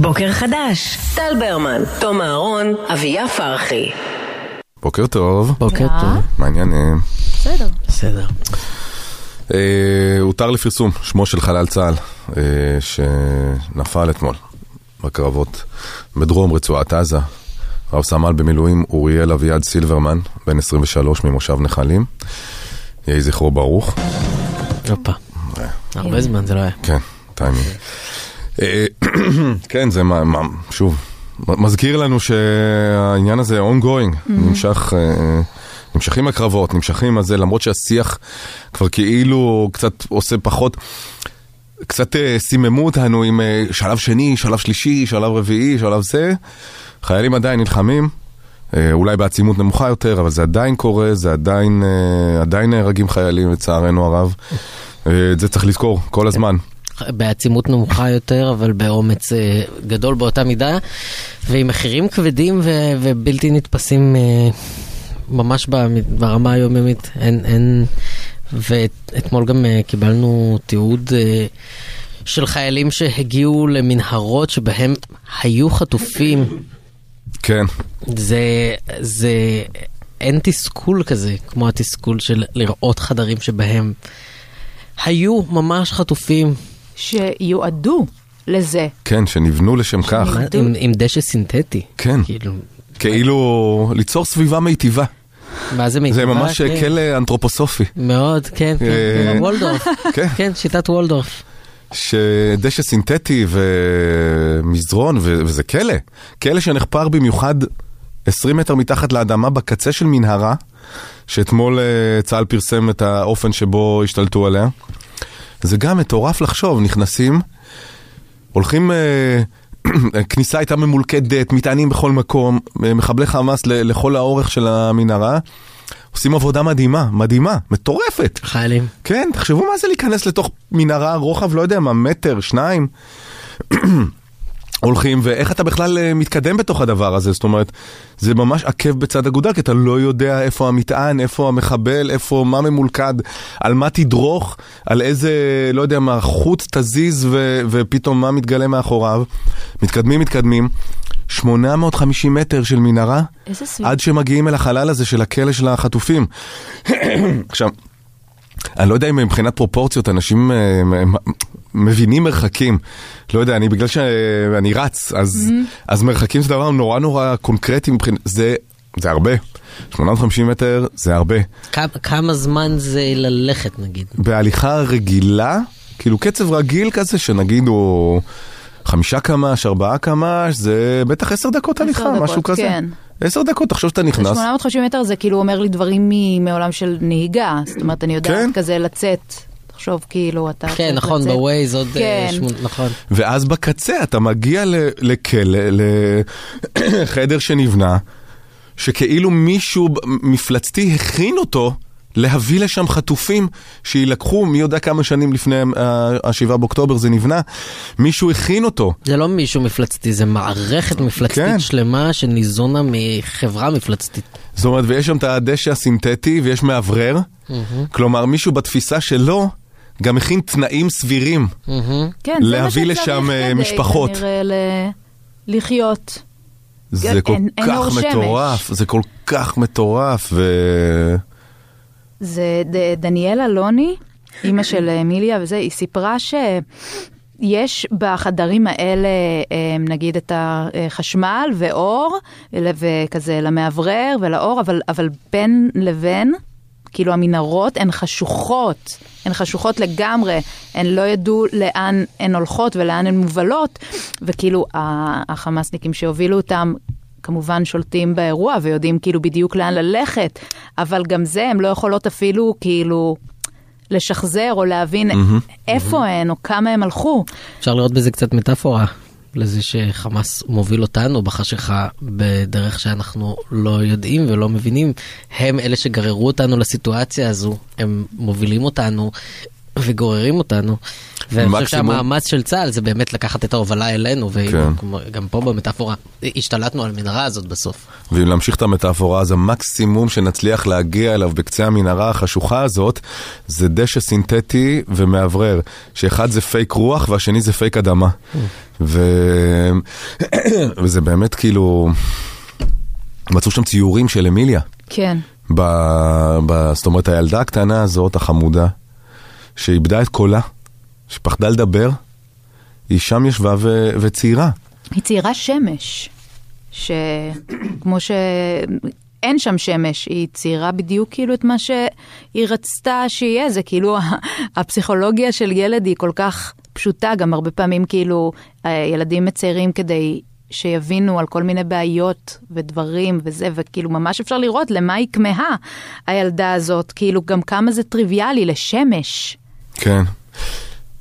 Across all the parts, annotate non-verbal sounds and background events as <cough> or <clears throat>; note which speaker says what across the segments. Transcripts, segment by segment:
Speaker 1: בוקר חדש, טל ברמן, תום אהרון, אביה פרחי.
Speaker 2: בוקר טוב,
Speaker 3: בוקר
Speaker 4: אה?
Speaker 3: טוב.
Speaker 2: מה העניינים?
Speaker 4: בסדר.
Speaker 3: בסדר.
Speaker 2: אה, הותר לפרסום שמו של חלל צה"ל אה, שנפל אתמול בקרבות בדרום רצועת עזה. רב סמל במילואים אוריאל אביעד סילברמן, בן 23 ממושב נחלים. יהי זכרו ברוך.
Speaker 3: הופה. הרבה זמן זה לא היה.
Speaker 2: כן, טיימינג. אה, <clears throat> כן, זה מה, מה- שוב, מזכיר לנו שהעניין הזה ongoing, נמשך, אה, נמשכים הקרבות, נמשכים הזה, למרות שהשיח כבר כאילו קצת עושה פחות, קצת אה, סיממו אותנו עם אה, שלב שני, שלב שלישי, שלב רביעי, שלב זה. חיילים עדיין נלחמים, אה, אולי בעצימות נמוכה יותר, אבל זה עדיין קורה, זה עדיין, אה, עדיין נהרגים חיילים לצערנו הרב. אה, את זה צריך לזכור כל הזמן.
Speaker 3: בעצימות נמוכה יותר, אבל באומץ אה, גדול באותה מידה, ועם מחירים כבדים ו- ובלתי נתפסים אה, ממש ברמה היומיומית. אין, אין... ואתמול גם אה, קיבלנו תיעוד אה, של חיילים שהגיעו למנהרות שבהם היו חטופים.
Speaker 2: כן,
Speaker 3: זה, זה, אין תסכול כזה, כמו התסכול של לראות חדרים שבהם היו ממש חטופים.
Speaker 4: שיועדו לזה.
Speaker 2: כן, שנבנו לשם כך.
Speaker 3: עם, עם דשא סינתטי.
Speaker 2: כן,
Speaker 3: כאילו,
Speaker 2: כאילו ליצור סביבה מיטיבה.
Speaker 3: מה זה מיטיבה?
Speaker 2: זה ממש
Speaker 3: כן.
Speaker 2: כלא אנתרופוסופי.
Speaker 3: מאוד, כן,
Speaker 2: אה,
Speaker 3: כן, וולדורף. <laughs>
Speaker 2: כן.
Speaker 3: כן, שיטת וולדורף.
Speaker 2: שדשא סינתטי ומזרון, ו- וזה כלא. כלא שנחפר במיוחד 20 מטר מתחת לאדמה בקצה של מנהרה, שאתמול אה, צה"ל פרסם את האופן שבו השתלטו עליה. זה גם מטורף לחשוב, נכנסים, הולכים, אה, <clears throat> הכניסה הייתה ממולכדת, מטענים בכל מקום, אה, מחבלי חמאס לכל האורך של המנהרה. עושים עבודה מדהימה, מדהימה, מטורפת.
Speaker 3: חיילים.
Speaker 2: כן, תחשבו מה זה להיכנס לתוך מנהרה רוחב, לא יודע מה, מטר, שניים. <clears throat> הולכים, ואיך אתה בכלל אה, מתקדם בתוך הדבר הזה, זאת אומרת, זה ממש עקב בצד אגודל, כי אתה לא יודע איפה המטען, איפה המחבל, איפה, מה ממולכד, על מה תדרוך, על איזה, לא יודע מה, חוט תזיז ו, ופתאום מה מתגלה מאחוריו. מתקדמים, מתקדמים. 850 מטר של מנהרה. עד שמגיעים אל החלל הזה של הכלא של החטופים. <clears throat> עכשיו, אני לא יודע אם מבחינת פרופורציות אנשים אה, מבינים מרחקים. לא יודע, אני בגלל שאני רץ, אז, אז מרחקים זה דבר נורא נורא קונקרטי מבחינת... זה, זה הרבה. 850 מטר זה הרבה.
Speaker 3: כמה- כמה זמן זה ללכת נגיד?
Speaker 2: בהליכה רגילה, כאילו קצב רגיל כזה, שנגיד הוא חמישה קמ"ש, ארבעה קמ"ש, זה בטח עשר דקות הליכה,
Speaker 4: דקות,
Speaker 2: משהו כזה.
Speaker 4: כן.
Speaker 2: עשר דקות, תחשוב שאתה נכנס.
Speaker 4: 850 מטר זה כאילו אומר לי דברים מעולם של נהיגה. זאת אומרת, אני יודעת
Speaker 2: כן.
Speaker 4: כזה לצאת. תחשוב כאילו אתה...
Speaker 3: כן, נכון. בווייז עוד... אה,
Speaker 4: כן.
Speaker 3: נכון.
Speaker 2: ואז בקצה אתה מגיע ל- לכלא, לחדר <coughs> שנבנה, שכאילו מישהו מפלצתי הכין אותו להביא לשם חטופים שיילקחו, מי יודע כמה שנים לפני ה-7 באוקטובר זה נבנה, מישהו הכין אותו.
Speaker 3: זה לא מישהו מפלצתי, זה מערכת מפלצתית
Speaker 2: כן.
Speaker 3: שלמה שניזונה מחברה מפלצתית.
Speaker 2: זאת אומרת, ויש שם את הדשא הסינתטי ויש מאוורר, כלומר מישהו בתפיסה שלו גם הכין תנאים סבירים.
Speaker 4: כן, זה מה
Speaker 2: להביא
Speaker 4: שצריך
Speaker 2: לשם, אה,
Speaker 4: כדי,
Speaker 2: משפחות.
Speaker 4: כנראה ל... לחיות.
Speaker 2: זה כל כך. מטורף, זה כל כך מטורף, ו...
Speaker 4: זה דניאל אלוני, אימא של אמיליה וזה, היא סיפרה שיש בחדרים האלה, אה, נגיד את החשמל ואור, וכזה למאוורר ולאור, אבל, אבל בין לבין, כאילו המנהרות הן חשוכות, הן חשוכות לגמרי, הן לא ידעו לאן הן הולכות ולאן הן מובלות, וכאילו החמאסניקים שהובילו אותם כמובן שולטים באירוע ויודעים כאילו בדיוק לאן ללכת, אבל גם זה הם לא יכולות אפילו כאילו לשחזר או להבין איפה הן או כמה הם הלכו.
Speaker 3: אפשר לראות בזה קצת מטאפורה לזה שחמאס מוביל אותנו בחשיכה בדרך שאנחנו לא יודעים ולא מבינים. הם אלה שגררו אותנו לסיטואציה הזו, הם מובילים אותנו וגוררים אותנו. ואני חושב שהמאמץ של צה"ל זה באמת לקחת את ההובלה אלינו,
Speaker 2: כן.
Speaker 3: וגם פה במטאפורה השתלטנו על המנהרה הזאת בסוף.
Speaker 2: ואם להמשיך את המטאפורה, אז המקסימום שנצליח להגיע אליו בקצה המנהרה החשוכה הזאת, זה דשא סינתטי ומאוורר, שאחד זה פייק רוח והשני זה פייק אדמה. ו... <clears throat> וזה באמת כאילו, מצאו שם ציורים של אמיליה.
Speaker 4: כן.
Speaker 2: ב... ב... זאת אומרת, הילדה הקטנה הזאת, החמודה, שאיבדה את קולה, שפחדה לדבר, היא שם ישבה ו... וציירה.
Speaker 4: היא ציירה שמש, שכמו <clears throat> שאין שם שמש, היא ציירה בדיוק כאילו את מה שהיא רצתה שיהיה, זה כאילו הפסיכולוגיה של ילד היא כל כך פשוטה, גם הרבה פעמים כאילו ילדים מציירים כדי שיבינו על כל מיני בעיות ודברים וזה, וכאילו ממש אפשר לראות למה היא כמהה, הילדה הזאת, כאילו גם כמה זה טריוויאלי לשמש.
Speaker 2: כן,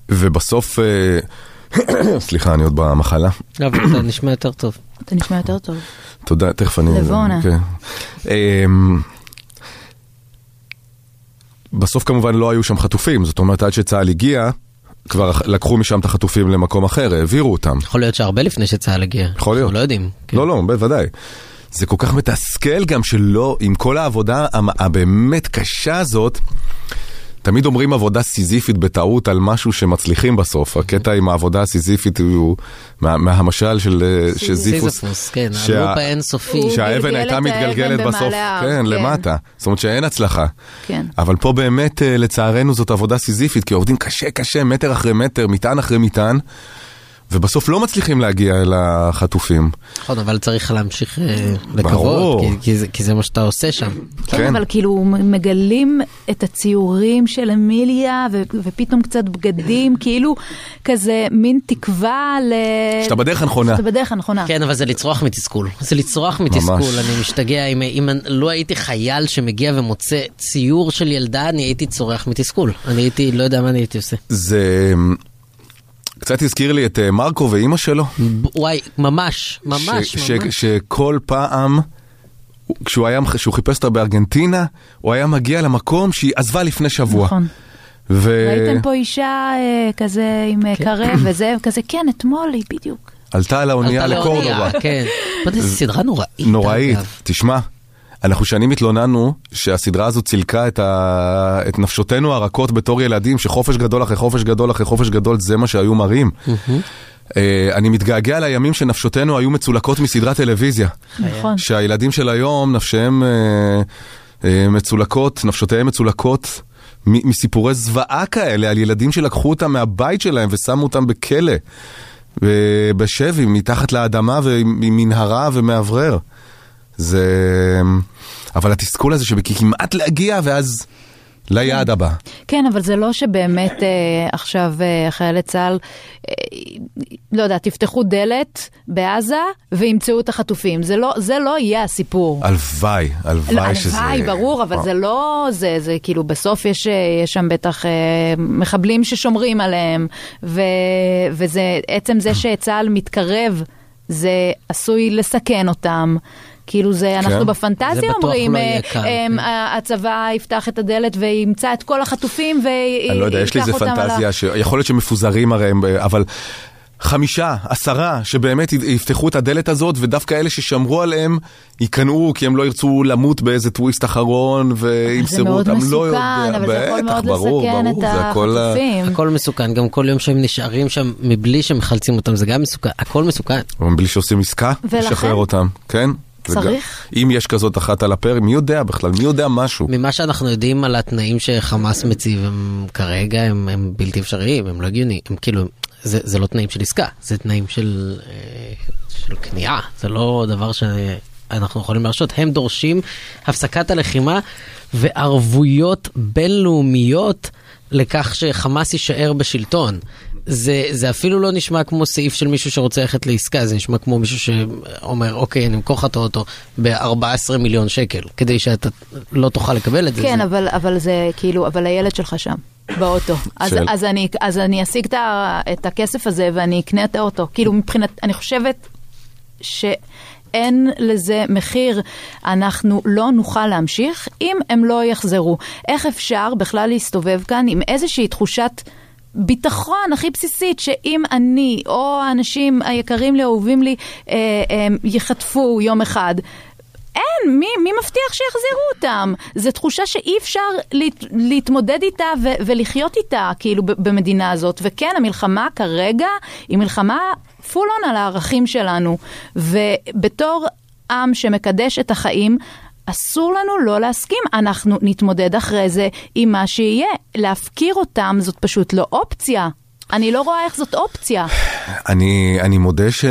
Speaker 2: ובסוף... אה, <clears throat> סליחה, אני עוד במחלה.
Speaker 3: אבל אתה נשמע יותר טוב.
Speaker 4: אתה נשמע יותר טוב.
Speaker 2: תודה, תכף אני...
Speaker 4: לבונה.
Speaker 2: כן. אמ, בסוף כמובן לא היו שם חטופים, זאת אומרת עד שצה"ל הגיע, כבר לקחו משם את החטופים למקום אחר, העבירו אותם.
Speaker 3: יכול להיות שהרבה לפני שצה"ל הגיע.
Speaker 2: יכול להיות.
Speaker 3: אנחנו לא יודעים. כן.
Speaker 2: לא, לא, בוודאי. זה כל כך מתסכל גם שלא, עם כל העבודה הבאמת קשה הזאת, תמיד אומרים עבודה סיזיפית בטעות על משהו שמצליחים בסוף. הקטע עם העבודה הסיזיפית הוא מה, מהמשל של אה, של זיפוס.
Speaker 3: סיזפוס, כן,
Speaker 2: שה-
Speaker 3: הלופ האינסופי.
Speaker 2: שהאבן הייתה מתגלגלת בסוף, כן,
Speaker 4: כן.
Speaker 2: למטה. זאת אומרת שאין הצלחה.
Speaker 4: כן.
Speaker 2: אבל פה באמת, אה, לצערנו, זאת עבודה סיזיפית, כי עובדים קשה קשה, מטר אחרי מטר, מטען אחרי מטען, ובסוף לא מצליחים להגיע אל החטופים.
Speaker 3: נכון, אבל צריך להמשיך אה. לקוות, כי- כי זה- כי זה מה שאתה עושה שם.
Speaker 4: כן,
Speaker 2: כן.
Speaker 4: אבל כאילו מגלים את הציורים של אמיליה ו- ופתאום קצת בגדים, כאילו כזה מין תקווה ל...
Speaker 2: שאתה בדרך הנכונה.
Speaker 4: שאתה בדרך הנכונה.
Speaker 3: כן, אבל זה לצרוח מתסכול. זה לצרוח מתסכול, אני משתגע. אם, אם לא הייתי חייל שמגיע ומוצא ציור של ילדה, אני הייתי צורח מתסכול. אני הייתי, לא יודע מה אני הייתי עושה.
Speaker 2: זה קצת הזכיר לי את אה, מרקו ואימא שלו.
Speaker 3: וואי, ממש, ממש,
Speaker 2: ש- ש-
Speaker 3: ממש.
Speaker 2: שכל פעם, כשהוא היה, כשהוא חיפש אותה בארגנטינה, הוא היה מגיע למקום שהיא עזבה לפני שבוע.
Speaker 4: נכון.
Speaker 2: ו...
Speaker 4: ראיתם פה אישה אה, כזה עם אה, קרב וזה, כזה כן, אתמול היא בדיוק.
Speaker 2: עלתה על האונייה
Speaker 3: עלתה
Speaker 2: לקורדובה.
Speaker 3: כן. <laughs> מה זה סדרה נוראית.
Speaker 2: נוראית. תשמע, אנחנו שנים התלוננו שהסדרה הזו צילקה את, ה... את נפשותנו הרכות בתור ילדים, שחופש גדול אחרי חופש גדול אחרי חופש גדול זה מה שהיו מראים. אה, אני מתגעגע לימים שנפשותנו היו מצולקות מסדרת טלוויזיה.
Speaker 4: נכון.
Speaker 2: שהילדים של היום, נפשיהם אה, אה, מצולקות, נפשותיהם מצולקות מסיפורי זוועה כאלה על ילדים שלקחו אותם מהבית שלהם ושמו אותם בכלא, בשבי, מתחת לאדמה וממנהרה ומאוורר. זה... אבל התסכול הזה שכמעט להגיע ואז ליעד הבא.
Speaker 4: כן, אבל זה לא שבאמת אה, עכשיו אה, חיילי צה"ל, אה, לא יודע, תפתחו דלת בעזה וימצאו את החטופים. זה לא, זה לא יהיה הסיפור.
Speaker 2: הלוואי,
Speaker 4: לא,
Speaker 2: הלוואי שזה...
Speaker 4: הלוואי, ברור, אבל זה לא זה, זה כאילו בסוף יש, אה, יש שם בטח אה, מחבלים ששומרים עליהם, ו, וזה, עצם זה <clears throat> שצה"ל מתקרב, זה עשוי לסכן אותם. כאילו זה, אנחנו
Speaker 2: כן.
Speaker 4: בפנטזיה
Speaker 3: זה
Speaker 4: אומרים,
Speaker 3: לא
Speaker 4: אה, אה,
Speaker 3: כן.
Speaker 4: ה- הצבא יפתח את הדלת וימצא את כל החטופים וייקח
Speaker 2: אני לא יודע, יש לי איזה
Speaker 4: אותם על ה-
Speaker 2: פנטזיה, שיכול להיות שמפוזרים הרי הם, אבל חמישה, עשרה, שבאמת יפתחו את הדלת הזאת, ודווקא אלה ששמרו עליהם ייכנעו, כי הם לא ירצו למות באיזה טוויסט אחרון, וימסרו
Speaker 4: מאוד
Speaker 2: אותם, לא יודע,
Speaker 4: מסוכן, אבל זה יכול מאוד
Speaker 2: ברור,
Speaker 4: לסכן
Speaker 2: ברור,
Speaker 4: את
Speaker 2: זה הכל ה-
Speaker 4: החטופים.
Speaker 3: הכל מסוכן, גם כל יום שהם נשארים שם מבלי שמחלצים אותם, זה גם מסוכן, הכל מסוכן.
Speaker 2: אבל בלי שעושים עסקה,
Speaker 4: ולכן?
Speaker 2: לשחרר אותם, כן?
Speaker 4: צריך.
Speaker 2: אם יש כזאת אחת על הפרק, מי יודע בכלל, מי יודע משהו?
Speaker 3: ממה שאנחנו יודעים על התנאים שחמאס מציב, הם כרגע הם, הם בלתי אפשריים, הם לא הגיוניים, הם כאילו, זה, זה לא תנאים של עסקה, זה תנאים של, אה, של כניעה, זה לא דבר שאנחנו יכולים להרשות, הם דורשים הפסקת הלחימה וערבויות בינלאומיות לכך שחמאס יישאר בשלטון. זה, זה אפילו לא נשמע כמו סעיף של מישהו שרוצה ללכת לעסקה, זה נשמע כמו מישהו שאומר, אוקיי, אני אמכור לך את האוטו ב-14 מיליון שקל, כדי שאתה לא תוכל לקבל את זה.
Speaker 4: כן,
Speaker 3: זה...
Speaker 4: אבל, אבל זה כאילו, אבל הילד שלך שם, באוטו. אז,
Speaker 2: של-
Speaker 4: אז, אני, אז אני אשיג את, ה- את הכסף הזה ואני אקנה את האוטו. כאילו, מבחינת, אני חושבת שאין לזה מחיר. אנחנו לא נוכל להמשיך אם הם לא יחזרו. איך אפשר בכלל להסתובב כאן עם איזושהי תחושת... ביטחון הכי בסיסית, שאם אני או האנשים היקרים לי, אהובים לי, אה, אה, ייחטפו יום אחד, אין, מי, מי מבטיח שיחזירו אותם? זו תחושה שאי אפשר להת, להתמודד איתה ו, ולחיות איתה, כאילו, במדינה הזאת. וכן, המלחמה כרגע היא מלחמה פול און על הערכים שלנו. ובתור עם שמקדש את החיים, אסור לנו לא להסכים, אנחנו נתמודד אחרי זה עם מה שיהיה. להפקיר אותם זאת פשוט לא אופציה. אני לא רואה איך זאת אופציה.
Speaker 2: אני, אני מודה ש...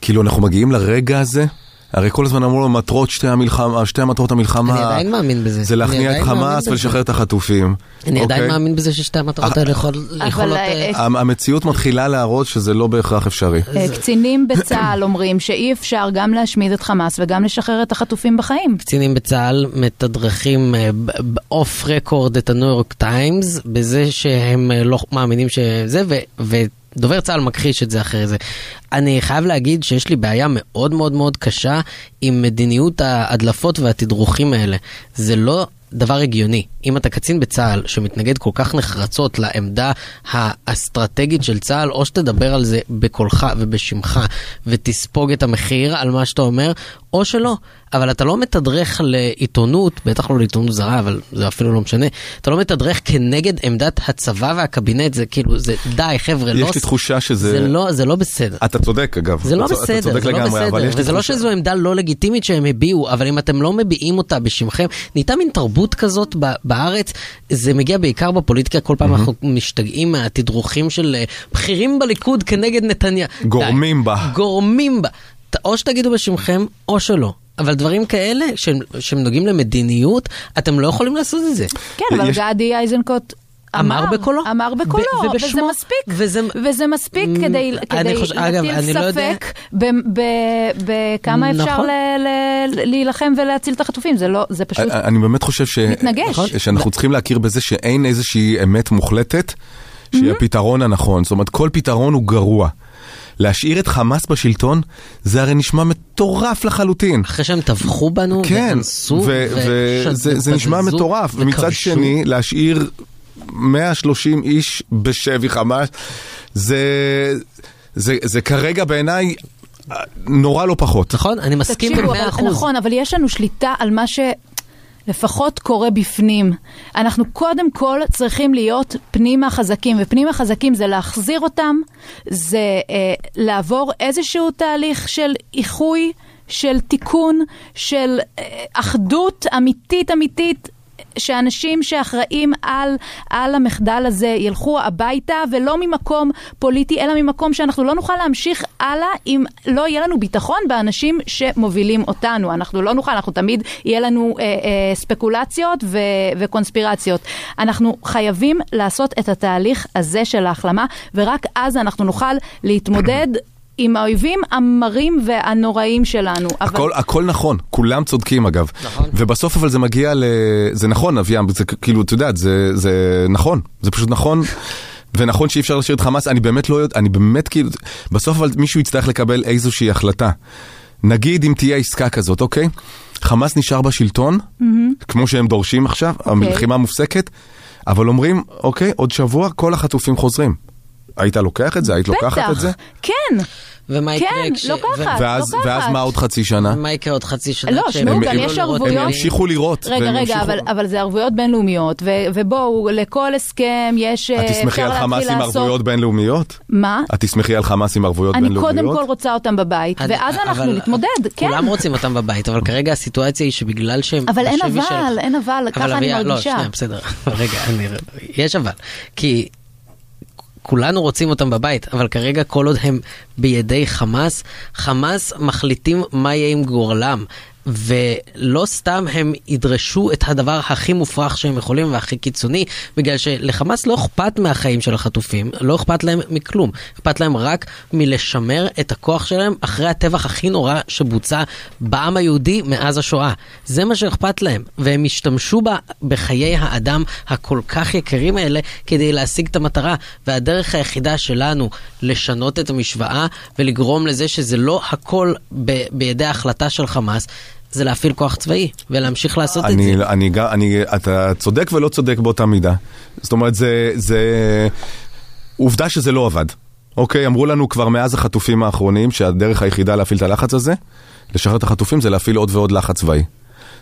Speaker 2: כאילו, אנחנו מגיעים לרגע הזה. הרי כל הזמן אמרו לו מטרות שתי, המלחמה, שתי המטרות המלחמה.
Speaker 3: אני עדיין מאמין בזה.
Speaker 2: זה להכניע את חמאס. ולשחרר את החטופים.
Speaker 3: אני עדיין
Speaker 2: אוקיי?
Speaker 3: מאמין בזה ששתי המטרות האלה יכול- יכולות...
Speaker 4: אה,
Speaker 3: אה,
Speaker 2: המ- המציאות מתחילה להראות שזה לא בהכרח אפשרי.
Speaker 4: אה, קצינים <coughs> בצה"ל אומרים שאי אפשר גם להשמיד את חמאס וגם לשחרר את החטופים בחיים.
Speaker 3: קצינים בצה"ל מתדרכים off record את הניו יורק טיימס בזה שהם אה, לא מאמינים שזה, ו- ודובר צה"ל מכחיש את זה אחרי זה. אני חייב להגיד שיש לי בעיה מאוד מאוד מאוד קשה עם מדיניות ההדלפות והתדרוכים האלה. זה לא... דבר הגיוני, אם אתה קצין בצה"ל שמתנגד כל כך נחרצות לעמדה האסטרטגית של צה"ל, או שתדבר על זה בקולך ובשמך ותספוג את המחיר על מה שאתה אומר, או שלא. אבל אתה לא מתדרך לעיתונות, בטח לא לעיתונות זרה, אבל זה אפילו לא משנה, אתה לא מתדרך כנגד עמדת הצבא והקבינט, זה כאילו, זה די חבר'ה, לא...
Speaker 2: יש לי תחושה שזה...
Speaker 3: זה לא, זה לא בסדר.
Speaker 2: אתה צודק אגב.
Speaker 3: זה לא
Speaker 2: צ- אתה
Speaker 3: בסדר,
Speaker 2: צודק
Speaker 3: זה לא
Speaker 2: לגמרי, אבל
Speaker 3: בסדר,
Speaker 2: יש לי
Speaker 3: וזה לא שזו עמדה לא לגיטימית שהם הביעו, אבל אם אתם לא מביעים אותה בשמכם, נהייתה מין תרבות כזאת בארץ, זה מגיע בעיקר בפוליטיקה, כל פעם אנחנו משתגעים מהתדרוכים של אה, בכירים בליכוד כנגד נתניה.
Speaker 2: גורמים
Speaker 3: די.
Speaker 2: בה.
Speaker 3: גורמים בה. או שתגידו בשמכם, או שלא. אבל דברים כאלה, שהם, שהם נוגעים למדיניות, אתם לא יכולים לעשות את זה.
Speaker 4: כן, אבל
Speaker 2: יש-
Speaker 4: גדי איזנקוט
Speaker 3: אמר בקולו.
Speaker 4: אמר בקולו,
Speaker 3: ב-
Speaker 4: וזה
Speaker 3: ובשמו.
Speaker 4: מספיק.
Speaker 3: וזה-
Speaker 4: וזה מספיק
Speaker 3: מ-
Speaker 4: כדי כדי
Speaker 3: אגב, אני
Speaker 4: להטיל
Speaker 3: לא יודע-
Speaker 4: ספק ב- ב- בכמה אפשר
Speaker 3: נכון.
Speaker 4: ל- ל- להילחם ולהציל את החטופים. זה לא, זה פשוט...
Speaker 2: אני באמת חושב ש...
Speaker 4: מתנגש.
Speaker 2: נכון, שאנחנו צריכים להכיר בזה שאין איזושהי אמת מוחלטת שהיא הפתרון הנכון. זאת אומרת, כל פתרון הוא גרוע. להשאיר את חמאס בשלטון, זה הרי נשמע מטורף לחלוטין.
Speaker 3: אחרי שהם טבחו בנו,
Speaker 2: כן,
Speaker 3: ואנסו,
Speaker 2: וזה זה נשמע מטורף. ומצד. שני, להשאיר 130 איש בשבי חמאס, זה, זה, זה כרגע בעיניי נורא לא פחות.
Speaker 3: נכון, אני מסכים
Speaker 4: תקשיבו,
Speaker 3: במאה
Speaker 4: אבל-
Speaker 3: אחוז.
Speaker 4: נכון, אבל יש לנו שליטה על מה שלפחות קורה בפנים. אנחנו קודם כל צריכים להיות פנימה חזקים, ופנימה חזקים זה להחזיר אותם, זה אה, לעבור איזשהו תהליך של איחוי, של תיקון, של אה, אחדות אמיתית אמיתית. שאנשים שאחראים על, על המחדל הזה ילכו הביתה ולא ממקום פוליטי אלא ממקום שאנחנו לא נוכל להמשיך הלאה אם לא יהיה לנו ביטחון באנשים שמובילים אותנו. אנחנו לא נוכל, אנחנו תמיד יהיה לנו אה, אה, ספקולציות ו, וקונספירציות. אנחנו חייבים לעשות את התהליך הזה של ההחלמה ורק אז אנחנו נוכל להתמודד עם האויבים המרים והנוראים שלנו. אבל-
Speaker 2: הכל, הכל נכון, כולם צודקים אגב.
Speaker 3: נכון.
Speaker 2: ובסוף אבל זה מגיע ל... זה נכון, אביעם, זה כאילו, את יודעת, זה, זה נכון, זה פשוט נכון. <laughs> ונכון שאי אפשר להשאיר את חמאס, אני באמת לא יודע, אני באמת כאילו, בסוף אבל מישהו יצטרך לקבל איזושהי החלטה. נגיד אם תהיה עסקה כזאת, אוקיי? חמאס נשאר בשלטון, כמו שהם דורשים עכשיו, המלחימה מופסקת, אבל אומרים, אוקיי, עוד שבוע כל החטופים חוזרים. היית לוקח את זה? היית לוקחת את זה?
Speaker 4: בטח, כן,
Speaker 3: ומה יקרה
Speaker 4: כן,
Speaker 3: כש...
Speaker 4: לוקחת.
Speaker 3: ו-
Speaker 2: ואז,
Speaker 4: לוקחת.
Speaker 2: ואז מה עוד חצי שנה?
Speaker 3: מה יקרה עוד חצי שנה?
Speaker 4: לא, שמעו, גם יש
Speaker 3: לא
Speaker 4: ערבויות.
Speaker 2: הם
Speaker 3: את
Speaker 2: ימשיכו לראות.
Speaker 4: רגע, רגע,
Speaker 2: ימשיכו-
Speaker 4: אבל, אבל זה ערבויות בינלאומיות, ו, ובואו, לכל הסכם יש...
Speaker 2: את
Speaker 4: אה,
Speaker 2: תסמכי
Speaker 4: אפשר
Speaker 2: על חמאס עם
Speaker 4: לעשות-
Speaker 2: ערבויות בינלאומיות?
Speaker 4: מה?
Speaker 2: את תסמכי על חמאס עם ערבויות
Speaker 4: אני
Speaker 2: בינלאומיות?
Speaker 4: קודם כל רוצה אותם בבית,
Speaker 3: אני-
Speaker 4: ואז אנחנו
Speaker 3: אבל-
Speaker 4: נתמודד, כן.
Speaker 3: כולם רוצים אותם בבית, אבל כרגע הסיטואציה היא שבגלל שהם
Speaker 4: אבל אין אבל, אין אבל, ככה אני
Speaker 3: לא,
Speaker 4: מרגישה.
Speaker 3: שנייה, בסדר. <laughs> רגע, אני... יש אבל. כי כולנו רוצים אותם בבית, אבל כרגע כל עוד הם בידי חמאס, חמאס מחליטים מה יהיה עם גורלם. ולא סתם הם ידרשו את הדבר הכי מופרך שהם יכולים והכי קיצוני, בגלל שלחמאס לא אכפת מהחיים של החטופים, לא אכפת להם מכלום. אכפת להם רק מלשמר את הכוח שלהם אחרי הטבח הכי נורא שבוצע בעם היהודי מאז השואה. זה מה שאכפת להם, והם השתמשו בה בחיי האדם הכל כך יקרים האלה כדי להשיג את המטרה. והדרך היחידה שלנו לשנות את המשוואה ולגרום לזה שזה לא הכל ב- בידי ההחלטה של חמאס, זה להפעיל כוח צבאי ולהמשיך לעשות את זה.
Speaker 2: אני, אני, אני, אתה צודק ולא צודק באותה מידה. זאת אומרת, זה, זה... עובדה שזה לא עבד. אוקיי, אמרו לנו כבר מאז החטופים האחרונים שהדרך היחידה להפעיל את הלחץ הזה, לשחרר את החטופים, זה להפעיל עוד ועוד לחץ צבאי.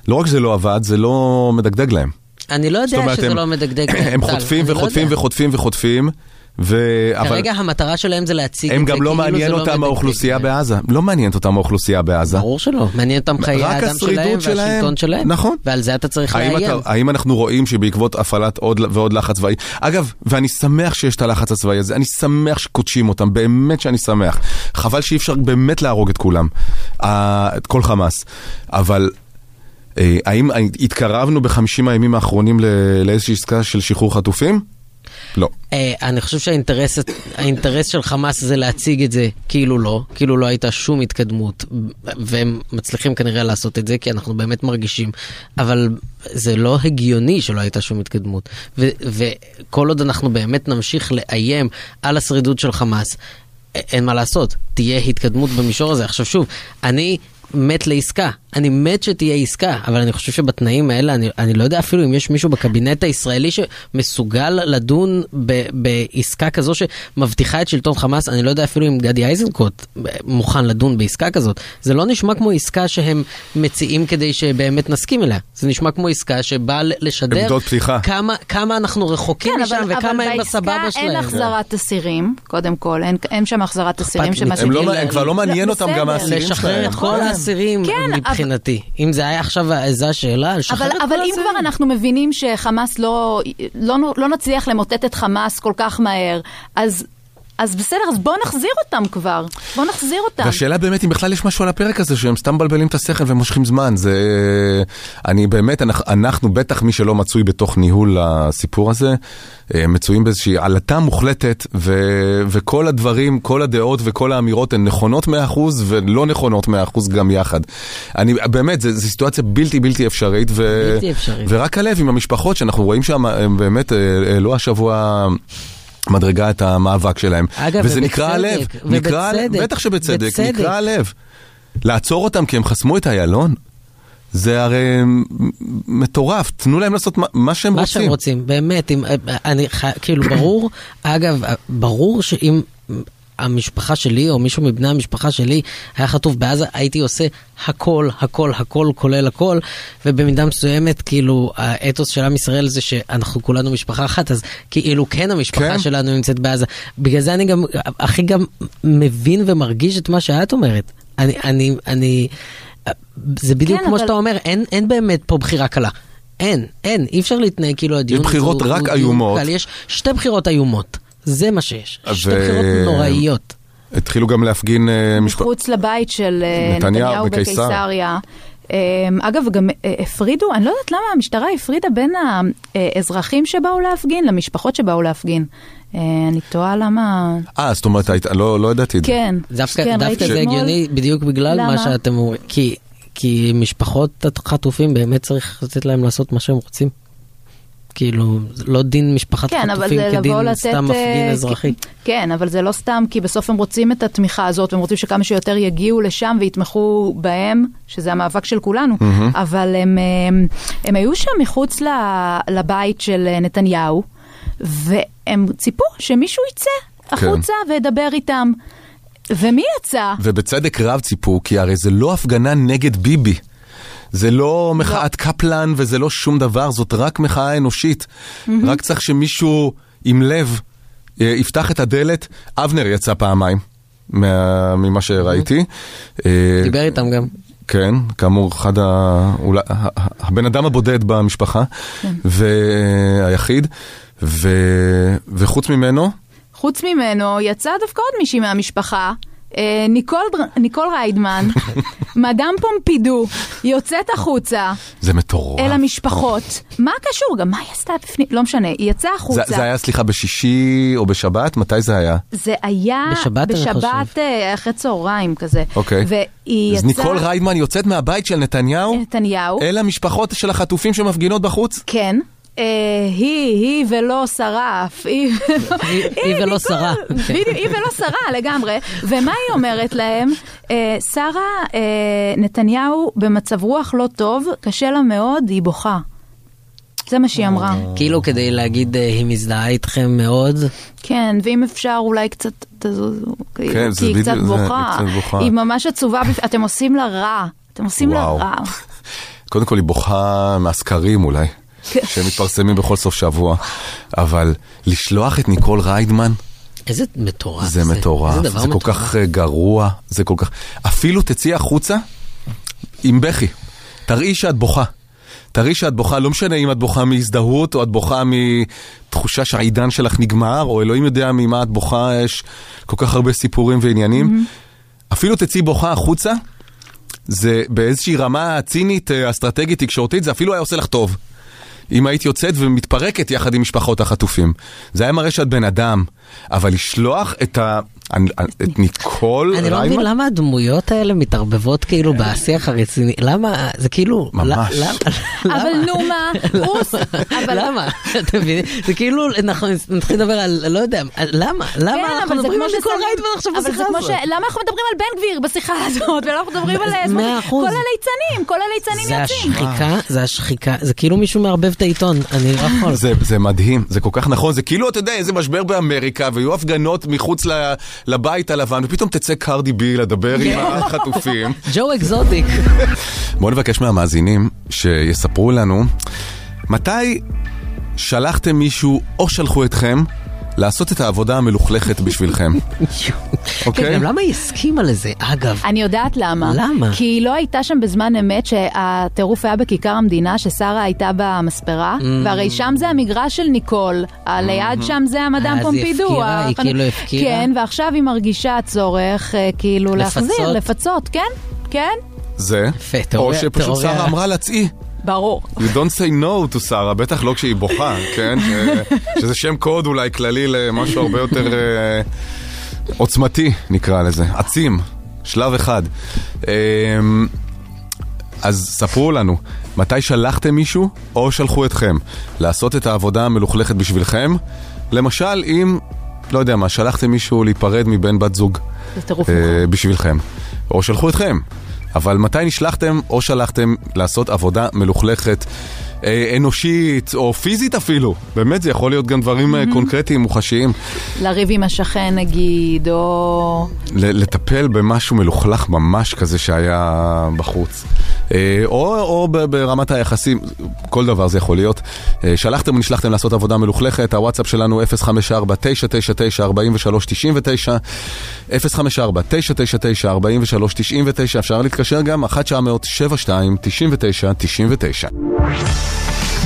Speaker 2: לא רק שזה לא עבד, זה לא מדגדג להם.
Speaker 3: אני לא יודע
Speaker 2: אומרת,
Speaker 3: שזה
Speaker 2: הם-
Speaker 3: לא מדגדג. <clears throat>
Speaker 2: הם
Speaker 3: טל,
Speaker 2: חוטפים
Speaker 3: אני לא
Speaker 2: וחוטפים. וחוטפים וחוטפים, ו... אבל
Speaker 3: כרגע המטרה שלהם זה להציג את זה
Speaker 2: הם גם לא
Speaker 3: כאילו
Speaker 2: מעניין
Speaker 3: זה לא
Speaker 2: אותם
Speaker 3: מדגדג
Speaker 2: האוכלוסייה
Speaker 3: להם.
Speaker 2: בעזה. לא מעניינת אותם האוכלוסייה בעזה.
Speaker 3: ברור שלא, מעניין אותם חיי האדם שלהם. והשלטון שלהם.
Speaker 2: נכון.
Speaker 3: ועל זה אתה צריך לאיים.
Speaker 2: האם אנחנו רואים שבעקבות הפעלת עוד ועוד לחץ צבאי, אגב, ואני שמח שיש את הלחץ הצבאי הזה, אני שמח שקודשים אותם, באמת שאני שמח. חבל שאי אפשר באמת להרוג את כולם, את כל חמאס. אבל אה, האם התקרבנו בחמישים הימים האחרונים לאיזושהי עסקה של שחרור חטופים? לא.
Speaker 3: אה, אני חושב שהאינטרס האינטרס של חמאס זה להציג את זה כאילו לא, כאילו לא הייתה שום התקדמות, והם מצליחים כנראה לעשות את זה כי אנחנו באמת מרגישים, אבל זה לא הגיוני שלא הייתה שום התקדמות. וכל עוד אנחנו באמת נמשיך לאיים על השרידות של חמאס, אין מה לעשות, תהיה התקדמות במישור הזה. עכשיו שוב, אני... מת לעסקה, אני מת שתהיה עסקה, אבל אני חושב שבתנאים האלה, אני, אני לא יודע אפילו אם יש מישהו בקבינט הישראלי שמסוגל לדון ב, בעסקה כזו שמבטיחה את שלטון חמאס, אני לא יודע אפילו אם גדי איזנקוט מוכן לדון בעסקה כזאת. זה לא נשמע כמו עסקה שהם מציעים כדי שבאמת נסכים אליה, זה נשמע כמו עסקה שבאה לשדר. כמה, כמה אנחנו רחוקים
Speaker 4: כן,
Speaker 3: משם
Speaker 4: אבל,
Speaker 3: וכמה
Speaker 4: אבל
Speaker 3: הם
Speaker 4: בעסקה
Speaker 3: בסבבה שלהם.
Speaker 4: אין החזרת אסירים, קודם כל, אין, אין שם החזרת אסירים.
Speaker 2: הם, לא, הם כבר לא מעניין אותם גם. האסירים
Speaker 3: לשחרר
Speaker 2: שלהם.
Speaker 3: את כל האסירים
Speaker 4: כן, אבל-
Speaker 3: מבחינתי. אם זה היה עכשיו, זו השאלה, לשחרר
Speaker 4: אבל,
Speaker 3: את כל
Speaker 4: אבל אם. כבר אנחנו מבינים שחמאס לא, לא, לא נצליח למוטט את חמאס כל כך מהר, אז, אז בסדר, אז בואו נחזיר אותם כבר. בואו נחזיר אותם.
Speaker 2: והשאלה באמת אם בכלל יש משהו על הפרק הזה שהם סתם מבלבלים את השכל ומושכים זמן. זה... אני באמת, אנחנו, אנחנו בטח מי שלא מצוי בתוך ניהול הסיפור הזה, אה, מצויים באיזושהי עלטה מוחלטת ו... וכל הדברים, כל הדעות וכל האמירות הן נכונות 100% ולא נכונות 100% גם יחד. אני באמת, זו סיטואציה בלתי בלתי אפשרית. ו...
Speaker 3: בלתי אפשרית.
Speaker 2: ורק הלב עם המשפחות שאנחנו רואים שם, הם באמת אה, העלו השבוע... מדרגה את המאבק שלהם.
Speaker 3: אגב,
Speaker 2: וזה
Speaker 3: ובצדק,
Speaker 2: נקרא הלב. נקרא,
Speaker 3: ובצדק,
Speaker 2: בטח שבצדק,
Speaker 3: בצדק.
Speaker 2: נקרא הלב. לעצור אותם כי הם חסמו את איילון? זה הרי מטורף, תנו להם לעשות מה, מה שהם
Speaker 3: מה
Speaker 2: רוצים.
Speaker 3: שהם רוצים, באמת, אם, אני, כאילו, ברור, אגב, ברור שאם המשפחה שלי, או מישהו מבני המשפחה שלי, היה חטוף בעזה, הייתי עושה הכל, הכל, הכל, כולל הכל, ובמידה מסוימת, כאילו, האתוס של עם ישראל זה שאנחנו כולנו משפחה אחת, אז כאילו, כן המשפחה
Speaker 2: כן.
Speaker 3: שלנו נמצאת בעזה. בגלל זה אני גם, הכי גם מבין ומרגיש את מה שאת אומרת. אני, אני, אני, זה בדיוק
Speaker 4: כן,
Speaker 3: כמו
Speaker 4: אבל-
Speaker 3: שאתה אומר, אין, אין באמת פה בחירה קלה. אין, אין, אי אפשר להתנהג כאילו הדיון
Speaker 2: בחירות
Speaker 3: הוא-
Speaker 2: רק
Speaker 3: הוא דיון
Speaker 2: איומות.
Speaker 3: קל. יש שתי בחירות איומות, זה מה שיש. שתי
Speaker 2: אה,
Speaker 3: בחירות נוראיות.
Speaker 2: התחילו גם להפגין אה, משפ...
Speaker 4: מחוץ לבית של אה,
Speaker 2: נתניהו
Speaker 4: נתניהו
Speaker 2: בקיסריה.
Speaker 4: בקיסריה. אה, אגב, גם אה, הפרידו, אני לא יודעת למה המשטרה הפרידה בין האזרחים שבאו להפגין למשפחות שבאו להפגין. אה, אני תוהה למה...
Speaker 2: אה, זאת אומרת, היית- לא לא ידעתי את זה.
Speaker 4: כן,
Speaker 3: דווקא
Speaker 4: כן,
Speaker 3: דווקא
Speaker 4: ראיתי
Speaker 3: זה. הגיוני בדיוק בגלל מה
Speaker 4: למה?
Speaker 3: שאתם אומרים. כי- כי משפחות החטופים באמת צריך לתת להם לעשות מה שהם רוצים. כאילו, לא דין משפחת
Speaker 4: כן, אבל
Speaker 3: חטופים
Speaker 4: זה
Speaker 3: כדין
Speaker 4: לתת...
Speaker 3: סתם מפגין
Speaker 4: אה,
Speaker 3: אזרחי.
Speaker 4: כן, אבל זה לא סתם, כי בסוף הם רוצים את התמיכה הזאת, והם רוצים שכמה שיותר יגיעו לשם ויתמכו בהם, שזה המאבק של כולנו. אבל הם, הם, הם היו שם מחוץ לבית של אה, נתניהו, והם ציפו שמישהו יצא החוצה וידבר איתם. ומי יצא?
Speaker 2: ובצדק רב ציפו, כי הרי זה לא הפגנה נגד ביבי. זה לא מחאת קפלן וזה לא שום דבר, זאת רק מחאה אנושית. רק צריך שמישהו עם לב אה, יפתח את הדלת. אבנר יצא פעמיים, מה- ממה שראיתי. אה,
Speaker 3: דיבר איתם גם.
Speaker 2: כן, כאמור, אחד ה... אולי, הבן אדם הבודד במשפחה, והיחיד, ו... וחוץ ממנו,
Speaker 4: חוץ ממנו יצא דווקא עוד מישהי מהמשפחה, ניקול, בר- ניקול ריידמן, <laughs> מדאם פומפידו, יוצאת החוצה
Speaker 2: זה מטורף.
Speaker 4: אל המשפחות. מה קשור? גם מה היא עשתה בפנים? לא משנה, היא יצאה החוצה.
Speaker 2: זה, זה היה, סליחה, בשישי או בשבת? מתי זה היה?
Speaker 4: זה היה
Speaker 3: בשבת.
Speaker 4: בשבת אה, אחרי צהריים כזה.
Speaker 2: אוקיי.
Speaker 4: והיא
Speaker 2: אז
Speaker 4: יצאה...
Speaker 2: ניקול ריידמן יוצאת מהבית של נתניהו
Speaker 4: נתניהו.
Speaker 2: אל המשפחות של החטופים שמפגינות בחוץ?
Speaker 4: כן. אה, היא, היא ולא שרף, היא
Speaker 3: ולא שרה.
Speaker 4: היא ולא שרה לגמרי. ומה היא אומרת להם? אה, שרה, אה, נתניהו במצב רוח לא טוב, קשה לה מאוד, היא בוכה. זה מה שהיא אמרה.
Speaker 3: כאילו כדי להגיד היא מזדהה איתכם מאוד.
Speaker 4: כן, ואם אפשר אולי קצת תזוזו, כי
Speaker 2: כן, זה
Speaker 4: כי היא קצת
Speaker 2: זה,
Speaker 4: בוכה.
Speaker 2: היא
Speaker 4: ממש עצובה, אתם עושים לה רע. אתם עושים לה. רע. <laughs>
Speaker 2: קודם כל היא בוכה מהסקרים אולי. שמתפרסמים בכל סוף שבוע, אבל לשלוח את ניקול ריידמן
Speaker 3: איזה מטורף
Speaker 2: זה מטורף,
Speaker 3: איזה דבר
Speaker 2: זה כל
Speaker 3: מטורף.
Speaker 2: כך אה, גרוע, זה כל כך... אפילו תצאי החוצה עם בכי, תראי שאת בוכה. תראי שאת בוכה, לא משנה אם את בוכה מהזדהות או את בוכה מתחושה שהעידן שלך נגמר, או אלוהים יודע ממה את בוכה, יש כל כך הרבה סיפורים ועניינים. אפילו תצאי בוכה החוצה, זה באיזושהי רמה צינית, אה, אסטרטגית, תקשורתית, זה אפילו היה עושה לך טוב. אם היית יוצאת ומתפרקת יחד עם משפחות החטופים. זה היה מראה שאת בן אדם, אבל לשלוח את, ה... את ניקול
Speaker 3: אני לא
Speaker 2: ריימן?
Speaker 3: מבין למה הדמויות האלה מתערבבות כאילו בשיח הרציני, למה, זה כאילו,
Speaker 2: ממש.
Speaker 4: אבל נו מה. אבל
Speaker 3: למה? אתה מבין? זה כאילו, אנחנו נתחיל לדבר על, לא יודע, למה? למה
Speaker 4: כן,
Speaker 3: אנחנו
Speaker 4: אבל זה
Speaker 3: מדברים על ניקול ריידמן עכשיו
Speaker 4: אבל זה
Speaker 3: בשיחה הזאת?
Speaker 4: ש... למה אנחנו מדברים על בן גביר בשיחה הזאת, ולא אנחנו מדברים על...
Speaker 3: אחוז.
Speaker 4: כל הליצנים, כל הליצנים
Speaker 3: זה
Speaker 4: יוצאים.
Speaker 3: השחיקה, זה השחיקה, זה כאילו מישהו מערבב את העיתון, אני לא יכול.
Speaker 2: זה, זה מדהים, זה כל כך נכון, זה כאילו, אתה יודע, איזה משבר באמריקה, ויהיו הפגנות מחוץ ל, לבית הלבן, ופתאום תצא קרדי בי לדבר עם <laughs> החטופים.
Speaker 3: ג'ו אקזוטיק. <laughs>
Speaker 2: בואו נבקש מהמאזינים שיספרו לנו מתי שלחתם מישהו או שלחו אתכם לעשות את העבודה המלוכלכת בשבילכם. <laughs> אוקיי.
Speaker 3: כן, גם למה היא הסכימה לזה, אגב?
Speaker 4: אני יודעת למה.
Speaker 3: למה?
Speaker 4: כי היא לא הייתה שם בזמן אמת שהטירוף היה בכיכר המדינה, ששרה הייתה במספרה,
Speaker 3: Mm.
Speaker 4: והרי שם זה המגרש של ניקול, ליד שם זה המדאם
Speaker 3: אז היא
Speaker 4: פומפידו.
Speaker 3: הפקירה, היא כאילו הפקירה?
Speaker 4: כן, ועכשיו היא מרגישה צורך אה, כאילו? להחזיר, לפצות, כן, כן,
Speaker 2: זה, או שפשוט שרה אמרה לה צאי.
Speaker 4: ברור.
Speaker 2: You don't say no to שרה, בטח לא כשהיא בוכה, <laughs> כן? שזה שם קוד אולי כללי למשהו הרבה יותר אה, עוצמתי, נקרא לזה. עצים, שלב אחד. אה, אז ספרו לנו, מתי שלחתם מישהו או שלחו אתכם לעשות את העבודה המלוכלכת בשבילכם? למשל, אם, לא יודע מה, שלחתם מישהו להיפרד מבן בת זוג.
Speaker 4: זה טירוף מוחלט.
Speaker 2: בשבילכם, או שלחו אתכם. אבל מתי נשלחתם או שלחתם לעשות עבודה מלוכלכת, אנושית או פיזית אפילו? באמת, זה יכול להיות גם דברים אה, קונקרטיים, מוחשיים.
Speaker 4: לריב עם השכן נגיד, או...
Speaker 2: לטפל במשהו מלוכלך ממש כזה שהיה בחוץ. אה, או, או ברמת היחסים, כל דבר זה יכול להיות. אה, שלחתם או נשלחתם לעשות עבודה מלוכלכת, הוואטסאפ שלנו 054-999-4399, 054-999-4399, אפשר להתקשר גם 1-900-72-99-99.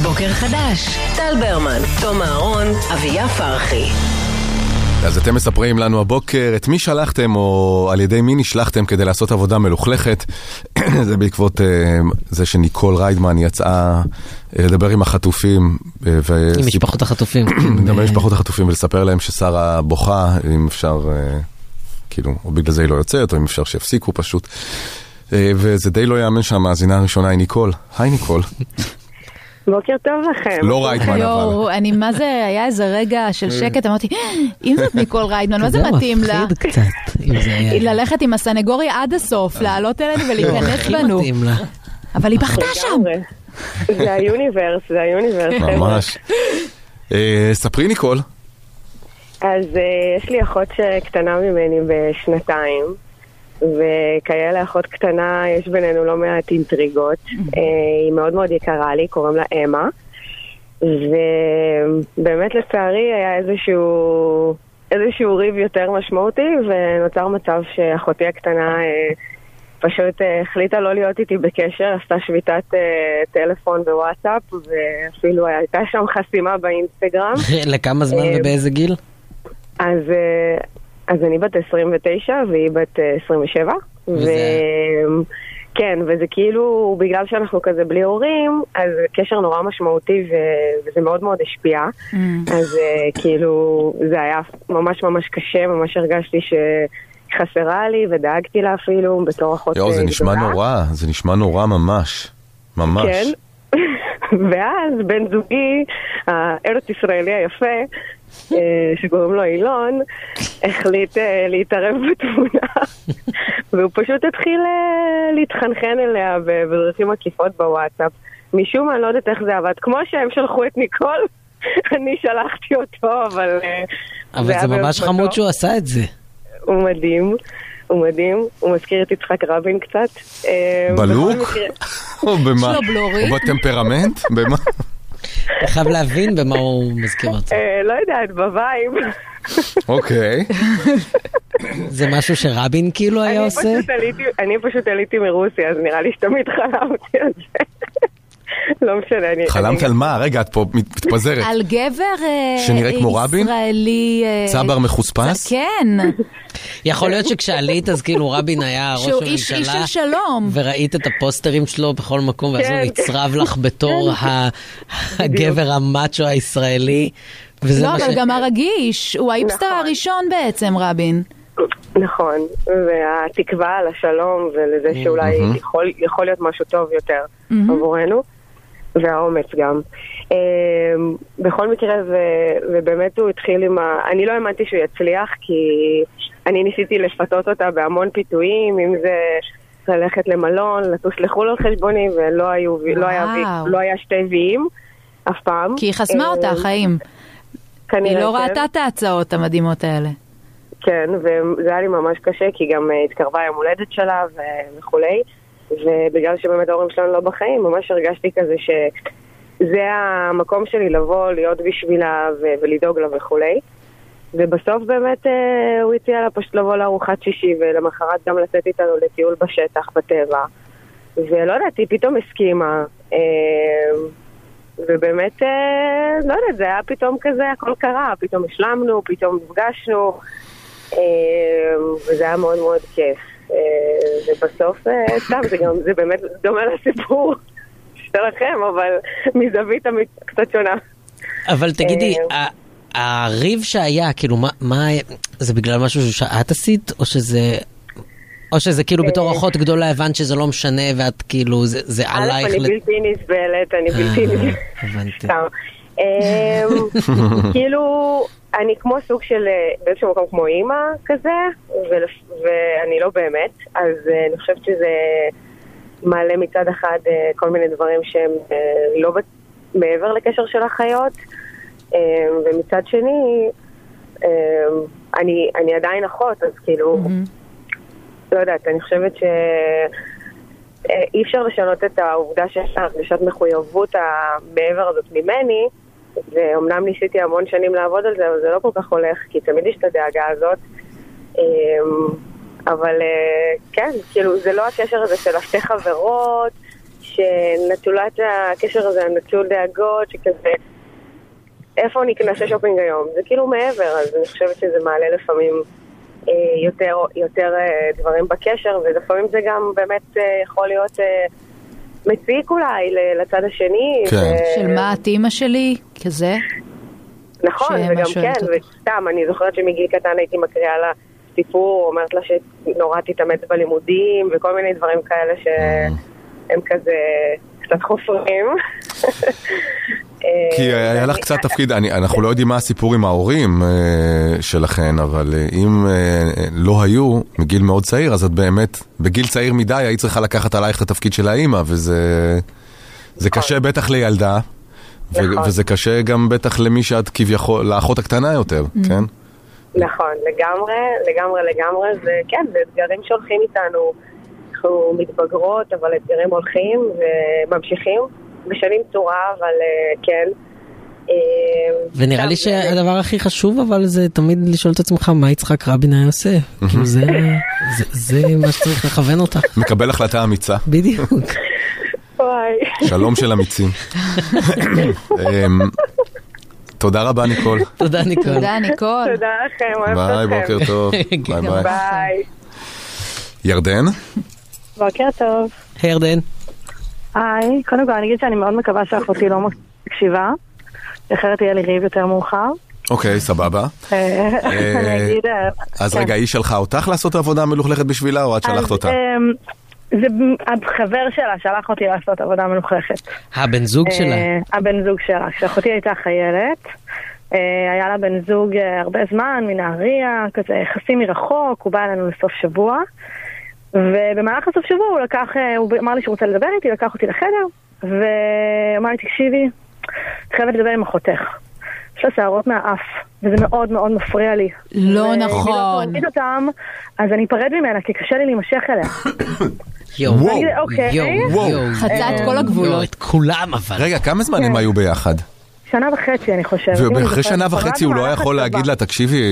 Speaker 1: בוקר חדש, טל ברמן, תום אהרון, אביה פרחי.
Speaker 2: אז אתם מספרים לנו הבוקר את מי שלחתם או על ידי מי נשלחתם כדי לעשות עבודה מלוכלכת. <clears throat> זה בעקבות uh, זה שניקול ריידמן יצאה uh, לדבר עם החטופים. Uh,
Speaker 3: עם משפחות החטופים. <clears throat>
Speaker 2: לדבר עם משפחות החטופים ולספר להם ששרה בוכה, אם אפשר, uh, כאילו, או בגלל זה היא לא יוצאת, או אם אפשר שיפסיקו פשוט. אה, וזה די לא יאמן שהמאזינה הראשונה היא ניקול. היי ניקול. <laughs>
Speaker 5: בוקר טוב לכם.
Speaker 2: לא ריידמן אבל.
Speaker 4: יואו, אני, מה זה, היה איזה רגע של שקט, אמרתי, אם זאת ניקול ריידמן, מה זה מתאים לה?
Speaker 3: מפחיד קצת.
Speaker 4: ללכת עם הסנגוריה עד הסוף, לעלות אלינו ולהיכנס בנו. אבל היא בכתה שם.
Speaker 5: זה ה universe, זה ה universe.
Speaker 2: ממש. אה, ספרי ניקול.
Speaker 5: אז אה, יש לי אחות שקטנה ממני בשנתיים, וכאלה אחות קטנה יש בינינו לא מעט אינטריגות. אה, היא מאוד מאוד יקרה לי, קוראים לה אמה. ובאמת לצערי היה איזשהו, איזשהו ריב יותר משמעותי, ונוצר מצב שאחותי הקטנה אה, פשוט אה, החליטה לא להיות איתי בקשר, עשתה שביתת טלפון בוואטסאפ, ואפילו הייתה שם חסימה באינסטגרם. <laughs>
Speaker 3: לכמה זמן ובאיזה גיל?
Speaker 5: אז, אז אני בת 29 והיא בת אה, 27.
Speaker 3: וזה-
Speaker 5: ו... כן, וזה כאילו, בגלל שאנחנו כזה בלי הורים, אז זה קשר נורא משמעותי ו... וזה מאוד מאוד השפיע.
Speaker 4: Mm.
Speaker 5: אז אה, כאילו, זה היה ממש ממש קשה, ממש הרגשתי שחסרה לי ודאגתי לה אפילו בתור אחות
Speaker 2: יואו, זה
Speaker 5: אה,
Speaker 2: נשמע
Speaker 5: גדולה.
Speaker 2: נורא, זה נשמע נורא ממש. ממש.
Speaker 5: כן. <laughs> ואז בן זוגי, הארץ ישראלי היפה, אה, שקוראים לו אילון, החליט אה, להתערב בתמונה, <laughs> והוא פשוט התחיל אה, להתחנחן אליה בדרכים עקיפות בוואטסאפ. משום מה, אני לא יודעת איך זה עבד. כמו שהם שלחו את ניקול, <laughs> אני שלחתי אותו, אבל...
Speaker 3: אבל זה ממש. חמוד שהוא עשה את זה.
Speaker 5: הוא מדהים, הוא מדהים, הוא מזכיר את יצחק רבין קצת. אה,
Speaker 2: ב
Speaker 5: look? <laughs>
Speaker 2: או במה?
Speaker 4: יש לו בלורית.
Speaker 2: או בטמפרמנט? במה?
Speaker 3: אתה חייב להבין במה הוא מזכיר אותו.
Speaker 5: אה, לא יודעת, ב vibe.
Speaker 2: אוקיי. <laughs>
Speaker 3: זה משהו שרבין כאילו היה
Speaker 5: אני
Speaker 3: עושה?
Speaker 5: אני פשוט עליתי מרוסיה, אז נראה לי שתמיד חלמתי על זה. לא משנה, אני...
Speaker 2: חלמת על מה? רגע, את פה מת- מתפזרת.
Speaker 4: על גבר אה,
Speaker 2: שנראה כמו רבין?
Speaker 4: ישראלי... אה,
Speaker 2: צבר מחוספס?
Speaker 4: כן,
Speaker 3: יכול להיות שכשעלית אז כאילו רבין היה ראש
Speaker 4: שהוא איש
Speaker 3: הממשלה,
Speaker 4: של שלום.
Speaker 3: וראית את הפוסטרים שלו בכל מקום, ואז הוא
Speaker 5: כן.
Speaker 3: נצרב לך בתור ה- הגבר המאצ'ו הישראלי.
Speaker 4: לא, אבל גם הרגיש, הוא האיפסטר
Speaker 5: נכון.
Speaker 4: הראשון בעצם, רבין.
Speaker 5: נכון, והתקווה לשלום ולזה שאולי
Speaker 2: מהמם.
Speaker 5: יכול, יכול להיות משהו טוב יותר עבורנו, והאומץ גם. אמ, בכל מקרה, ו- ובאמת הוא התחיל עם ה... אני לא האמנתי שהוא יצליח, כי אני ניסיתי לפתות אותה בהמון פיתויים, אם זה ללכת למלון, לטוס לחו"ל על חשבוני, ולא היו, לא היה. לא היה שתי ויים אף פעם.
Speaker 4: כי היא חסמה
Speaker 5: אמ,
Speaker 4: אותה, חיים.
Speaker 5: כנראה
Speaker 4: היא לא
Speaker 5: כן.
Speaker 4: ראתה את ההצעות המדהימות האלה.
Speaker 5: כן, וזה היה לי ממש קשה, כי גם אה, התקרבה יום הולדת שלה וכולי, ובגלל שבאמת ההורים שלנו לא בחיים, ממש הרגשתי כזה שזה המקום שלי לבוא, להיות בשבילה ו- ולדאוג לה וכולי. ובסוף באמת אה, הוא הציע לה פשוט לבוא לארוחת שישי, ולמחרת גם לצאת איתנו לטיול בשטח, בטבע. ולא יודעת, היא פתאום הסכימה. אה, ובאמת, אה, לא יודעת, זה היה פתאום כזה, הכל קרה, פתאום השלמנו, פתאום נפגשנו, אה, וזה היה מאוד מאוד כיף. אה, ובסוף, אה, סתם, זה גם, זה באמת דומה לסיפור <laughs> שלכם, אבל מזווית קצת שונה.
Speaker 3: אבל תגידי,
Speaker 5: אה,
Speaker 3: הריב שהיה, כאילו, מה- מה, זה בגלל משהו שאת עשית, או שזה... או שזה כאילו בתור. אחות גדולה הבנת שזה לא משנה ואת כאילו, זה, זה
Speaker 5: א',
Speaker 3: עלייך...
Speaker 5: אני
Speaker 3: לת-
Speaker 5: בלתי נסבלת, אני בלתי נסבלת.
Speaker 3: הבנתי.
Speaker 5: אמ, <laughs> כאילו, אני כמו סוג של, אה, באיזשהו מקום כמו אימא כזה, ואני לא באמת, אז אה, אני חושבת שזה מעלה מצד אחד אה, כל מיני דברים שהם לא מעבר לקשר של אחיות, אה, ומצד שני, אני אני עדיין אחות, אז כאילו, לא יודעת, אני חושבת ש... אי אפשר לשנות את העובדה שיש לה הרגשת מחויבות המעבר הזאת ממני, ואומנם ניסיתי המון שנים לעבוד על זה, אבל זה לא כל כך הולך, כי תמיד יש את הדאגה הזאת. אמ, אבל אה, כן, כאילו, זה לא הקשר הזה של השתי חברות, שנטולת הקשר הזה, נטול דאגות, שכזה, איפה נעשה שופינג היום? זה כאילו מעבר, אז אני חושבת שזה מעלה לפעמים אה, יותר, יותר אה, דברים בקשר, ולפעמים זה גם באמת יכול להיות מציק אולי לצד השני.
Speaker 2: כן.
Speaker 5: ו-
Speaker 4: של מה את אימא שלי? כזה?
Speaker 5: נכון, וגם כן. וסתם, אני זוכרת שמגיל קטן הייתי מקריאה לה סיפור, אומרת לה שנורא תתאמץ בלימודים, וכל מיני דברים כאלה שהם כזה קצת חופרים.
Speaker 2: כי היה לך קצת תפקיד, אני, אנחנו לא יודעים מה הסיפור עם ההורים אה, שלכן, אבל אה, אם אה, לא היו מגיל מאוד צעיר, אז את באמת, בגיל צעיר מדי היית צריכה לקחת עלייך את התפקיד של האימא, וזה זה קשה בטח לילדה, ו-
Speaker 5: נכון.
Speaker 2: וזה קשה גם בטח למי שאת כביכול, לאחות הקטנה יותר, כן?
Speaker 5: נכון, לגמרי, לגמרי, לגמרי, זה כן, זה אתגרים שהולכים איתנו. אנחנו מתבגרות, אבל אתגרים הולכים וממשיכים בשנים צורה, אבל אה, כן. אה,
Speaker 3: ונראה לי
Speaker 5: זה-
Speaker 3: שהדבר הכי חשוב אבל זה תמיד לשאול את עצמך מה יצחק רבין היה עושה. כאילו זה, זה, זה מה שצריך לכוון אותך.
Speaker 2: מקבל החלטה אמיצה,
Speaker 3: בדיוק.
Speaker 5: וואי.
Speaker 2: שלום של אמיצים. אמ, תודה רבה ניקול,
Speaker 3: תודה ניקול.
Speaker 4: תודה, ניקול.
Speaker 5: תודה לכם,
Speaker 2: ביי. בוקר טוב, <laughs>
Speaker 3: גם
Speaker 2: ביי.
Speaker 5: ביי.
Speaker 2: ירדן?
Speaker 6: בוקר טוב.
Speaker 3: היי ירדן.
Speaker 6: היי, קודם כל אני אגיד שאני מאוד מקווה שאחותי לא מקשיבה, אחרת יהיה לי ריב יותר מאוחר.
Speaker 2: אוקיי, סבבה.
Speaker 6: אה, <laughs> אגיד... אה,
Speaker 2: אז
Speaker 6: כן.
Speaker 2: רגע, היא שלחה אותך לעשות עבודה מלוכלכת בשבילה, או את שלחת אותה?
Speaker 6: אמ, זה החבר שלה שלח אותי לעשות עבודה מלוכלכת.
Speaker 3: הבן זוג שלה.
Speaker 6: אה, הבן זוג שלה. כשאחותי הייתה חיילת, אה, היה לה בן זוג אה, הרבה זמן, מנהריה, כזה יחסים מרחוק, הוא בא אלינו לסוף שבוע. ובמהלך הסוף שבוע הוא לקח, אה, הוא אמר לי שהוא רוצה לדבר איתי, לקח אותי לחדר, ואמר לי, תקשיבי, את חייבת לדבר עם אחותך. יש לה שערות מהאף, וזה מאוד מאוד מפריע לי.
Speaker 4: לא
Speaker 6: לא
Speaker 4: נכון.
Speaker 6: תוריד אותם, אז אני אפרד ממנה, כי קשה לי להימשך אליה. <coughs>
Speaker 3: יואו.
Speaker 6: אוקיי.
Speaker 3: יואו,
Speaker 2: וואו.
Speaker 3: יואו.
Speaker 4: חצה את
Speaker 3: יואו,
Speaker 4: כל הגבולות.
Speaker 3: יואו, את כולם אבל.
Speaker 2: רגע, כמה זמן
Speaker 6: כן.
Speaker 2: הם היו ביחד?
Speaker 6: שנה וחצי, אני חושבת.
Speaker 2: ואחרי שנה. וחצי הוא לא יכול. להגיד לה, תקשיבי,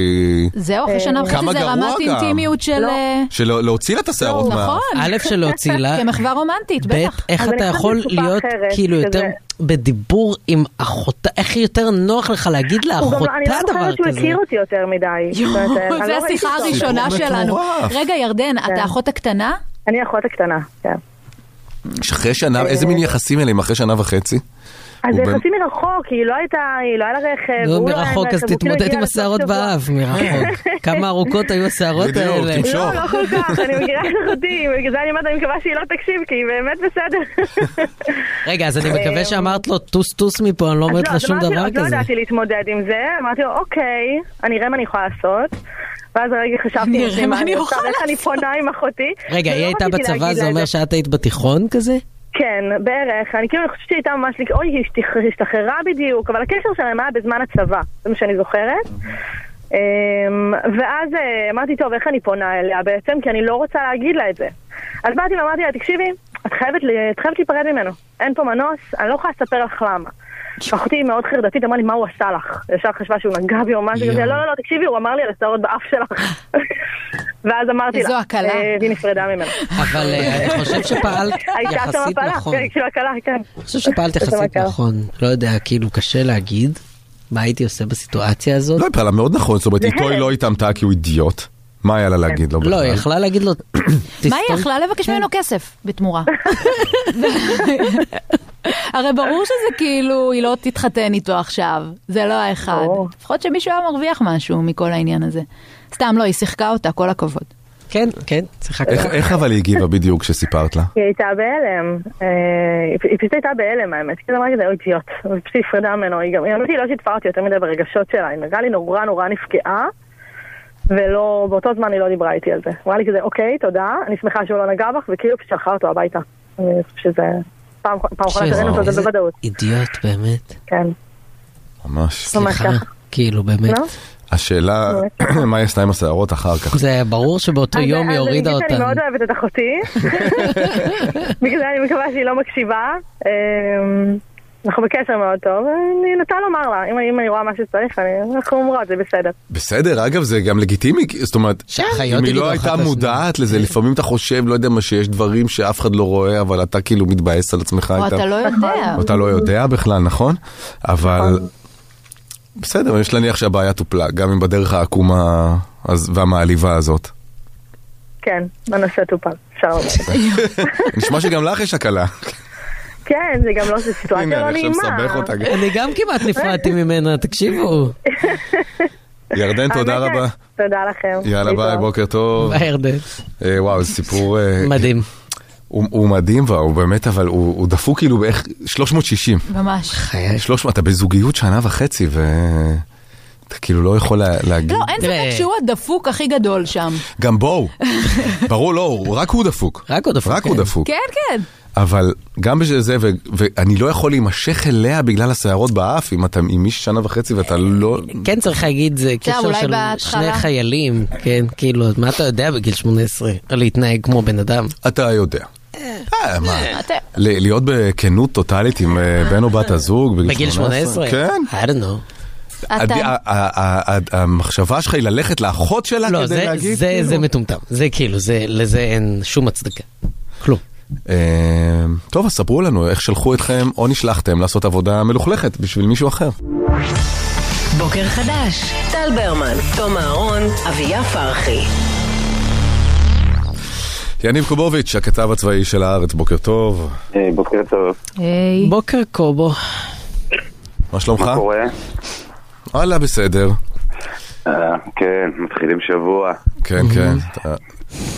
Speaker 4: זהו, אחרי שנה וחצי זה רמת. אינטימיות של...
Speaker 6: לא.
Speaker 4: אה,
Speaker 2: של להוציא לה את השערות מה...
Speaker 4: נכון. <laughs>
Speaker 3: א', שלהוציא לה,
Speaker 4: כמחווה רומנטית,
Speaker 3: ב',
Speaker 4: בטח.
Speaker 3: איך
Speaker 6: אז אני
Speaker 3: אתה יכול להיות כאילו יותר בדיבור עם אחותה, איך יותר נוח לך להגיד
Speaker 6: הוא גם לא-
Speaker 3: לאחותה
Speaker 6: אני לא
Speaker 3: דבר
Speaker 6: זוכרת שהוא
Speaker 3: כזה?
Speaker 6: הכיר אותי יותר מדי.
Speaker 4: זו
Speaker 6: לא ראיתי
Speaker 4: השיחה. הראשונה שלנו. רגע, ירדן,
Speaker 6: כן.
Speaker 4: את האחות הקטנה?
Speaker 6: אני האחות הקטנה, כן.
Speaker 2: אחרי שנה, איזה מין יחסים אלה אחרי שנה וחצי?
Speaker 6: אז זה יחסים מרחוק, היא לא הייתה, היא לא היה לה רכב,
Speaker 3: נו,
Speaker 6: הוא לא היה עם
Speaker 3: מרחוק אז
Speaker 6: כאילו
Speaker 3: תתמודד
Speaker 6: הגיע
Speaker 3: עם השערות. באף, מרחוק. כמה ארוכות היו השערות האלה.
Speaker 6: לא, לא כל כך, אני מכירה את אחותי, בגלל זה אני אומרת, אני מקווה שהיא לא תקשיב, כי היא באמת בסדר. <laughs>
Speaker 3: רגע, אז אני מקווה שאמרת לו טוס טוס מפה, אני לא אומרת
Speaker 6: אז
Speaker 3: לה
Speaker 6: אז
Speaker 3: שום דבר
Speaker 6: אז לא
Speaker 3: כזה.
Speaker 6: ידעתי להתמודד עם זה, אמרתי לו, אוקיי, אני אראה מה אני יכולה לעשות. ואז רגע חשבתי, לעצמי,
Speaker 4: אראה מה אני
Speaker 6: עושה,
Speaker 4: אוכל
Speaker 6: איך אני פונה עם אחותי.
Speaker 3: רגע, היא הייתה בצבא, זה אומר שאת היית בתיכון כזה?
Speaker 6: כן, בערך. אני כאילו חושבת שהיא הייתה ממש, אוי, היא השתח- השתחררה בדיוק, אבל הקשר שלהם היה בזמן הצבא, זה מה שאני זוכרת. אמ, ואז אה, אמרתי, טוב, איך אני פונה אליה בעצם? כי אני לא רוצה להגיד לה את זה. אז באתי ואמרתי לה, תקשיבי, את חייבת, את חייבת להיפרד ממנו. אין פה מנוס, אני לא יכולה לספר לך למה. אחותי היא מאוד חרדתית, אמרה לי, מה הוא עשה לך? ישר חשבה שהוא נגע בי או משהו כזה. לא, לא, לא, תקשיבי, הוא אמר לי על השערות באף שלך. <laughs> ואז אמרתי לה,
Speaker 4: איזו הקלה.
Speaker 6: אה, והיא נפרדה ממנו.
Speaker 3: אבל אה, אני חושב שפעלת <laughs>
Speaker 6: הייתה שם
Speaker 3: יחסית
Speaker 6: הפלה,
Speaker 3: נכון.
Speaker 6: כן, כאילו הקלה, כן.
Speaker 3: אני חושב שפעלת יחסית. נכון. לא יודע, כאילו קשה להגיד מה הייתי עושה בסיטואציה הזאת.
Speaker 2: לא, היא פעלה מאוד נכון, זאת אומרת, איתו היא. לא התעמתה כי הוא אידיוט. מה היה לה להגיד לו בכלל?
Speaker 3: לא, היא יכלה להגיד לו, <coughs>
Speaker 4: מה היא יכלה לבקש ממנו כסף בתמורה? <laughs> הרי ברור שזה כאילו, היא לא תתחתן איתו עכשיו, זה לא האחד. לפחות שמישהו היה מרוויח משהו מכל העניין הזה. סתם לא, היא שיחקה אותה, כל הכבוד.
Speaker 3: כן, כן, שיחקת.
Speaker 2: איך- איך אבל היא הגיבה בדיוק כשסיפרת לה?
Speaker 6: היא הייתה בהלם, אה, היא- היא פשוט הייתה בהלם האמת, כאילו אמרתי זה אידיוט, היא פשוט נפרדה ממנו, היא גם, היא לא שיתפה אותי יותר מדי ברגשות שלה, היא נגעה לי נורא נורא נפגעה, ולא, באותו זמן היא לא דיברה איתי על זה. אמרה לי כזה, אוקיי, תודה, אני שמחה שהוא לא נגע בך, וכאילו פשוט שלחה אותו הביתה. אני חושבת שזה, פעם אחרונה שראינו אותו זה בוודאות,
Speaker 3: אידיוט באמת.
Speaker 6: כן.
Speaker 2: ממש.
Speaker 3: סליחה. כאילו באמת.
Speaker 6: לא?
Speaker 2: השאלה, מה היא עשתה עם השערות אחר כך?
Speaker 3: זה ברור שבאותו יום היא הורידה
Speaker 6: אני
Speaker 3: אותן.
Speaker 6: מאוד אוהבת את אחותי, <laughs> בגלל זה אני מקווה שהיא לא מקשיבה. אנחנו בקשר מאוד טוב, אני נוטה לומר לה, אם, אם אני רואה מה שצריך, אני- אנחנו אומרות, זה בסדר.
Speaker 2: בסדר, אגב, זה גם לגיטימי, זאת אומרת, אם היא לא הייתה. מודעת לזה, לפעמים אתה חושב, לא יודע מה, שיש דברים שאף אחד לא רואה, אבל אתה כאילו מתבאס על עצמך
Speaker 4: או. אתה לא יודע.
Speaker 2: אתה לא יודע בכלל, נכון? אבל בסדר, יש להניח שהבעיה טופלה, גם אם בדרך העקומה אז- והמעליבה הזאת.
Speaker 6: כן, הנושא טופל, אפשר לומר. <laughs>
Speaker 2: נשמע שגם לך יש הקלה.
Speaker 6: כן, זה גם לא, זו סיטואציה
Speaker 2: הנה,
Speaker 6: לא
Speaker 2: אני עכשיו
Speaker 6: נעימה.
Speaker 2: מסבך אותה.
Speaker 3: אני גם כמעט נפרדתי ממנה, תקשיבו. <laughs>
Speaker 2: ירדן, תודה רבה.
Speaker 6: תודה לכם.
Speaker 2: יאללה ביי. בוקר טוב.
Speaker 3: ביי ירדן.
Speaker 2: אה, וואו, זה סיפור... אה,
Speaker 3: מדהים.
Speaker 2: הוא הוא מדהים, והוא באמת, אבל הוא הוא דפוק כאילו בערך 360.
Speaker 4: ממש.
Speaker 3: חיי.
Speaker 2: 300, אתה בזוגיות שנה וחצי, ואתה כאילו לא יכול לה- להגיד.
Speaker 4: לא, אין. ספק שהוא הדפוק הכי גדול שם.
Speaker 2: גם בואו, ברור, לא, הוא- רק הוא דפוק.
Speaker 3: רק הוא דפוק,
Speaker 2: רק הוא
Speaker 3: כן.
Speaker 2: דפוק.
Speaker 4: כן, כן.
Speaker 2: אבל גם בשביל זה, ו- ואני לא יכול להימשך אליה בגלל השערות באף, אם אתה עם מישהי שנה וחצי ואתה לא...
Speaker 3: כן צריך להגיד, זה קשר
Speaker 4: אולי
Speaker 3: של. שני חיילים, כן, כאילו, מה אתה יודע בגיל 18? להתנהג כמו בן אדם.
Speaker 2: אתה יודע. אה, מה?
Speaker 4: אתה-
Speaker 2: ל- להיות בכנות טוטאלית עם אה, בן או בת הזוג
Speaker 3: בגיל 18?
Speaker 2: כן.
Speaker 3: I don't know.
Speaker 2: המחשבה שלך היא ללכת לאחות שלה
Speaker 3: לא,
Speaker 2: כדי
Speaker 3: זה-
Speaker 2: להגיד?
Speaker 3: זה-
Speaker 2: כאילו?
Speaker 3: זה מטומטם. זה כאילו, זה- לזה אין שום הצדקה. כלום.
Speaker 2: אה, טוב, אז ספרו לנו איך שלחו אתכם או נשלחתם לעשות עבודה מלוכלכת בשביל מישהו אחר.
Speaker 1: בוקר חדש, טל ברמן, תום אהרון, אביה פרחי.
Speaker 2: יניב קובוביץ', הכתב הצבאי של הארץ, בוקר טוב.
Speaker 7: היי, בוקר טוב,
Speaker 4: היי.
Speaker 3: בוקר קובו.
Speaker 2: מה שלומך?
Speaker 7: מה קורה?
Speaker 2: וואלה, בסדר.
Speaker 7: אה, כן, מתחילים שבוע,
Speaker 2: כן, כן.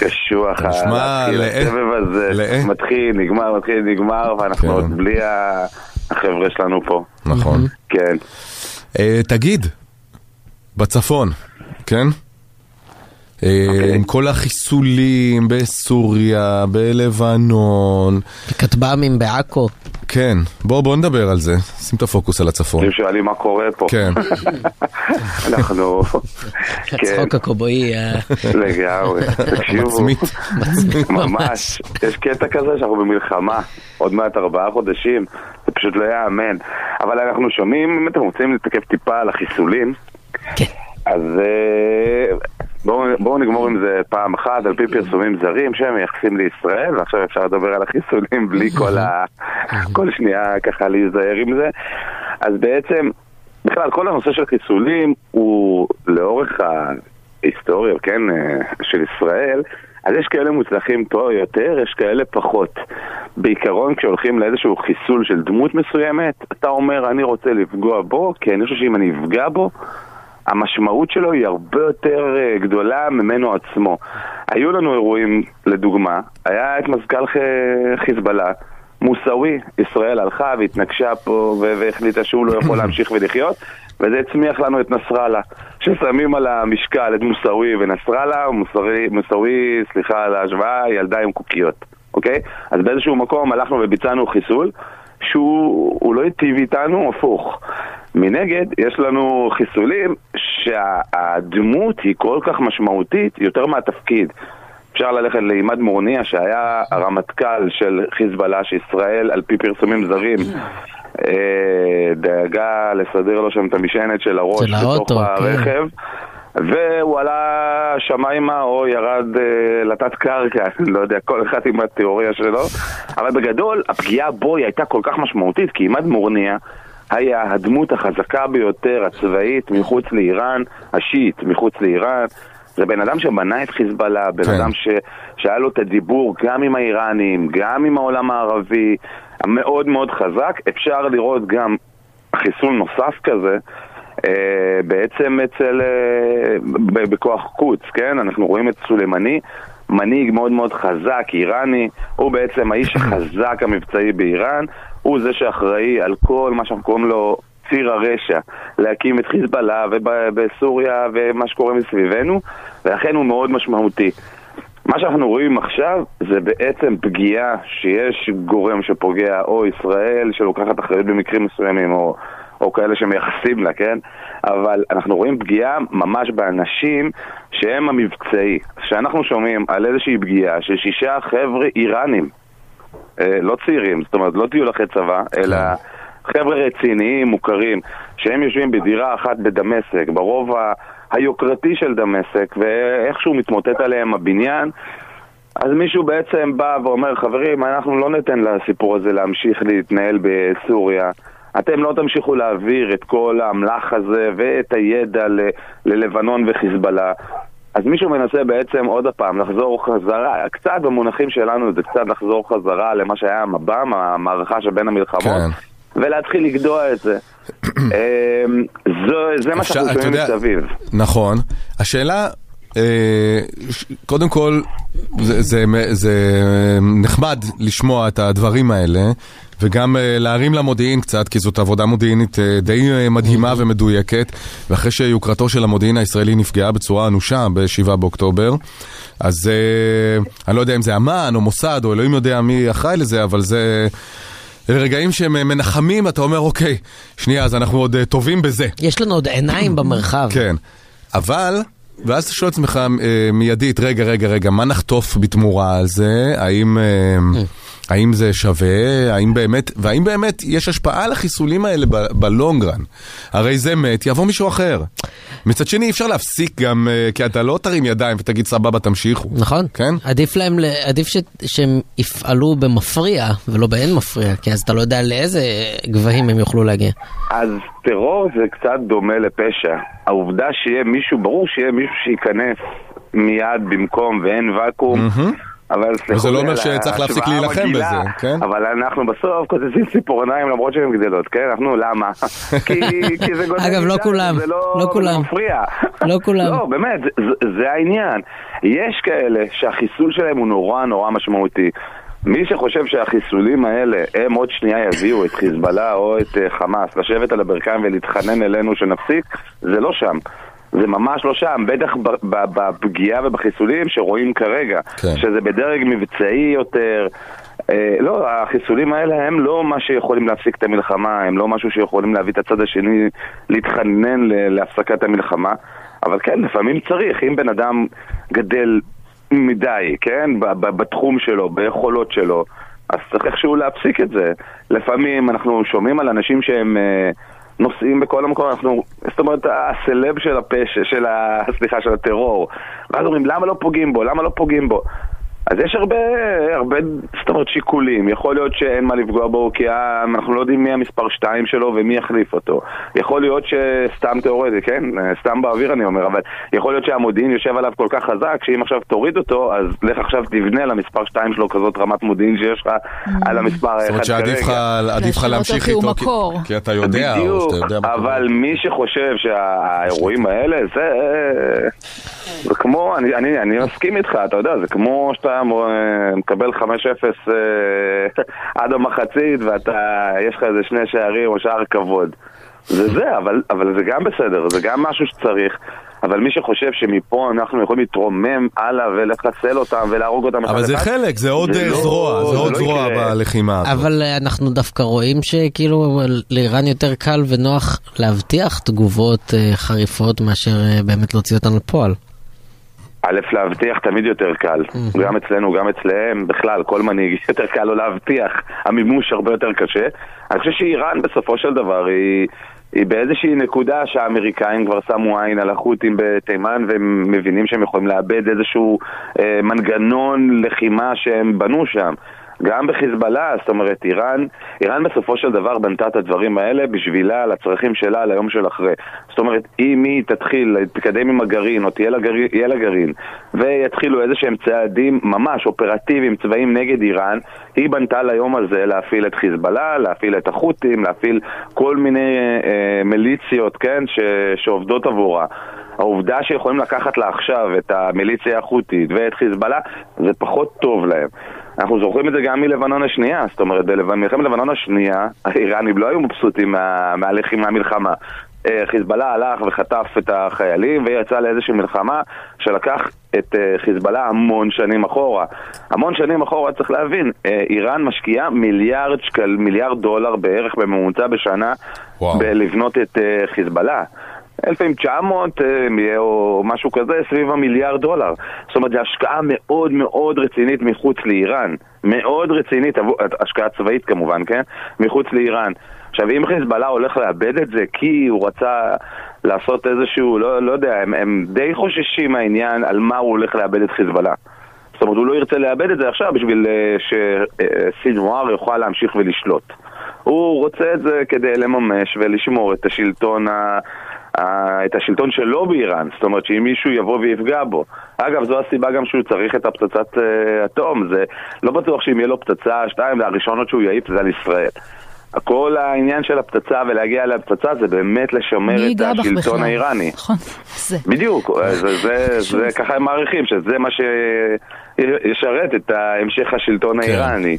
Speaker 7: קשוח. הסבב הזה. מתחיל, נגמר, מתחיל, נגמר, ואנחנו
Speaker 2: כן.
Speaker 7: עוד בלי החבר'ה שלנו פה,
Speaker 2: נכון.
Speaker 7: כן.
Speaker 2: אה, תגיד, בצפון, כן? אה,
Speaker 7: אוקיי.
Speaker 2: עם כל החיסולים בסוריה, בלבנון.
Speaker 3: וכטב"מים בעכו.
Speaker 2: כן, בואו בוא נדבר על זה, שים את הפוקוס על הצפון.
Speaker 7: אתם שואלים מה קורה פה.
Speaker 2: כן, <laughs>
Speaker 7: אנחנו... <laughs> כן,
Speaker 3: הצחוק הקובעי. ה-
Speaker 7: לגמרי. תקשיבו.
Speaker 2: מצמית. <laughs>
Speaker 7: ממש. יש קטע כזה שאנחנו במלחמה, עוד מעט ארבעה חודשים, זה פשוט לא ייאמן. אבל אנחנו שומעים, אם אתם רוצים להתעכב טיפה על החיסולים,
Speaker 3: כן.
Speaker 7: אז אה, בואו בואו נגמור עם זה פעם אחת, על פי פרסומים זרים שהם מייחסים לישראל, ועכשיו אפשר לדבר על החיסולים בלי כל ה... כל שנייה ככה להיזהר עם זה. אז בעצם, בכלל, כל הנושא של חיסולים הוא לאורך ההיסטוריה, כן, אה, של ישראל, אז יש כאלה מוצלחים טוב יותר, יש כאלה פחות. בעיקרון, כשהולכים לאיזשהו חיסול של דמות מסוימת, אתה אומר, אני רוצה לפגוע בו, כי אני חושב שאם אני אפגע בו, המשמעות שלו היא הרבה יותר אה, גדולה ממנו עצמו. היו לנו אירועים, לדוגמה, היה את מזכ"ל חיזבאללה, מוסאווי, ישראל הלכה והתנגשה פה והחליטה שהוא לא יכול <laughs> להמשיך ולחיות, וזה הצמיח לנו את נסראללה. ששמים על המשקל את מוסאווי ונסראללה, מוסאווי, סליחה על ההשוואה, ילדה עם קוקיות, אוקיי? אז באיזשהו מקום הלכנו וביצענו חיסול. שהוא הוא לא היטיב איתנו, הפוך. מנגד, יש לנו חיסולים שהדמות היא כל כך משמעותית יותר מהתפקיד. אפשר ללכת לעימאד מורניה שהיה הרמטכ"ל של חיזבאללה, שישראל על פי פרסומים זרים אה, דאגה לסדר לו שם את המשענת של הראש
Speaker 3: של האוטו,
Speaker 7: בתוך
Speaker 3: כן.
Speaker 7: והוא עלה שמיימה או ירד אה, לתת קרקע, <laughs> לא יודע, כל אחד עם התיאוריה שלו אבל בגדול, הפגיעה בו היא הייתה כל כך משמעותית כי עימאד מורניה היה הדמות החזקה ביותר הצבאית מחוץ לאיראן, השיעית מחוץ לאיראן זה בן אדם שבנה את חיזבאללה, בן
Speaker 2: כן.
Speaker 7: אדם ש... שהיה לו את הדיבור גם עם האיראנים, גם עם העולם הערבי, מאוד מאוד חזק. אפשר לראות גם חיסול נוסף כזה, בעצם אצל... אה, בכוח קוץ, כן? אנחנו רואים את סולימני, מנהיג מאוד מאוד חזק, איראני, הוא בעצם האיש <coughs> החזק המבצעי באיראן, הוא זה שאחראי על כל מה שאנחנו קוראים לו ציר הרשע, להקים את חיזבאללה ובסוריה ומה שקורה מסביבנו, ולכן הוא מאוד משמעותי. מה שאנחנו רואים עכשיו זה בעצם פגיעה שיש גורם שפוגע, או ישראל שלוקחת אחריות במקרים מסוימים, או, או כאלה שמייחסים לה, כן? אבל אנחנו רואים פגיעה ממש באנשים שהם המבצעי. כשאנחנו שומעים על איזושהי פגיעה של שישה חבר'ה איראנים, אה, לא צעירים, זאת אומרת לא טיול אחרי צבא, אלא חבר'ה רציניים, מוכרים, שהם יושבים בדירה אחת בדמשק, ברובע היוקרתי של דמשק, ואיכשהו מתמוטט עליהם הבניין, אז מישהו בעצם בא ואומר, חברים, אנחנו לא ניתן לסיפור הזה להמשיך להתנהל בסוריה. אתם לא תמשיכו להעביר את כל האמל"ח הזה ואת הידע ל- ללבנון וחיזבאללה. אז מישהו מנסה בעצם עוד פעם לחזור חזרה, קצת במונחים שלנו זה קצת לחזור חזרה למה שהיה המב"ם, המערכה שבין המלחמות,
Speaker 2: כן.
Speaker 7: ולהתחיל לגדוע את זה. <clears throat> אמ, זו- זה מה שאנחנו שומעים מסביב.
Speaker 2: נכון. השאלה, אה, קודם כל, זה, זה, זה נחמד לשמוע את הדברים האלה, וגם אה, להרים למודיעין קצת, כי זאת עבודה מודיעינית אה, די אה, מדהימה ומדויקת, ואחרי שיוקרתו של המודיעין הישראלי נפגעה בצורה אנושה ב-7 באוקטובר, אז אני לא יודע אם זה אמ"ן או מוסד או אלוהים יודע מי אחראי לזה, אבל זה... אלה רגעים שהם מנחמים, אתה אומר, אוקיי, שנייה, אז אנחנו עוד טובים בזה.
Speaker 3: יש לנו עוד עיניים <clears throat> במרחב.
Speaker 2: כן, אבל, ואז אתה שואל את עצמך מיידית, רגע, רגע, רגע, מה נחטוף בתמורה על זה? האם, אה, האם זה שווה? האם באמת, והאם באמת יש השפעה על החיסולים האלה בלונגרן? הרי זה מת, יבוא מישהו אחר. מצד שני, אי אפשר להפסיק גם, אה, כי אתה לא תרים ידיים ותגיד סבבה, תמשיכו.
Speaker 3: נכון?
Speaker 2: כן?
Speaker 3: עדיף להם, עדיף ש... שהם יפעלו במפריע ולא באין מפריע, כי אז אתה לא יודע לאיזה גבהים הם יוכלו להגיע.
Speaker 7: אז טרור זה קצת דומה לפשע. העובדה שיהיה מישהו, ברור שיהיה מישהו שייכנס מיד במקום ואין ואקום. אבל סלחו
Speaker 2: וזה לא אומר שצריך להפסיק להילחם בזה, כן?
Speaker 7: אבל אנחנו בסוף כותבים ציפורניים למרות שהן גדלות, כן? אנחנו למה? <laughs> כי, כי זה גודל
Speaker 3: אגב, לא
Speaker 7: מאיתנו,
Speaker 3: כולם,
Speaker 7: זה לא,
Speaker 3: לא כולם.
Speaker 7: זה מפריע.
Speaker 3: לא כולם.
Speaker 7: לא, באמת, זה העניין. יש כאלה שהחיסול שלהם הוא נורא נורא משמעותי. מי שחושב שהחיסולים האלה הם עוד שנייה יביאו את חיזבאללה או את אה, חמאס לשבת על הברכיים ולהתחנן אלינו שנפסיק, זה לא שם. זה ממש לא שם, בטח בפגיעה ובחיסולים שרואים כרגע,
Speaker 2: כן.
Speaker 7: שזה בדרג מבצעי יותר. אה, לא, החיסולים האלה הם לא מה שיכולים להפסיק את המלחמה, הם לא משהו שיכולים להביא את הצד השני להתחנן להפסקת המלחמה, אבל כן, לפעמים צריך, אם בן אדם גדל מדי, כן, בתחום שלו, ביכולות שלו, אז צריך איכשהו להפסיק את זה. לפעמים אנחנו שומעים על אנשים שהם אה, נוסעים בכל המקום, אנחנו, זאת אומרת, הסלב של הפשע, של ה... סליחה, של הטרור. ואז אומרים, למה לא פוגעים בו? למה לא פוגעים בו? אז יש הרבה, הרבה, זאת אומרת, שיקולים. יכול להיות שאין מה לפגוע בו כי ה- אנחנו לא יודעים מי המספר 2 שלו ומי יחליף אותו. יכול להיות שסתם תיאורטי, כן? סתם באוויר אני אומר, אבל יכול להיות שהמודיעין יושב עליו כל כך חזק, שאם עכשיו תוריד אותו, אז לך עכשיו תבנה למספר 2 שלו כזאת רמת מודיעין שיש לך על המספר
Speaker 2: זאת
Speaker 7: האחד
Speaker 2: אומרת שעדיף לך להמשיך איתו, כי- אתה יודע, או שאתה יודע... מה.
Speaker 7: אבל מי שחושב שהאירועים האלה זה... זה כמו, אני, אני, אני מסכים איתך, אתה יודע, זה כמו שאתה אה, מקבל 5-0 אה, <laughs> עד המחצית ואתה, יש לך איזה שני שערים או שער כבוד. זה זה, אבל, אבל זה גם בסדר, זה גם משהו שצריך. אבל מי שחושב שמפה אנחנו יכולים להתרומם הלאה ולחסל אותם ולהרוג אותם
Speaker 2: אבל זה
Speaker 7: אחד,
Speaker 2: חלק, זה עוד
Speaker 7: זה
Speaker 2: אה,
Speaker 7: לא-
Speaker 2: זרוע, זה
Speaker 7: זה
Speaker 2: עוד
Speaker 7: לא
Speaker 2: זרוע
Speaker 7: יקרה.
Speaker 2: בלחימה הזאת.
Speaker 3: אבל אנחנו דווקא רואים שכאילו לאיראן יותר קל ונוח להבטיח תגובות חריפות מאשר באמת להוציא אותן לפועל.
Speaker 7: א', להבטיח תמיד יותר קל, גם אצלנו, גם אצלהם, בכלל, כל מנהיג יותר קל לו להבטיח, המימוש הרבה יותר קשה. אני חושב שאיראן בסופו של דבר היא, היא באיזושהי נקודה שהאמריקאים כבר שמו עין על החות'ים בתימן והם מבינים שהם יכולים לאבד איזשהו אה, מנגנון לחימה שהם בנו שם. גם בחיזבאללה, זאת אומרת, איראן, איראן בסופו של דבר בנתה את הדברים האלה בשבילה, לצרכים שלה, ליום של אחרי. זאת אומרת, אם היא תתחיל להתקדם עם הגרעין, או תהיה לה יהיה לה גרעין, ויתחילו איזה שהם צעדים ממש אופרטיביים, צבאיים נגד איראן, היא בנתה ליום הזה להפעיל את חיזבאללה, להפעיל את החות'ים, להפעיל כל מיני אה, מיליציות, כן, ש, שעובדות עבורה. העובדה שיכולים לקחת לה עכשיו את המיליציה החות'ית ואת חיזבאללה, זה פחות טוב להם. אנחנו זוכרים את זה גם מלבנון השנייה, זאת אומרת, במלחמת לבנון השנייה, האיראנים לא היו מבסוטים מה, מהלכים מהמלחמה. אה, חיזבאללה הלך וחטף את החיילים ויצא לאיזושהי מלחמה שלקח את אה, חיזבאללה המון שנים אחורה. המון שנים אחורה צריך להבין, אה, איראן משקיעה מיליארד שקל, מיליארד דולר בערך בממוצע בשנה
Speaker 2: וואו.
Speaker 7: בלבנות את חיזבאללה. 1900 אה, או משהו כזה סביב המיליארד דולר. זאת אומרת, זו השקעה מאוד מאוד רצינית מחוץ לאיראן. מאוד רצינית, השקעה צבאית כמובן, כן? מחוץ לאיראן. עכשיו, אם חיזבאללה הולך לאבד את זה כי הוא רצה לעשות איזשהו, לא, לא יודע, הם, הם די חוששים מהעניין על מה הוא הולך לאבד את חיזבאללה. זאת אומרת, הוא לא ירצה לאבד את זה עכשיו בשביל אה, שסינואר יוכל להמשיך ולשלוט. הוא רוצה את זה כדי לממש ולשמור את השלטון, ה... את השלטון שלו באיראן, זאת אומרת שאם מישהו יבוא ויפגע בו. אגב, זו הסיבה גם שהוא צריך את הפצצת אה, אטום, זה לא בטוח שאם יהיה לו פצצה שתיים, הראשונות שהוא יעיף זה על ישראל. כל העניין של הפצצה ולהגיע לפצצה זה באמת לשמר את? השלטון האיראני.
Speaker 4: נכון, זה.
Speaker 7: בדיוק, זה, זה, <laughs> זה ככה הם מעריכים, שזה מה שישרת את המשך השלטון
Speaker 2: כן.
Speaker 7: האיראני.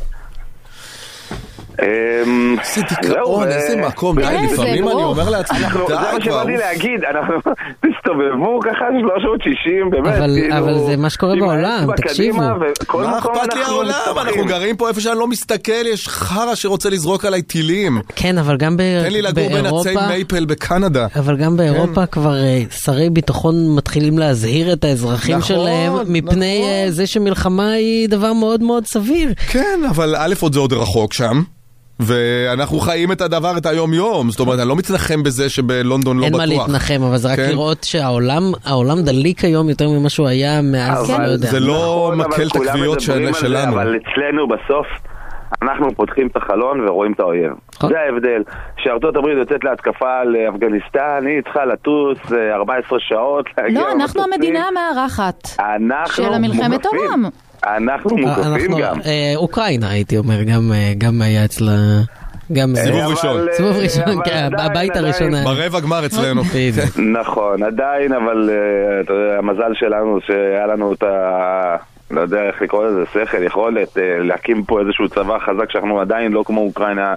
Speaker 7: אמ,
Speaker 2: איזה
Speaker 7: זהו,
Speaker 2: דיכאון, איזה מקום, די,
Speaker 4: כן, זה
Speaker 2: לפעמים אני. אומר לעצמי,
Speaker 7: אנחנו, זה
Speaker 2: די
Speaker 7: מה
Speaker 2: כבר,
Speaker 7: שבאתי. להגיד, אנחנו, <laughs> תסתובבו ככה 360, באמת,
Speaker 3: אבל-
Speaker 7: כאילו,
Speaker 3: אבל זה מה שקורה בעולם, תקשיבו.
Speaker 2: מה אכפת לי העולם? אנחנו גרים פה איפה שאני לא מסתכל, יש חרא שרוצה לזרוק עליי טילים.
Speaker 3: כן, אבל גם ב-
Speaker 2: תן לי לגור בין עצי
Speaker 3: באירופה...
Speaker 2: מייפל בקנדה.
Speaker 3: אבל גם באירופה כבר אה, שרי ביטחון מתחילים להזהיר את האזרחים
Speaker 2: נכון,
Speaker 3: שלהם מפני
Speaker 2: נכון.
Speaker 3: אה, זה שמלחמה היא דבר מאוד מאוד סביר.
Speaker 2: כן, אבל א' עוד זה עוד רחוק שם. ואנחנו חיים את הדבר, את היום-יום. זאת אומרת, אני לא מתנחם בזה שבלונדון לא
Speaker 3: אין
Speaker 2: בטוח.
Speaker 3: מה להתנחם, אבל זה רק
Speaker 2: כן.
Speaker 3: לראות שהעולם העולם דליק היום יותר ממה שהוא היה מאז,
Speaker 7: אבל
Speaker 3: לא יודע.
Speaker 2: זה לא
Speaker 7: נכון,
Speaker 2: מקל את
Speaker 7: כולם
Speaker 2: הכוויות
Speaker 7: מדברים
Speaker 2: של-
Speaker 7: על זה,
Speaker 2: שלנו.
Speaker 7: אבל אצלנו בסוף, אנחנו פותחים את החלון ורואים את האויב.
Speaker 3: נכון.
Speaker 7: זה ההבדל. כשארצות הברית יוצאת להתקפה על אפגניסטן, היא צריכה לטוס אה, 14 שעות, להגיע
Speaker 4: לא, אנחנו. המדינה המארחת.
Speaker 7: אנחנו
Speaker 4: של המלחמת. עולם.
Speaker 7: אנחנו
Speaker 3: אה,
Speaker 7: מוקפים גם.
Speaker 3: אה, אוקראינה הייתי אומר, גם אה, גם היה אצלה... גם
Speaker 2: סיבוב ראשון.
Speaker 3: סיבוב ראשון,
Speaker 7: אבל
Speaker 3: כן, הבית. הראשון היה.
Speaker 2: ברבע גמר אצלנו. <laughs>
Speaker 7: נכון, עדיין, אבל אתה יודע, המזל שלנו שהיה לנו את ה... לא יודע איך לקרוא לזה, שכל, יכולת להקים פה איזשהו צבא חזק שאנחנו עדיין לא כמו אוקראינה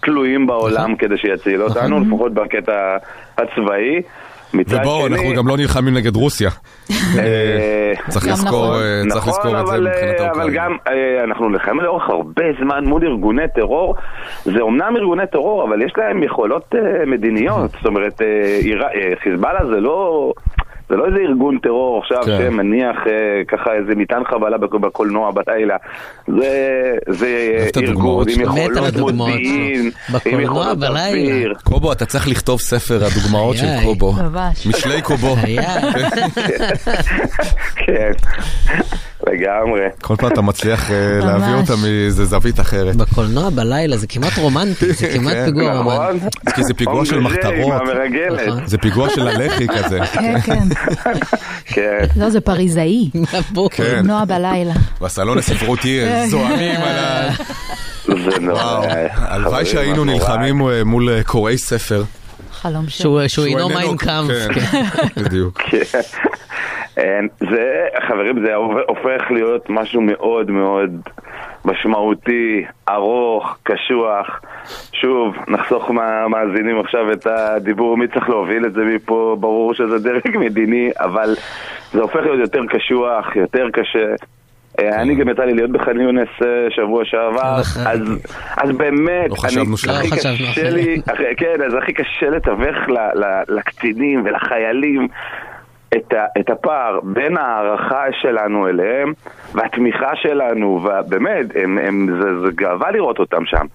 Speaker 7: תלויים בעולם
Speaker 3: נכון.
Speaker 7: כדי שיציל אותנו, לפחות בקטע הצבאי.
Speaker 2: ובואו, אנחנו גם לא נלחמים נגד רוסיה.
Speaker 7: אה,
Speaker 2: צריך לזכור,
Speaker 4: נכון.
Speaker 2: אה,
Speaker 7: נכון,
Speaker 2: לזכור את זה מבחינת
Speaker 7: אה, אבל. גם אה, אנחנו נלחמים לאורך הרבה זמן מול ארגוני טרור. זה אומנם ארגוני טרור, אבל יש להם יכולות מדיניות. זאת אומרת, חיזבאללה זה לא... זה לא איזה ארגון טרור עכשיו
Speaker 2: כן.
Speaker 7: שמניח אה, ככה איזה מטען חבלה בק- בקולנוע בלילה. זה, זה ארגון עם יכולות מודיעין. עם יכולות. אוויר.
Speaker 2: קובו, אתה צריך לכתוב ספר הדוגמאות של. קובו. משלי קובו. <laughs>
Speaker 3: היה.
Speaker 7: כן, <laughs> לגמרי.
Speaker 2: כל פעם אתה מצליח אה, להביא. אותה מאיזה זווית אחרת.
Speaker 3: בקולנוע בלילה זה כמעט רומנטי, זה <laughs> כמעט
Speaker 2: כן,
Speaker 3: פיגוע רומנטי.
Speaker 7: נכון?
Speaker 2: כי זה פיגוע של מחתרות.
Speaker 3: נכון.
Speaker 2: זה פיגוע של הלח"י <laughs> כזה.
Speaker 4: כן, כן.
Speaker 7: כן.
Speaker 4: לא, זה פריזאי.
Speaker 2: כן.
Speaker 4: נועה בלילה.
Speaker 2: בסלון הספרותי זועמים על ה...
Speaker 7: זה נורא.
Speaker 2: הלוואי שהיינו. נלחמים אה, מול אה, קוראי ספר.
Speaker 4: חלום.
Speaker 3: שהוא אינו
Speaker 2: איננו-
Speaker 3: מיינקאמפ.
Speaker 2: כן, <laughs> בדיוק.
Speaker 7: זה, חברים, זה הופך להיות משהו מאוד מאוד משמעותי, ארוך, קשוח. שוב, נחסוך מהמאזינים עכשיו את הדיבור מי צריך להוביל את זה מפה, ברור שזה דרג <laughs> מדיני, אבל זה הופך להיות יותר קשוח, יותר קשה. אה, אני גם יצא לי להיות בח'אן יונס אה, שבוע שעבר. אז, אז באמת,
Speaker 2: לא
Speaker 7: הכי קשה לי, כן, אז הכי קשה לתווך לקצינים ולחיילים את, ה, את הפער בין ההערכה שלנו אליהם והתמיכה שלנו, ובאמת, זה, זה גאווה לראות אותם שם.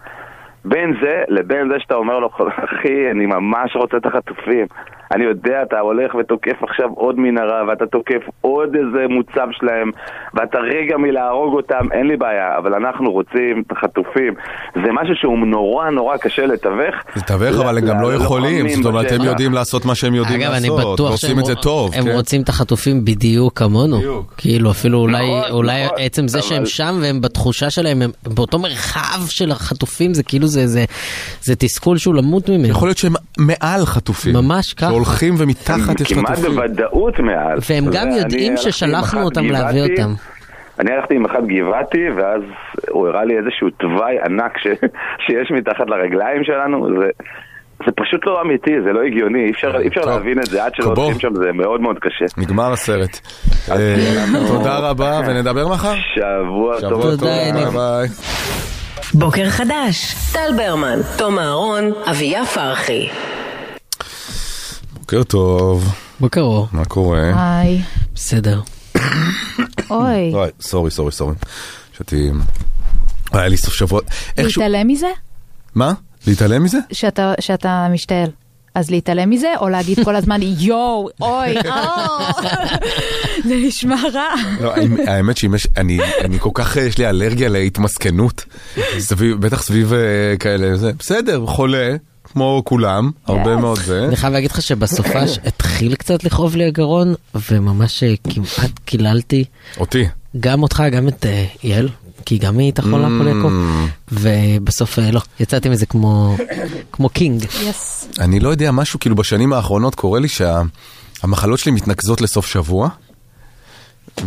Speaker 7: בין זה לבין זה שאתה אומר לו, אחי, אני ממש רוצה את החטופים. אני יודע, אתה הולך ותוקף עכשיו עוד מנהרה, ואתה תוקף עוד איזה מוצב שלהם, ואתה רגע מלהרוג אותם, אין לי בעיה, אבל אנחנו רוצים את החטופים. זה משהו שהוא נורא נורא קשה לתווך.
Speaker 2: לתווך, אבל הם גם לא יכולים, זאת אומרת, הם
Speaker 7: בשטח.
Speaker 2: יודעים לעשות מה שהם יודעים
Speaker 3: אגב, אני
Speaker 2: לעשות,
Speaker 3: בטוח
Speaker 2: ועושים
Speaker 3: שהם
Speaker 2: את זה טוב.
Speaker 3: הם
Speaker 2: כן.
Speaker 3: רוצים את החטופים בדיוק כמונו.
Speaker 2: בדיוק.
Speaker 3: כאילו, אפילו אולי
Speaker 7: נכון,
Speaker 3: אולי
Speaker 7: נכון,
Speaker 3: עצם זה שהם שם והם בתחושה שלהם, הם באותו מרחב של החטופים, זה כאילו זה- זה זה תסכול שהוא למות ממנו.
Speaker 2: יכול להיות שהם מעל חטופים.
Speaker 3: ממש ככה.
Speaker 2: שהולכים ומתחת יש
Speaker 7: כמעט
Speaker 2: חטופים.
Speaker 7: בוודאות מעל.
Speaker 3: והם גם יודעים ששלחנו אותם להביא אותם.
Speaker 7: אני הלכתי עם אחד גבעתי, ואז הוא הראה לי איזשהו תוואי ענק ש... <laughs> שיש מתחת לרגליים שלנו. זה... זה פשוט לא אמיתי, זה לא הגיוני, אי אפשר, אי אפשר
Speaker 2: טוב.
Speaker 7: להבין את זה עד שלא. הולכים שם, זה מאוד מאוד קשה.
Speaker 2: נגמר הסרט. אה, תודה רבה, ונדבר מחר.
Speaker 7: שבוע טוב.
Speaker 3: תודה,
Speaker 2: ביי.
Speaker 1: בוקר חדש, טל ברמן, תום אהרון, אביה פרחי.
Speaker 2: בוקר טוב,
Speaker 3: בוקר אור.
Speaker 2: מה קורה?
Speaker 4: היי.
Speaker 3: בסדר.
Speaker 4: אוי.
Speaker 2: סורי, סורי, סורי. שאתי... היה לי סוף שבוע.
Speaker 4: להתעלם מזה?
Speaker 2: מה? להתעלם מזה?
Speaker 4: שאתה משתעל. אז להתעלם מזה, או להגיד כל הזמן יואו, אוי, <laughs> אה, <laughs> זה נשמע רע.
Speaker 2: לא, האמ- האמת שאם יש, אני, אני כל כך, יש לי אלרגיה להתמסכנות, סביב, בטח סביב אה, כאלה, זה בסדר, חולה, כמו כולם, הרבה מאוד זה.
Speaker 3: אני חייב להגיד לך שבסופש <coughs> התחיל קצת לכאוב לי הגרון, וממש אה, כמעט קיללתי
Speaker 2: אותי.
Speaker 3: גם אותך, גם את אה, יעל, כי גם היא הייתה חולה
Speaker 2: אממ.
Speaker 3: פולקו, ובסוף אה, לא, יצאתי מזה כמו כמו king.
Speaker 4: yes.
Speaker 2: אני לא יודע, משהו כאילו בשנים האחרונות קורה לי שהמחלות שלי מתנקזות לסוף שבוע.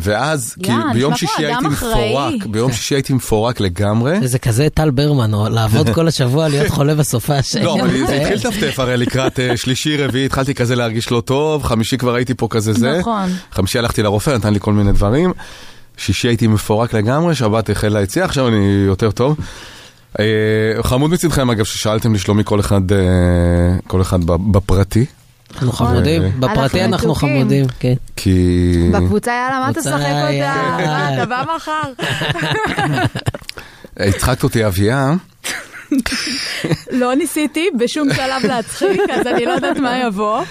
Speaker 2: ואז,
Speaker 4: יא,
Speaker 2: כאילו,
Speaker 4: נשמע
Speaker 2: ביום שישי הייתי
Speaker 4: אחראי.
Speaker 2: מפורק, ביום שישי הייתי מפורק לגמרי.
Speaker 3: זה כזה טל ברמן, או לעבוד כל השבוע, להיות <laughs> חולה בסופש.
Speaker 2: לא, אבל זה התחיל לטפטף הרי לקראת אה, שלישי, רביעי, התחלתי כזה להרגיש לא טוב, חמישי כבר הייתי פה כזה זה.
Speaker 4: נכון.
Speaker 2: חמישי הלכתי לרופא, נתן לי כל מיני דברים. שישי הייתי מפורק לגמרי, שבת החל היציאה, עכשיו אני יותר טוב. אה, חמוד מצדכם אגב ששאלתם לשלומי כל אחד, אה, כל אחד ב- בפרטי,
Speaker 3: אנחנו חמודים, בפרטי
Speaker 4: אנחנו.
Speaker 3: חמודים, כן.
Speaker 2: כי...
Speaker 4: בקבוצה יאללה, מה
Speaker 3: קבוצה,
Speaker 4: תשחק אותה? אתה בא מחר?
Speaker 2: הצחקת אותי אביה,
Speaker 4: לא ניסיתי בשום שלב להצחיק, אז אני לא יודעת מה יבוא.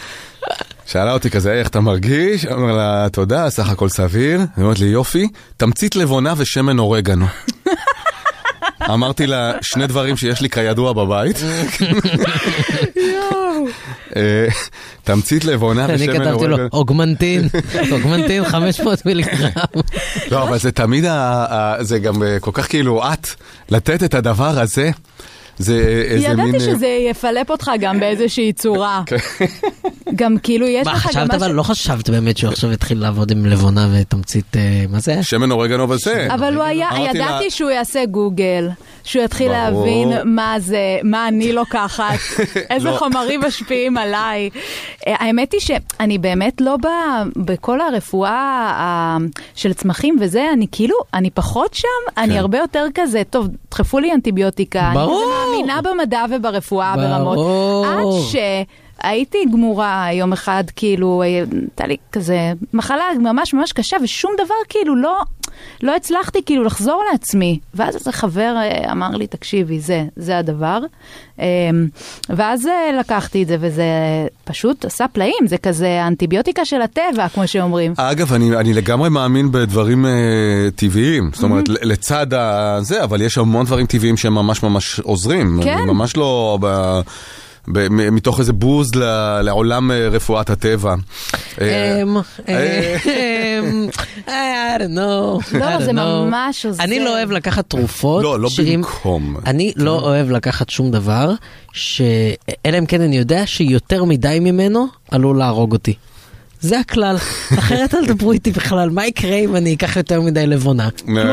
Speaker 2: שאלה אותי כזה, איך אתה מרגיש? אמר לה, תודה, סך הכל סביר. היא אומרת לי, יופי, תמצית לבונה ושמן אורגנו. אמרתי לה, שני דברים שיש לי כידוע בבית. אה, תמצית לבונה
Speaker 3: אני
Speaker 2: ושמן
Speaker 3: כתבתי לו,
Speaker 2: אורגנו.
Speaker 3: אוגמנטין, אוגמנטין 500 מיליגרם.
Speaker 2: לא, אבל זה תמיד, זה גם אה, כל כך כאילו את, לתת את הדבר הזה, זה איזה מין...
Speaker 4: ידעתי
Speaker 2: אה,
Speaker 4: שזה יפלפ אותך גם באיזושהי צורה. <laughs> גם כאילו יש לך גם
Speaker 3: חשבת אבל,
Speaker 4: משהו...
Speaker 3: לא חשבת באמת שהוא עכשיו יתחיל לעבוד עם לבונה ותמצית, אה, מה זה?
Speaker 2: שמן אורגנו וזה.
Speaker 4: אבל הוא היה, ידעתי שהוא יעשה גוגל, שהוא יתחיל
Speaker 2: ברור.
Speaker 4: להבין מה זה, מה אני לוקחת, <laughs> איזה
Speaker 2: לא.
Speaker 4: חומרים משפיעים עליי. אה, האמת היא שאני באמת לא ב, בכל הרפואה ה- של צמחים וזה, אני כאילו, אני פחות שם, אני
Speaker 2: כן.
Speaker 4: הרבה יותר כזה, טוב, דחפו לי אנטיביוטיקה,
Speaker 3: ברור.
Speaker 4: מאמינה במדע וברפואה
Speaker 3: ברור.
Speaker 4: ברמות, עד ש... הייתי גמורה יום אחד, כאילו, הייתה לי כזה מחלה ממש ממש קשה, ושום דבר כאילו לא, לא הצלחתי כאילו לחזור לעצמי. ואז איזה חבר אה, אמר לי, תקשיבי, זה, זה הדבר. אה, ואז אה, לקחתי את זה, וזה פשוט עשה פלאים, זה כזה האנטיביוטיקה של הטבע, כמו שאומרים.
Speaker 2: אגב, אני, אני לגמרי מאמין בדברים אה, טבעיים, זאת אומרת,
Speaker 4: Mm-hmm.
Speaker 2: לצד הזה, אבל יש המון דברים טבעיים שהם ממש ממש עוזרים.
Speaker 4: כן.
Speaker 2: ממש לא... ב... מתוך איזה בוז ל- לעולם אה, רפואת הטבע. אה,
Speaker 3: אמ,
Speaker 2: אה,
Speaker 3: אמ, I don't know.
Speaker 4: לא, זה. ממש עוזר.
Speaker 3: אני לא אוהב לקחת תרופות.
Speaker 2: לא, לא במקום.
Speaker 3: אני לא אוהב לקחת שום דבר, ש- אלא אם כן אני יודע שיותר מדי ממנו עלול להרוג אותי. זה הכלל, אחרת אל תדברו איתי בכלל, מה יקרה אם אני אקח יותר מדי לבונה?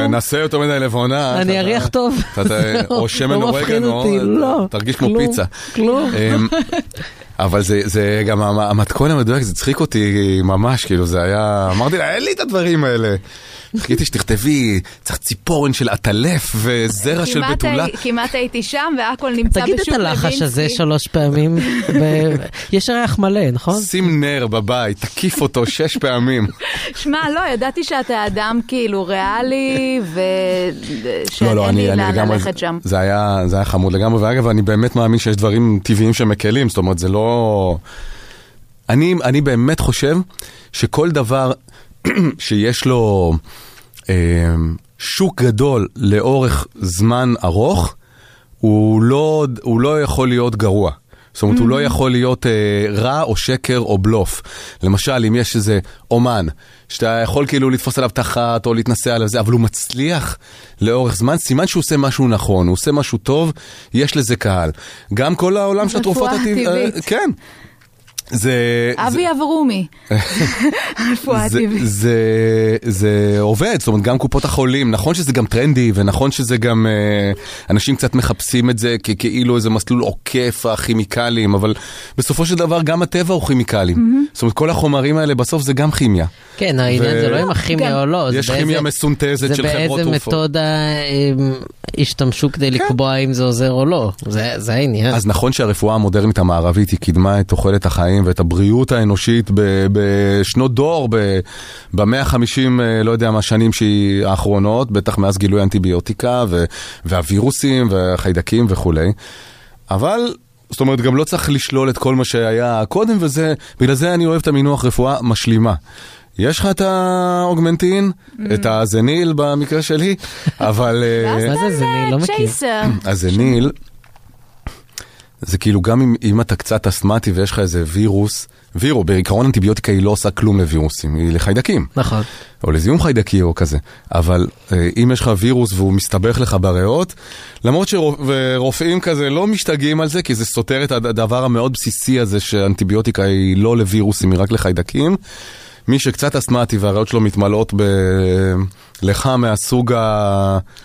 Speaker 2: נעשה יותר מדי לבונה.
Speaker 3: אני אריח טוב. <laughs>
Speaker 2: או שמן
Speaker 3: לא
Speaker 2: אורגנו,
Speaker 3: לא.
Speaker 2: תרגיש כמו פיצה.
Speaker 3: כלום.
Speaker 2: אמ, <laughs> אבל זה, זה גם המ- המתכון המדויק, זה הצחיק אותי ממש, כאילו זה היה, אמרתי לה, אין לי את הדברים האלה. חיכיתי שתכתבי, צריך ציפורן של עטלף וזרע של בתולה.
Speaker 4: כמעט הייתי שם, והכל נמצא
Speaker 3: תגיד
Speaker 4: בשוק
Speaker 3: את
Speaker 4: לוינסקי.
Speaker 3: הלחש הזה שלוש פעמים, יש ריח מלא, נכון?
Speaker 2: שים נר בבית, תקיף אותו שש פעמים.
Speaker 4: שמע, לא, ידעתי שאתה אדם כאילו ריאלי, ושאין
Speaker 2: לא,
Speaker 4: לי
Speaker 2: אני, אני
Speaker 4: לאן ללכת שם.
Speaker 2: זה היה, זה היה חמוד לגמרי, ואגב, אני באמת מאמין שיש דברים טבעיים שמקלים, זאת אומרת, זה לא... אני, אני באמת חושב שכל דבר <clears throat> שיש לו אה, שוק גדול לאורך זמן ארוך, הוא לא, הוא לא יכול להיות גרוע. זאת אומרת, הוא לא יכול להיות אה, רע או שקר או בלוף. למשל, אם יש איזה אומן, שאתה יכול כאילו לתפוס עליו תחת או להתנסה עליו זה, אבל הוא מצליח לאורך זמן, סימן שהוא עושה משהו נכון, הוא עושה משהו טוב, יש לזה קהל. גם כל העולם של התרופות הטבעיות,
Speaker 4: טבעית.
Speaker 2: כן. זה... זה-
Speaker 4: אבי אברומי, <laughs> רפואה
Speaker 2: זה,
Speaker 4: טבעית.
Speaker 2: זה, זה עובד, זאת אומרת, גם קופות החולים, נכון שזה גם טרנדי, ונכון שזה גם, אה, אנשים קצת מחפשים את זה כ- כאילו איזה מסלול עוקף הכימיקלים, אבל בסופו של דבר גם הטבע הוא כימיקלים. זאת אומרת, כל החומרים האלה בסוף זה גם כימיה.
Speaker 3: כן, העניין זה לא אם הכימיה או לא, זה
Speaker 2: יש כימיה מסונתזת של חברות
Speaker 3: זה
Speaker 2: תרופות.
Speaker 3: באיזה מתודה השתמשו כדי לקבוע אם זה עוזר או לא, זה זה העניין.
Speaker 2: אז נכון שהרפואה המודרנית המערבית היא קידמה את תוחלת החיים ואת הבריאות האנושית בשנות דור, במאה החמישים, לא יודע מה, שנים שהיא האחרונות, בטח מאז גילוי האנטיביוטיקה ו- והווירוסים והחיידקים וכולי. אבל, זאת אומרת, גם לא צריך לשלול את כל מה שהיה קודם, וזה, בגלל זה אני אוהב את המינוח רפואה משלימה. יש לך את האוגמנטין, את הזניל במקרה שלי, <laughs> אבל... אה,
Speaker 3: מה זה? אני לא מכיר. <clears throat>
Speaker 4: צ'ייסר.
Speaker 2: זה כאילו גם אם, אם אתה קצת אסתמטי ויש לך איזה וירוס, וירו, בעיקרון אנטיביוטיקה היא לא עושה כלום לווירוסים, היא לחיידקים,
Speaker 3: נכון.
Speaker 2: או לזיהום חיידקי או כזה, אבל אה, אם יש לך וירוס והוא מסתבך לך בריאות, למרות שרופאים כזה לא משתגעים על זה, כי זה סותר את הדבר המאוד בסיסי הזה שאנטיביוטיקה היא לא לווירוסים, היא רק לחיידקים. מי שקצת אסתמטי והריאות שלו מתמלאות בלחה מהסוג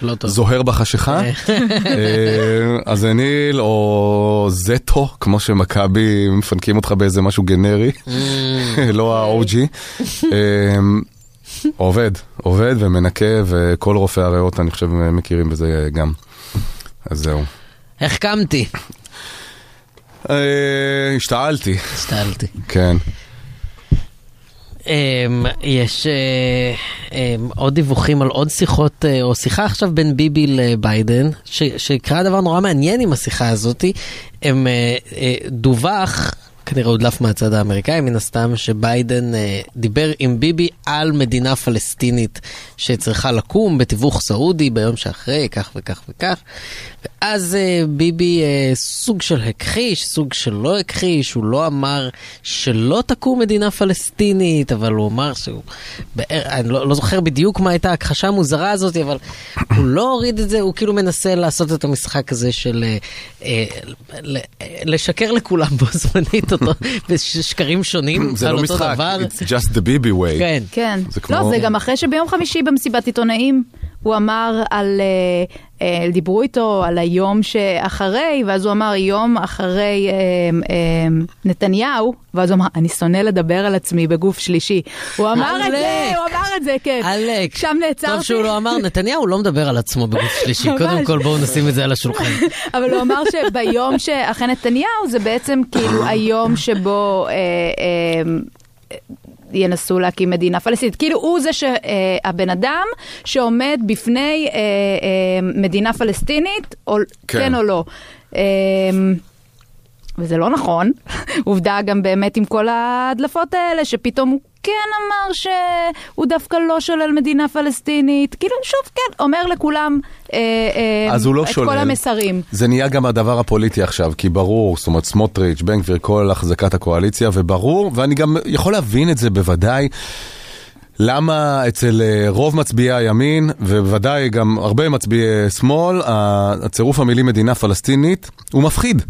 Speaker 3: לא.
Speaker 2: הזוהר בחשיכה, אה, אז הניל או זטו, כמו שמכבי מפנקים אותך באיזה משהו גנרי, לא ה-OG. אה, עובד, עובד ומנקה, וכל רופאי הריאות, אני חושב, מכירים בזה גם. אז זהו. אה, השתעלתי,
Speaker 3: השתעלתי.
Speaker 2: כן.
Speaker 3: אמ, יש אה, אמ, עוד דיווחים על עוד שיחות, אה, או שיחה עכשיו בין ביבי לביידן, שקרה דבר נורא מעניין עם השיחה הזאתי. הם אה, דווח, כנראה הודלף מהצד האמריקאי מן הסתם, שביידן אה, דיבר עם ביבי על מדינה פלסטינית שצריכה לקום בתיווך סעודי ביום שאחרי, כך וכך וכך. ואז אה, ביבי אה, סוג של הכחיש, סוג של לא הכחיש, הוא לא אמר שלא תקום מדינה פלסטינית, אבל הוא אמר שהוא, בער, אני לא, לא זוכר בדיוק מה הייתה ההכחשה המוזרה הזאת, אבל הוא לא הוריד את זה, הוא כאילו מנסה לעשות את המשחק הזה של אה, אה, אה, לשקר לכולם בו <laughs> זמנית אותו, בשקרים שונים <clears throat>
Speaker 2: זה לא משחק, it's just the ביבי way.
Speaker 3: כן.
Speaker 4: כן.
Speaker 2: זה כמו-
Speaker 4: לא, זה גם אחרי שביום חמישי במסיבת עיתונאים, הוא אמר על, אה, דיברו איתו על היום שאחרי, ואז הוא אמר יום אחרי אה, אה, נתניהו, ואז הוא אמר, אני שונא לדבר על עצמי בגוף שלישי. הוא אמר את זה. הוא אמר את זה, כן.
Speaker 3: עלק.
Speaker 4: שם נעצרתי.
Speaker 3: טוב שהוא לא אמר, נתניהו לא מדבר על עצמו בגוף שלישי. קודם כל בואו נשים את זה על השולחן. <laughs>
Speaker 4: אבל הוא אמר שביום שאחרי נתניהו זה בעצם כאילו היום שבו אה, אה, ינסו להקים מדינה פלסטינית. כאילו הוא זה שהבן אדם שעומד בפני אה, אה, מדינה פלסטינית, או
Speaker 2: כן.
Speaker 4: כן או לא. וזה לא נכון, <laughs> עובדה גם באמת עם כל ההדלפות האלה, שפתאום הוא כן אמר שהוא דווקא לא שולל מדינה פלסטינית, כאילו שוב כן, אומר לכולם אה, אה,
Speaker 2: אז הוא לא
Speaker 4: את
Speaker 2: שולל.
Speaker 4: כל המסרים.
Speaker 2: זה נהיה גם הדבר הפוליטי עכשיו, כי ברור, זאת אומרת סמוטריץ', בן גביר, כל החזקת הקואליציה, וברור, ואני גם יכול להבין את זה בוודאי. למה אצל אה, רוב מצביעי הימין, ובוודאי גם הרבה מצביעי שמאל, הצירוף המילים מדינה פלסטינית הוא מפחיד.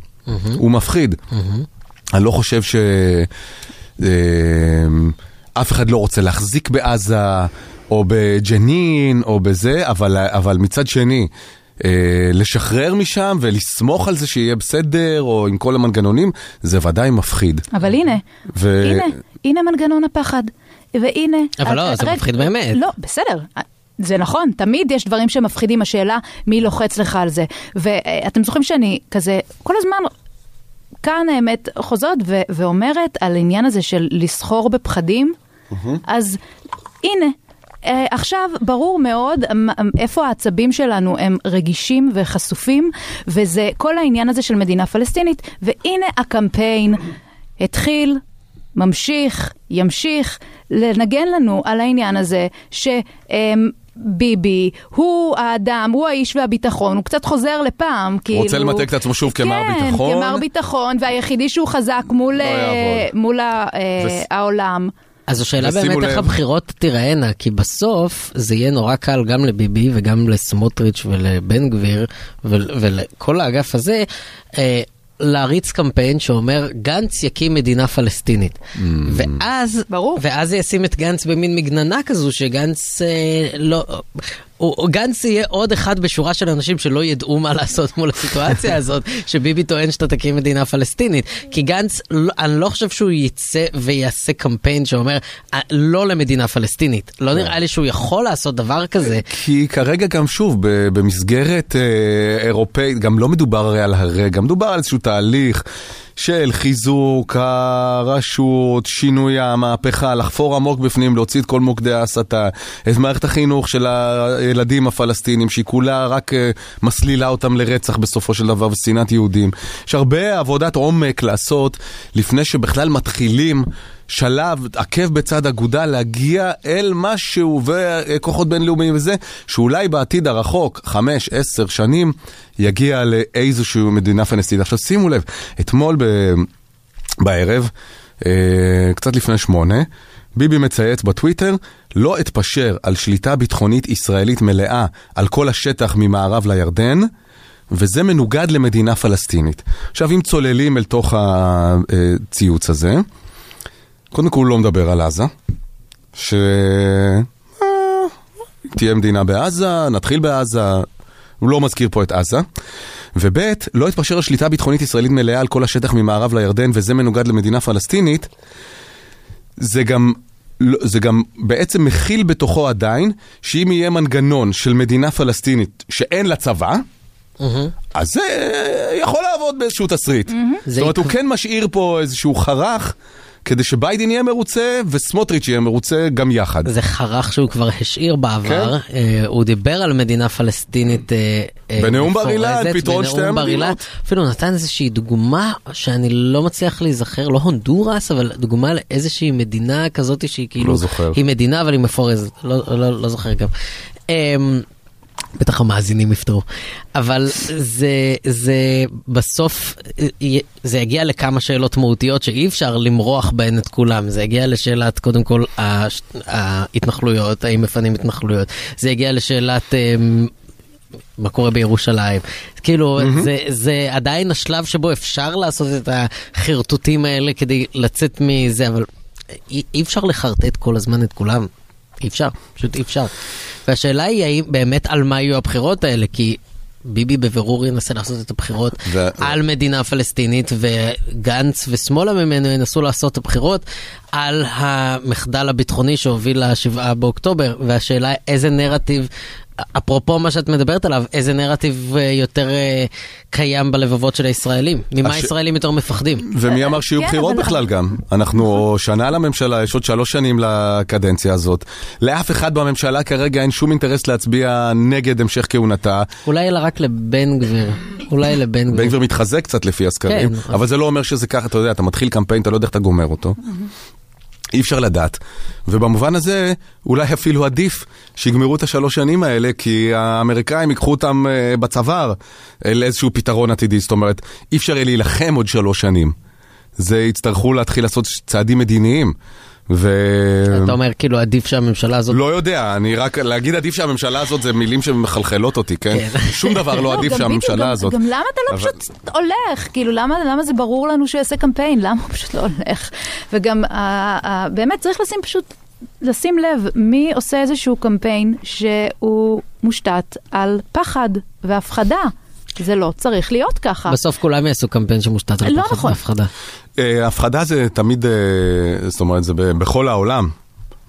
Speaker 2: הוא מפחיד. אני לא חושב ש... אה, אף אחד לא רוצה להחזיק בעזה, או בג'נין, או בזה, אבל, אבל מצד שני, אה, לשחרר משם ולסמוך על זה שיהיה בסדר, או עם כל המנגנונים, זה ודאי מפחיד.
Speaker 4: אבל הנה,
Speaker 2: ו-
Speaker 4: הנה, הנה מנגנון הפחד. והנה...
Speaker 3: אבל לא, זה
Speaker 4: רגע,
Speaker 3: מפחיד באמת.
Speaker 4: לא, בסדר. זה נכון, תמיד יש דברים שמפחידים, השאלה מי לוחץ לך על זה. ואתם זוכרים שאני כזה, כל הזמן כאן האמת חוזרת ו- ואומרת על העניין הזה של לסחור בפחדים, אז הנה. אה, עכשיו ברור מאוד איפה העצבים שלנו הם רגישים וחשופים, וזה כל העניין הזה של מדינה פלסטינית, והנה הקמפיין התחיל, ממשיך, ימשיך לנגן לנו על העניין הזה שביבי הוא האדם, הוא האיש והביטחון, הוא קצת חוזר לפעם, כאילו...
Speaker 2: רוצה למתג את עצמו שוב כמר
Speaker 4: כן,
Speaker 2: ביטחון.
Speaker 4: כן, כמר ביטחון, והיחידי שהוא חזק מול,
Speaker 2: לא
Speaker 4: אה. מול ה- אה,
Speaker 2: וס-
Speaker 4: העולם.
Speaker 3: אז השאלה באמת איך. הבחירות תיראנה, כי בסוף זה יהיה נורא קל גם לביבי וגם לסמוטריץ' ולבן גביר ול- ולכל האגף הזה. אה, להריץ קמפיין שאומר גנץ יקים מדינה פלסטינית. ואז,
Speaker 4: ברור.
Speaker 3: ואז ישים את גנץ במין מגננה כזו שגנץ אה, לא, גנץ יהיה עוד אחד בשורה של אנשים שלא ידעו מה לעשות מול הסיטואציה <laughs> הזאת, שביבי טוען שאתה תקים מדינה פלסטינית. כי גנץ, לא- אני לא חושב שהוא יצא ויעשה קמפיין שאומר "אה, לא למדינה פלסטינית. לא נראה לי שהוא יכול לעשות דבר כזה.
Speaker 2: כי כרגע גם שוב, במסגרת אה, אירופאית, גם לא מדובר הרי על הרגע, מדובר על איזשהו תהליך של חיזוק הרשות, שינוי המהפכה, לחפור עמוק בפנים, להוציא את כל מוקדי ההסתה, את מערכת החינוך של הילדים הפלסטינים, שהיא כולה רק אה, מסלילה אותם לרצח בסופו של דבר ושנאת יהודים. יש הרבה עבודת עומק לעשות לפני שבכלל מתחילים. שלב עקב בצד אגודל להגיע אל משהו וכוחות בינלאומיים וזה, שאולי בעתיד הרחוק, חמש, עשר שנים, יגיע לאיזושהי מדינה פלסטינית. עכשיו שימו לב, אתמול ב... בערב, אה, קצת לפני שמונה, ביבי מצייץ בטוויטר, לא אתפשר על שליטה ביטחונית ישראלית מלאה על כל השטח ממערב לירדן. וזה מנוגד למדינה פלסטינית. עכשיו, אם צוללים אל תוך הציוץ הזה, קודם כל הוא לא מדבר על עזה, ש... אה, תהיה מדינה בעזה, נתחיל בעזה, הוא לא מזכיר פה את עזה. וב' לא התפשר על שליטה ביטחונית ישראלית מלאה על כל השטח ממערב לירדן וזה מנוגד למדינה פלסטינית, זה גם, לא- זה גם בעצם מכיל בתוכו עדיין שאם יהיה מנגנון של מדינה פלסטינית שאין לה צבא, אז זה יכול לעבוד באיזשהו תסריט. זאת אומרת, הוא כן משאיר פה איזשהו חרך כדי שביידן יהיה מרוצה וסמוטריץ' יהיה מרוצה גם יחד.
Speaker 3: זה חרך שהוא כבר השאיר בעבר, אה, הוא דיבר על מדינה פלסטינית אה, אה,
Speaker 2: בנאום בר אילן, פתרון שתי. המדינות.
Speaker 3: אפילו נתן איזושהי דוגמה שאני לא מצליח להיזכר, לא הונדורס, אבל דוגמה לאיזושהי מדינה כזאת שהיא כאילו,
Speaker 2: לא זוכר.
Speaker 3: היא מדינה אבל היא מפורזת, לא, לא, לא זוכר גם. אמ, בטח המאזינים יפתרו. אבל זה, זה בסוף, אה, זה יגיע לכמה שאלות מהותיות שאי אפשר למרוח בהן את כולם. זה יגיע לשאלת, קודם כל, ההתנחלויות, האם מפנים התנחלויות. זה יגיע לשאלת... אמ, מה קורה בירושלים. כאילו, זה, זה עדיין השלב שבו אפשר לעשות את החרטוטים האלה כדי לצאת מזה, אבל אי, אי אפשר לחרטט כל הזמן את כולם. אי אפשר, פשוט אי אפשר. והשאלה היא האם באמת על מה יהיו הבחירות האלה, כי ביבי בבירור ינסה לעשות את הבחירות
Speaker 2: ו-
Speaker 3: על מדינה פלסטינית, וגנץ ושמאלה ממנו ינסו לעשות את הבחירות על המחדל הביטחוני שהוביל לשבעה באוקטובר, והשאלה איזה נרטיב, אפרופו מה שאת מדברת עליו, איזה נרטיב אה, יותר אה, קיים בלבבות של הישראלים? ממה
Speaker 2: הש-
Speaker 3: הישראלים יותר מפחדים?
Speaker 2: ומי אמר שיהיו
Speaker 4: כן,
Speaker 2: בחירות בכלל גם? אנחנו שנה לממשלה, יש עוד שלוש שנים לקדנציה הזאת. לאף אחד בממשלה כרגע אין שום אינטרס להצביע נגד המשך כהונתה.
Speaker 3: אולי אלא רק לבן גביר, אולי לבן
Speaker 2: בן
Speaker 3: גביר.
Speaker 2: גביר מתחזק קצת לפי הסקרים,
Speaker 3: כן.
Speaker 2: אבל זה לא אומר שזה ככה, אתה יודע, אתה מתחיל קמפיין, אתה לא יודע איך אתה גומר אותו. אי אפשר לדעת. ובמובן הזה, אולי אפילו עדיף שיגמרו את השלוש שנים האלה, כי האמריקאים ייקחו אותם אה, בצוואר לאיזשהו פתרון עתידי. זאת אומרת, אי אפשר יהיה להילחם עוד שלוש שנים. זה יצטרכו להתחיל לעשות צעדים מדיניים. ו...
Speaker 3: אתה אומר כאילו עדיף שהממשלה הזאת...
Speaker 2: לא יודע, אני רק, להגיד עדיף שהממשלה הזאת זה מילים שמחלחלות אותי, כן?
Speaker 3: כן.
Speaker 2: שום דבר לא עדיף
Speaker 4: גם
Speaker 2: שהממשלה הזאת.
Speaker 4: גם למה אתה לא
Speaker 2: אבל-
Speaker 4: פשוט הולך? כאילו, למה למה זה ברור לנו שהוא יעשה קמפיין? למה הוא פשוט לא הולך? וגם, באמת צריך לשים פשוט, לשים לב, מי עושה איזשהו קמפיין שהוא מושתת על פחד והפחדה. זה לא צריך להיות ככה.
Speaker 3: בסוף כולם יעשו קמפיין שמושתת על
Speaker 4: לא
Speaker 3: פחד
Speaker 4: נכון.
Speaker 3: והפחדה.
Speaker 2: אה, הפחדה זה תמיד, אה, זאת אומרת, זה בכל העולם.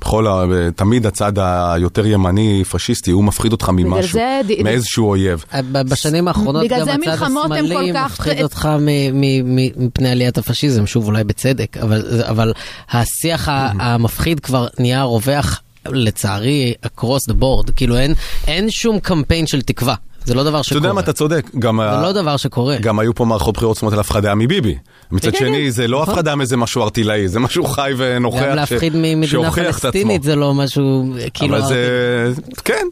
Speaker 2: בכל ה... תמיד הצד היותר ימני, פשיסטי, הוא מפחיד אותך ממשהו,
Speaker 4: זה
Speaker 2: מאיזשהו אויב.
Speaker 3: ב- בשנים האחרונות גם הצד השמאלי מפחיד אותך מ- מ- מ- מפני עליית הפשיזם, שוב אולי בצדק, אבל, אבל השיח המפחיד כבר נהיה רווח לצערי across the board, כאילו אין, אין שום קמפיין של תקווה, זה לא דבר
Speaker 2: אתה
Speaker 3: שקורה.
Speaker 2: יודע מה, אתה צודק. גם,
Speaker 3: זה
Speaker 2: ה-
Speaker 3: לא דבר שקורה.
Speaker 2: גם היו פה מערכות בחירות, זאת אומרת, על הפחדה מביבי. מצד
Speaker 3: כן,
Speaker 2: שני,
Speaker 3: כן,
Speaker 2: זה לא
Speaker 3: נכון.
Speaker 2: הפחדה מאיזה משהו ארטילאי, זה משהו חי ונוכח.
Speaker 3: גם להפחיד ממדינה. פלסטינית זה לא משהו, כאילו,
Speaker 2: אבל זה... כן.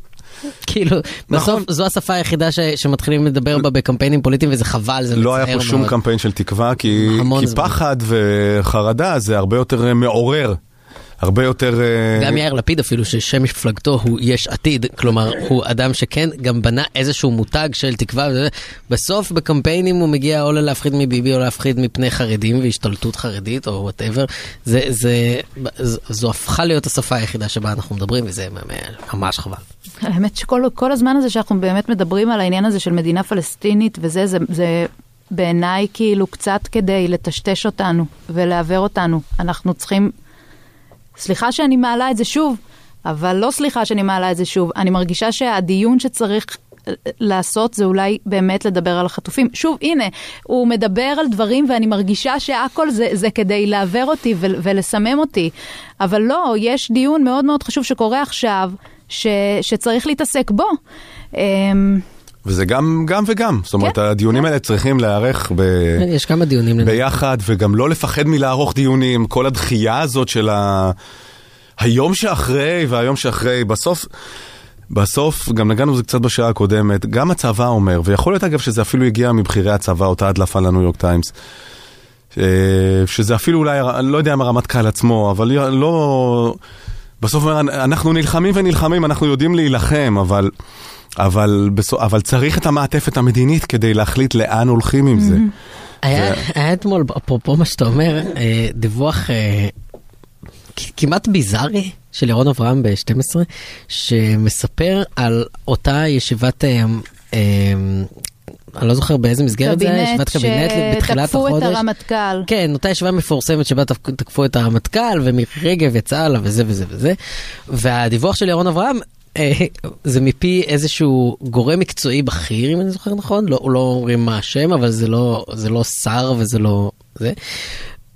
Speaker 3: כאילו,
Speaker 2: נכון.
Speaker 3: בסוף זו השפה היחידה ש, שמתחילים לדבר בה בקמפיינים פוליטיים וזה חבל, זה מצער
Speaker 2: לא
Speaker 3: מאוד.
Speaker 2: היה פה שום קמפיין של תקווה, כי, כי. פחד וחרדה זה הרבה יותר אה, מעורר. הרבה יותר... אה,
Speaker 3: גם יאיר לפיד אפילו, ששם מפלגתו הוא יש עתיד, כלומר, הוא אדם שכן גם בנה איזשהו מותג של תקווה, בסוף בקמפיינים הוא מגיע או להפחיד מביבי או להפחיד מפני חרדים והשתלטות חרדית או וואטאבר, זה, זה, ז- זו הפכה להיות השפה היחידה שבה אנחנו מדברים, וזה ממש חבל.
Speaker 4: האמת שכל כל הזמן הזה שאנחנו באמת מדברים על העניין הזה של מדינה פלסטינית וזה, זה, זה בעיניי כאילו קצת כדי לטשטש אותנו ולעוור אותנו. אנחנו צריכים, סליחה שאני מעלה את זה שוב, אבל לא סליחה שאני מעלה את זה שוב. אני מרגישה שהדיון שצריך לעשות זה אולי באמת לדבר על החטופים. שוב, הנה, הוא מדבר על דברים ואני מרגישה שהכל זה, זה כדי לעוור אותי ולסמם אותי. אבל לא, יש דיון מאוד מאוד חשוב שקורה עכשיו, ש- שצריך להתעסק בו.
Speaker 2: וזה גם, גם וגם. זאת אומרת,
Speaker 4: כן,
Speaker 2: הדיונים האלה צריכים להיערך ב...
Speaker 3: יש כמה דיונים.
Speaker 2: ביחד, וגם לא לפחד מלערוך דיונים, כל הדחייה הזאת של ה... היום שאחרי והיום שאחרי, בסוף, בסוף, גם נגענו בזה קצת בשעה הקודמת, גם הצבא אומר, ויכול להיות אגב שזה אפילו הגיע מבכירי הצבא, אותה הדלפה לניו יורק טיימס, אה, שזה אפילו אולי, אני לא יודע אם הרמטכ"ל עצמו, אבל לא... בסוף אומר, אנחנו נלחמים ונלחמים, אנחנו יודעים להילחם, אבל... אבל, אבל צריך את המעטפת המדינית כדי להחליט לאן הולכים עם זה.
Speaker 3: היה, היה אתמול, אפרופו מה שאתה אומר, אה, דיווח אה, כמעט ביזארי של ירון אברהם ב-12, שמספר על אותה ישיבת, אה, אני לא זוכר באיזה מסגרת זה היה, ישיבת קבינט בתחילת
Speaker 4: שתקפו
Speaker 3: החודש.
Speaker 4: את הרמטכ"ל.
Speaker 3: כן, אותה ישיבה מפורסמת שבה תקפו- את הרמטכ"ל ומירי רגב יצאה לה וזה וזה וזה. והדיווח של ירון אברהם זה מפי איזשהו גורם מקצועי בכיר אם אני זוכר נכון, לא, לא אומרים מה השם אבל זה לא, זה לא שר וזה לא זה.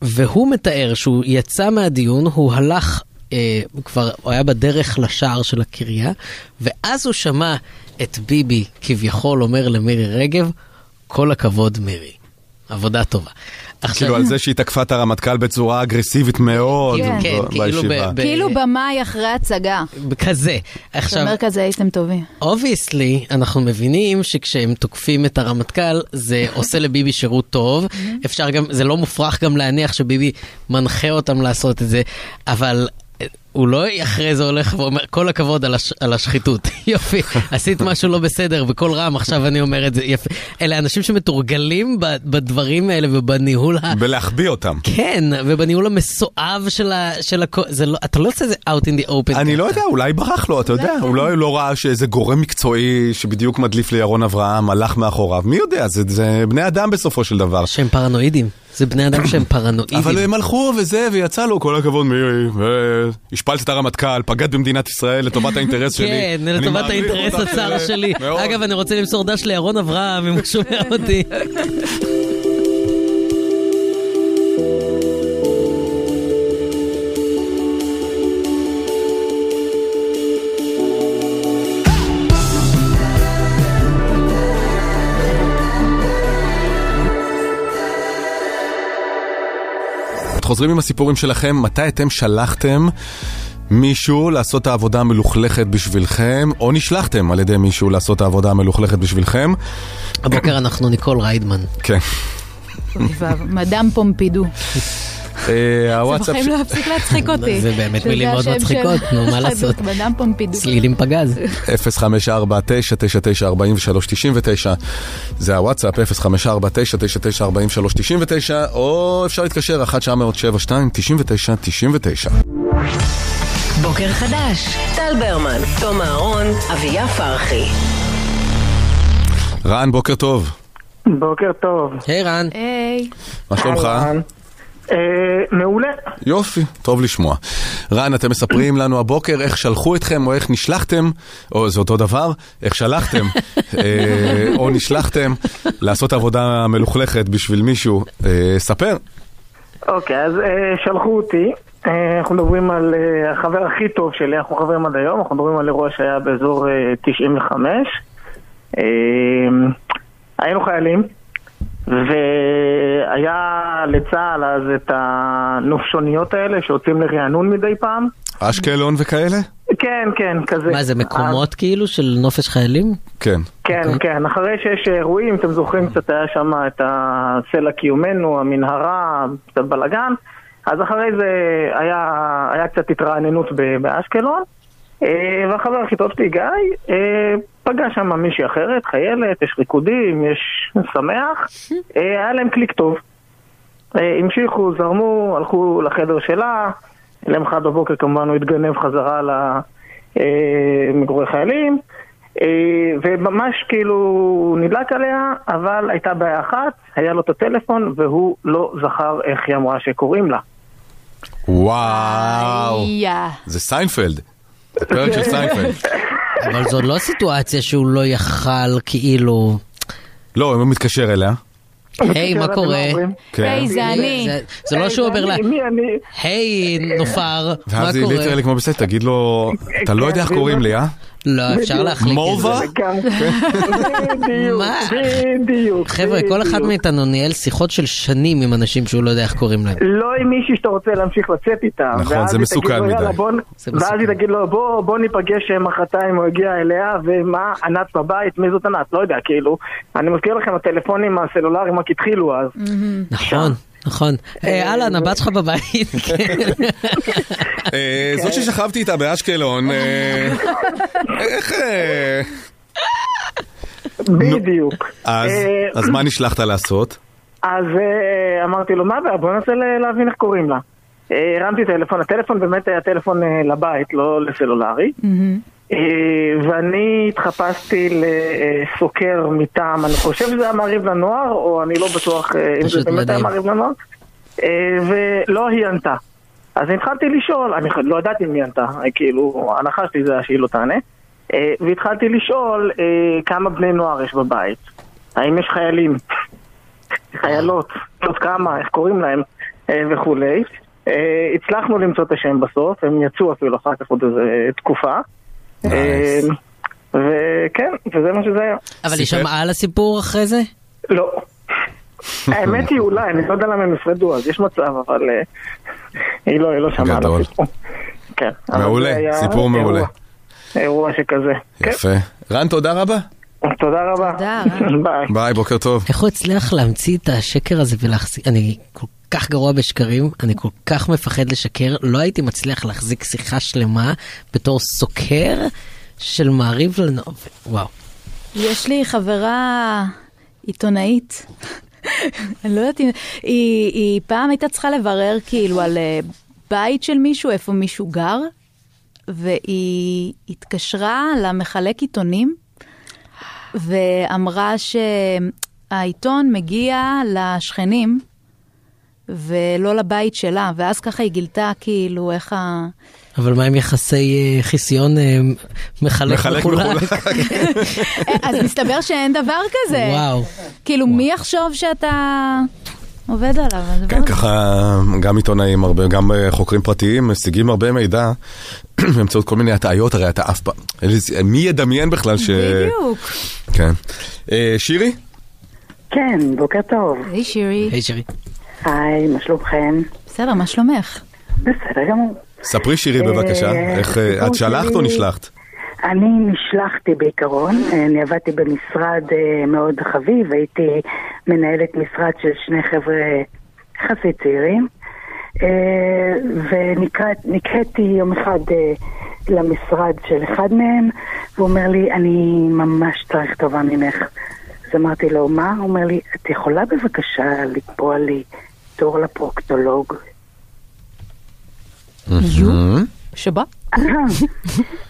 Speaker 3: והוא מתאר שהוא יצא מהדיון, הוא הלך, אה, כבר, הוא היה בדרך לשער של הקריה, ואז הוא שמע את ביבי כביכול אומר למירי רגב, כל הכבוד מירי, עבודה טובה.
Speaker 2: כאילו על זה שהיא תקפה את הרמטכ"ל בצורה אגרסיבית מאוד
Speaker 3: כן, כן, כאילו
Speaker 2: בישיבה.
Speaker 4: כאילו במאי אחרי הצגה.
Speaker 3: כזה.
Speaker 4: אתה
Speaker 3: עכשיו,
Speaker 4: אומר כזה, הייתם טובים.
Speaker 3: obviously, אנחנו מבינים שכשהם תוקפים את הרמטכ"ל, זה <laughs> עושה לביבי שירות טוב. אפשר גם, זה לא מופרך גם להניח שביבי מנחה אותם לעשות את זה, אבל הוא לא אחרי זה הולך ואומר, כל הכבוד על, הש, על השחיתות. <laughs> יופי, עשית משהו לא בסדר, בקול רם, עכשיו אני אומר את זה, יפה. אלה אנשים שמתורגלים בדברים האלה ובניהול ה...
Speaker 2: ולהחביא אותם.
Speaker 3: כן, ובניהול המסואב של ה... של הכ... זה לא, אתה לא עושה את זה out in the open.
Speaker 2: אני. לא יודע, אולי ברח לו, אתה יודע, אולי לא ראה שאיזה גורם מקצועי שבדיוק מדליף לירון אברהם הלך מאחוריו, מי יודע, זה- זה בני אדם בסופו של דבר.
Speaker 3: שהם פרנואידים. זה בני אדם שהם פרנואידים.
Speaker 2: אבל הם הלכו וזה, ויצא לו, כל הכבוד מירי, והשפלת את הרמטכ"ל, פגעת במדינת ישראל לטובת האינטרס <laughs> שלי.
Speaker 3: כן, לטובת האינטרס הצר שלי. <laughs> אגב, אני רוצה למסור דש לירון אברהם, אם הוא שומע <laughs> אותי.
Speaker 2: חוזרים עם הסיפורים שלכם, מתי אתם שלחתם מישהו לעשות את העבודה המלוכלכת בשבילכם, או נשלחתם על ידי מישהו לעשות את העבודה המלוכלכת בשבילכם?
Speaker 3: הבוקר אנחנו ניקול ריידמן.
Speaker 2: כן.
Speaker 4: מדאם פומפידו.
Speaker 2: אה,
Speaker 4: זה
Speaker 2: הוואטסאפ...
Speaker 4: בחיים
Speaker 2: ש-
Speaker 4: לא יפסיק להצחיק אותי.
Speaker 3: זה באמת מילים מאוד מצחיקות, נו, מה לעשות? צלילים פגז.
Speaker 2: 054-999-4399 זה הוואטסאפ 054-999-4399 או אפשר להתקשר 1-900-72-99-99
Speaker 1: בוקר חדש, טל ברמן, תום אהרון, אביה פרחי.
Speaker 2: רן, בוקר טוב.
Speaker 8: בוקר טוב.
Speaker 3: היי רן.
Speaker 4: היי.
Speaker 2: מה שלומך?
Speaker 8: אהלן. אה, מעולה.
Speaker 2: יופי, טוב לשמוע. רן, אתם מספרים לנו הבוקר איך שלחו אתכם או איך נשלחתם, או זה אותו דבר, איך שלחתם אה, או נשלחתם לעשות עבודה מלוכלכת בשביל מישהו. אה, ספר.
Speaker 8: אוקיי, אז שלחו אותי. אנחנו מדברים על החבר הכי טוב שלי, אנחנו חברים עד היום, אנחנו מדברים על אירוע שהיה באזור אה, 95. אה, היינו חיילים, והיה לצה"ל אז את הנופשוניות האלה שיוצאים לרענון מדי פעם.
Speaker 2: אשקלון וכאלה?
Speaker 8: כן, כן, כזה.
Speaker 3: מה זה מקומות כאילו של נופש חיילים?
Speaker 2: כן.
Speaker 8: כן,
Speaker 3: אוקיי.
Speaker 8: כן, אחרי שיש אירועים, אתם זוכרים קצת היה שם את הסלע קיומנו, המנהרה, קצת בלאגן, אז אחרי זה היה, היה קצת התרעננות באשקלון, אה, והחבר הכי טוב שלי, גיא, אה, פגש שם מישהי אחרת, חיילת, יש ריקודים, יש שמח, <laughs> אה, היה להם קליק טוב. אה, המשיכו, זרמו, הלכו לחדר שלה, למחרת בבוקר כמובן הוא התגנב חזרה למגורי חיילים, אה, וממש כאילו נדלק עליה, אבל הייתה בעיה אחת, היה לו את הטלפון והוא לא זכר איך היא אמרה שקוראים לה.
Speaker 2: וואו. זה סיינפלד. זה פרק של <laughs> סיינפלד.
Speaker 3: אבל זו לא סיטואציה שהוא לא יכל כאילו...
Speaker 2: לא, אם הוא מתקשר אליה.
Speaker 3: היי, מה קורה?
Speaker 2: כן.
Speaker 4: היי, זה אני.
Speaker 3: זה- לא שהוא אומר לה? היי, נופר, מה
Speaker 2: ואז היא
Speaker 3: קורה?
Speaker 2: ליטרלי כמו בסדר, תגיד לו, אתה לא יודע איך
Speaker 8: כן,
Speaker 2: קוראים לי, אה?
Speaker 3: לא, אפשר להחליק את? זה.
Speaker 8: גם- בדיוק,
Speaker 3: מה?
Speaker 8: בדיוק.
Speaker 3: חבר'ה, כל אחד. מאיתנו ניהל שיחות של שנים עם אנשים שהוא לא יודע איך קוראים להם.
Speaker 8: לא עם מישהי שאתה רוצה להמשיך לצאת איתה.
Speaker 2: נכון, זה מסוכן
Speaker 8: תגיד לו, "יאללה,
Speaker 2: מדי."
Speaker 8: בוא נ-"
Speaker 3: זה
Speaker 8: ואז. היא תגיד לו, בוא, בוא ניפגש אה, מחרתיים, הוא יגיע אליה, ומה, ענת בבית, מי זאת ענת? לא יודע, כאילו. אני מזכיר לכם, הטלפונים הסלולריים רק התחילו אז.
Speaker 3: נכון, נכון. אה, אהלן, הבת שלך בבית. <laughs> כן.
Speaker 2: אה, זאת ששכבתי איתה באשקלון, אה, <laughs> איך...
Speaker 8: בדיוק.
Speaker 2: אז מה נשלחת לעשות?
Speaker 8: אז אמרתי לו, מה הבעיה? בוא ננסה להבין איך קוראים לה. הרמתי טלפון, הטלפון באמת היה טלפון לבית, לא לסלולרי. אה, ואני התחפשתי לסוקר מטעם, אני חושב שזה היה מעריב לנוער, או אני לא בטוח אה, אם זה באמת היה. מעריב לנוער. אה, ולא היא ענתה. אז התחלתי לשאול, אני לא ידעתי מי ענתה, כאילו, ההנחה שלי זה שהיא לא תענה. והתחלתי לשאול כמה בני נוער יש בבית. האם יש חיילים? חיילות, עוד כמה, איך קוראים להם וכולי. הצלחנו למצוא את השם בסוף, הם יצאו אפילו אחר כך עוד איזה תקופה. אה, וכן, וזה מה שזה היה.
Speaker 3: אבל היא? שמעה על הסיפור אחרי זה?
Speaker 8: לא. האמת היא אולי, אני לא יודע למה הם נפרדו, אז יש מצב, אבל אה, היא לא, היא לא שמעה על. הסיפור. כן.
Speaker 2: מעולה, סיפור מעולה.
Speaker 8: אירוע שכזה. כן.
Speaker 2: יפה. רן, תודה רבה.
Speaker 8: תודה רבה.
Speaker 4: תודה. <laughs>
Speaker 8: ביי.
Speaker 2: ביי, בוקר טוב.
Speaker 3: איך הוא הצליח להמציא את השקר הזה ולהחזיק, אני כל כך גרוע בשקרים, אני כל כך מפחד לשקר, לא הייתי מצליח להחזיק שיחה שלמה בתור סוקר של מעריב לנוב, וואו.
Speaker 4: יש לי חברה עיתונאית, <laughs> אני לא יודעת אם... היא, היא פעם הייתה צריכה לברר כאילו על אה, בית של מישהו, איפה מישהו גר, והיא התקשרה למחלק עיתונים, ואמרה שהעיתון מגיע לשכנים, ולא לבית שלה, ואז ככה היא גילתה כאילו איך ה...
Speaker 3: אבל מה עם יחסי אה, חיסיון אה, מחלק? מחולק. <laughs>
Speaker 4: אז מסתבר שאין דבר כזה.
Speaker 3: וואו.
Speaker 4: כאילו, מי יחשוב שאתה עובד עליו?
Speaker 2: כן? ככה גם עיתונאים, הרבה, גם אה, חוקרים פרטיים משיגים הרבה מידע <clears throat> באמצעות כל מיני הטעיות, הרי אתה אף פעם, מי ידמיין בכלל ש...
Speaker 4: בדיוק.
Speaker 2: כן. אה, שירי?
Speaker 9: כן, בוקר טוב.
Speaker 4: היי שירי.
Speaker 3: היי שרי.
Speaker 9: היי, מה שלומכם?
Speaker 4: בסדר, מה שלומך?
Speaker 9: בסדר גמור.
Speaker 2: ספרי שירי בבקשה,
Speaker 9: אה,
Speaker 2: איך, את שלחת או נשלחת?
Speaker 9: אני נשלחתי בעיקרון, אני עבדתי במשרד מאוד חביב, הייתי מנהלת משרד של שני חבר'ה יחסית צעירים, אה, ונקראתי יום אחד אה, למשרד של אחד מהם, והוא אומר לי, אני ממש צריך טובה ממך. אז אמרתי לו, מה? הוא אומר לי, את יכולה בבקשה לקבוע לי תור לפרוקטולוג?
Speaker 4: שבא?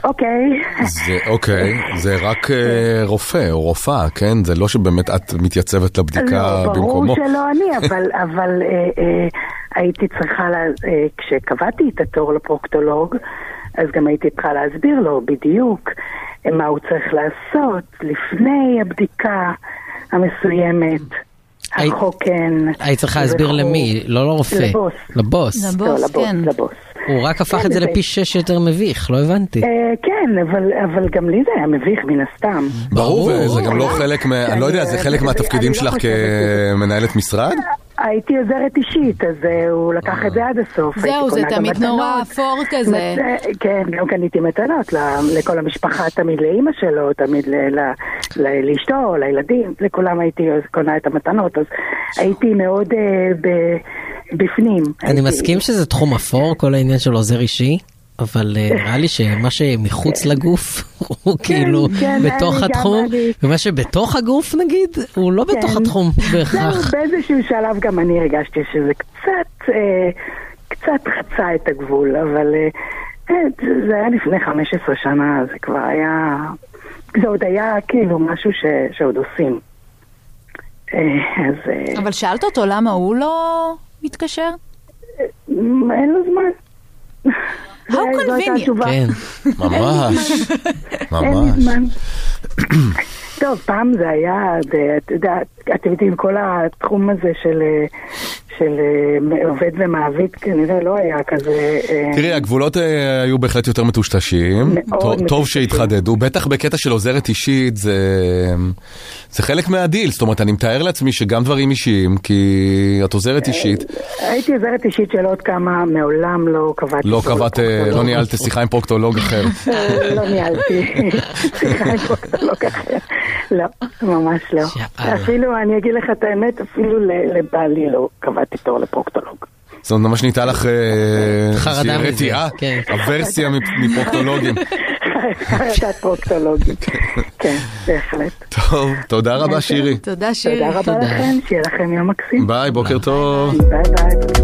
Speaker 9: אוקיי.
Speaker 2: זה, אוקיי, זה רק אה, רופא או רופאה, כן? זה לא שבאמת את מתייצבת לבדיקה
Speaker 9: לא,
Speaker 2: במקומו.
Speaker 9: ברור שלא אני, <laughs> אבל, אבל אה, אה, הייתי צריכה, לה, אה, כשקבעתי את התור לפרוקטולוג, אז גם הייתי צריכה להסביר לו בדיוק אה, מה הוא צריך לעשות לפני הבדיקה המסוימת, החוקן.
Speaker 3: היית צריכה להסביר. למי, לא לרופא.
Speaker 9: לבוס.
Speaker 3: לבוס.
Speaker 4: לבוס,
Speaker 9: לא, לבוס,
Speaker 4: כן.
Speaker 9: לבוס.
Speaker 3: הוא רק הפך
Speaker 9: כן,
Speaker 3: את זה
Speaker 9: זה-
Speaker 3: לפי שש יותר מביך, לא הבנתי.
Speaker 9: אה, כן, אבל, אבל גם לי זה היה מביך מן הסתם.
Speaker 2: ברור,
Speaker 3: ברור.
Speaker 2: וזה גם לא חלק מה... אני לא יודע, זה חלק
Speaker 9: אני-
Speaker 2: מהתפקידים
Speaker 9: לא
Speaker 2: שלך כמנהלת משרד?
Speaker 9: הייתי עוזרת אישית, אז אה, הוא לקח את זה עד הסוף.
Speaker 4: זהו, זה תמיד נורא. אפור כזה.
Speaker 9: מת- כן, גם קניתי מתנות ל- לכל המשפחה, תמיד לאימא שלו, תמיד ל- ל- ל- לאשתו, לילדים, לכולם הייתי קונה את המתנות, אז הייתי מאוד אה, ב- בפנים.
Speaker 3: אני מסכים שזה תחום אפור, כל העניין של עוזר אישי, אבל אה, נראה לי שמה שמחוץ לגוף הוא כאילו
Speaker 9: כן,
Speaker 3: בתוך התחום, ומה שבתוך הגוף נגיד, הוא לא בתוך
Speaker 9: כן.
Speaker 3: התחום בהכרח.
Speaker 9: באיזשהו שלב גם אני הרגשתי שזה קצת, אה, קצת חצה את הגבול, אבל אה, זה היה לפני 15 שנה, זה כבר היה, זה עוד היה כאילו משהו ש, שעוד עושים. אז
Speaker 4: אבל שאלת אותו למה הוא לא מתקשר?
Speaker 9: אין לו זמן.
Speaker 4: How
Speaker 9: זו הייתה
Speaker 4: convenient.
Speaker 9: התשובה.
Speaker 3: כן.
Speaker 2: ממש, ממש.
Speaker 9: טוב, פעם זה היה, זה, אתה יודע, אתם יודעים, כל התחום הזה של, אה, של אה, עובד ומעביד כנראה לא היה כזה... אה,
Speaker 2: תראי, הגבולות אה, היו בהחלט יותר מטושטשים,
Speaker 9: מאוד
Speaker 2: טוב-. שהתחדדו, בטח בקטע של עוזרת אישית, זה זה חלק מהדיל, זאת אומרת, אני מתאר לעצמי שגם דברים אישיים, כי את עוזרת אישית,
Speaker 9: הייתי עוזרת אישית של עוד כמה, מעולם לא קבעתי...
Speaker 2: לא קבעת, לא. ניהלת שיחה עם פרוקטולוג אחר. <laughs>
Speaker 9: לא ניהלתי <laughs> שיחה עם פרוקטולוג אחר. לא, ממש לא. אפילו, אני אגיד לך את האמת, אפילו ל- לבעלי לא קבעתי תור לפרוקטולוג.
Speaker 2: זאת אומרת, ממש נהייתה לך אה,
Speaker 3: חרדה
Speaker 2: רתיעה,
Speaker 3: כן.
Speaker 2: אוורסיה מפרוקטולוגים.
Speaker 9: חרדת פרוקטולוגית. כן, בהחלט.
Speaker 2: טוב, תודה רבה שירי.
Speaker 4: תודה שירי.
Speaker 9: תודה רבה. לכם, שיהיה לכם יום מקסים.
Speaker 2: ביי, בוקר טוב.
Speaker 9: ביי ביי.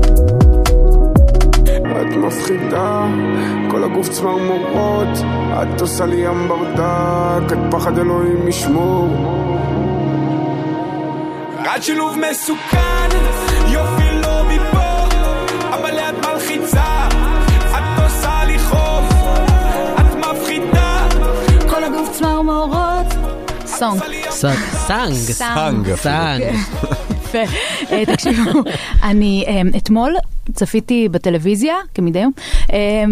Speaker 10: את מפחידה, כל הגוף צמרמורות, את עושה לי ים ברדק, את פחד אלוהים ישמור. את שילוב מסוכן, מלחיצה, את עושה לי חוב, את מפחידה, כל הגוף
Speaker 4: צמרמורות.
Speaker 3: song. song.
Speaker 2: song אפילו.
Speaker 3: song. <laughs>
Speaker 4: יפה. אה, תקשיבו, אני אה, אתמול צפיתי בטלוויזיה, כמדי יום, אה,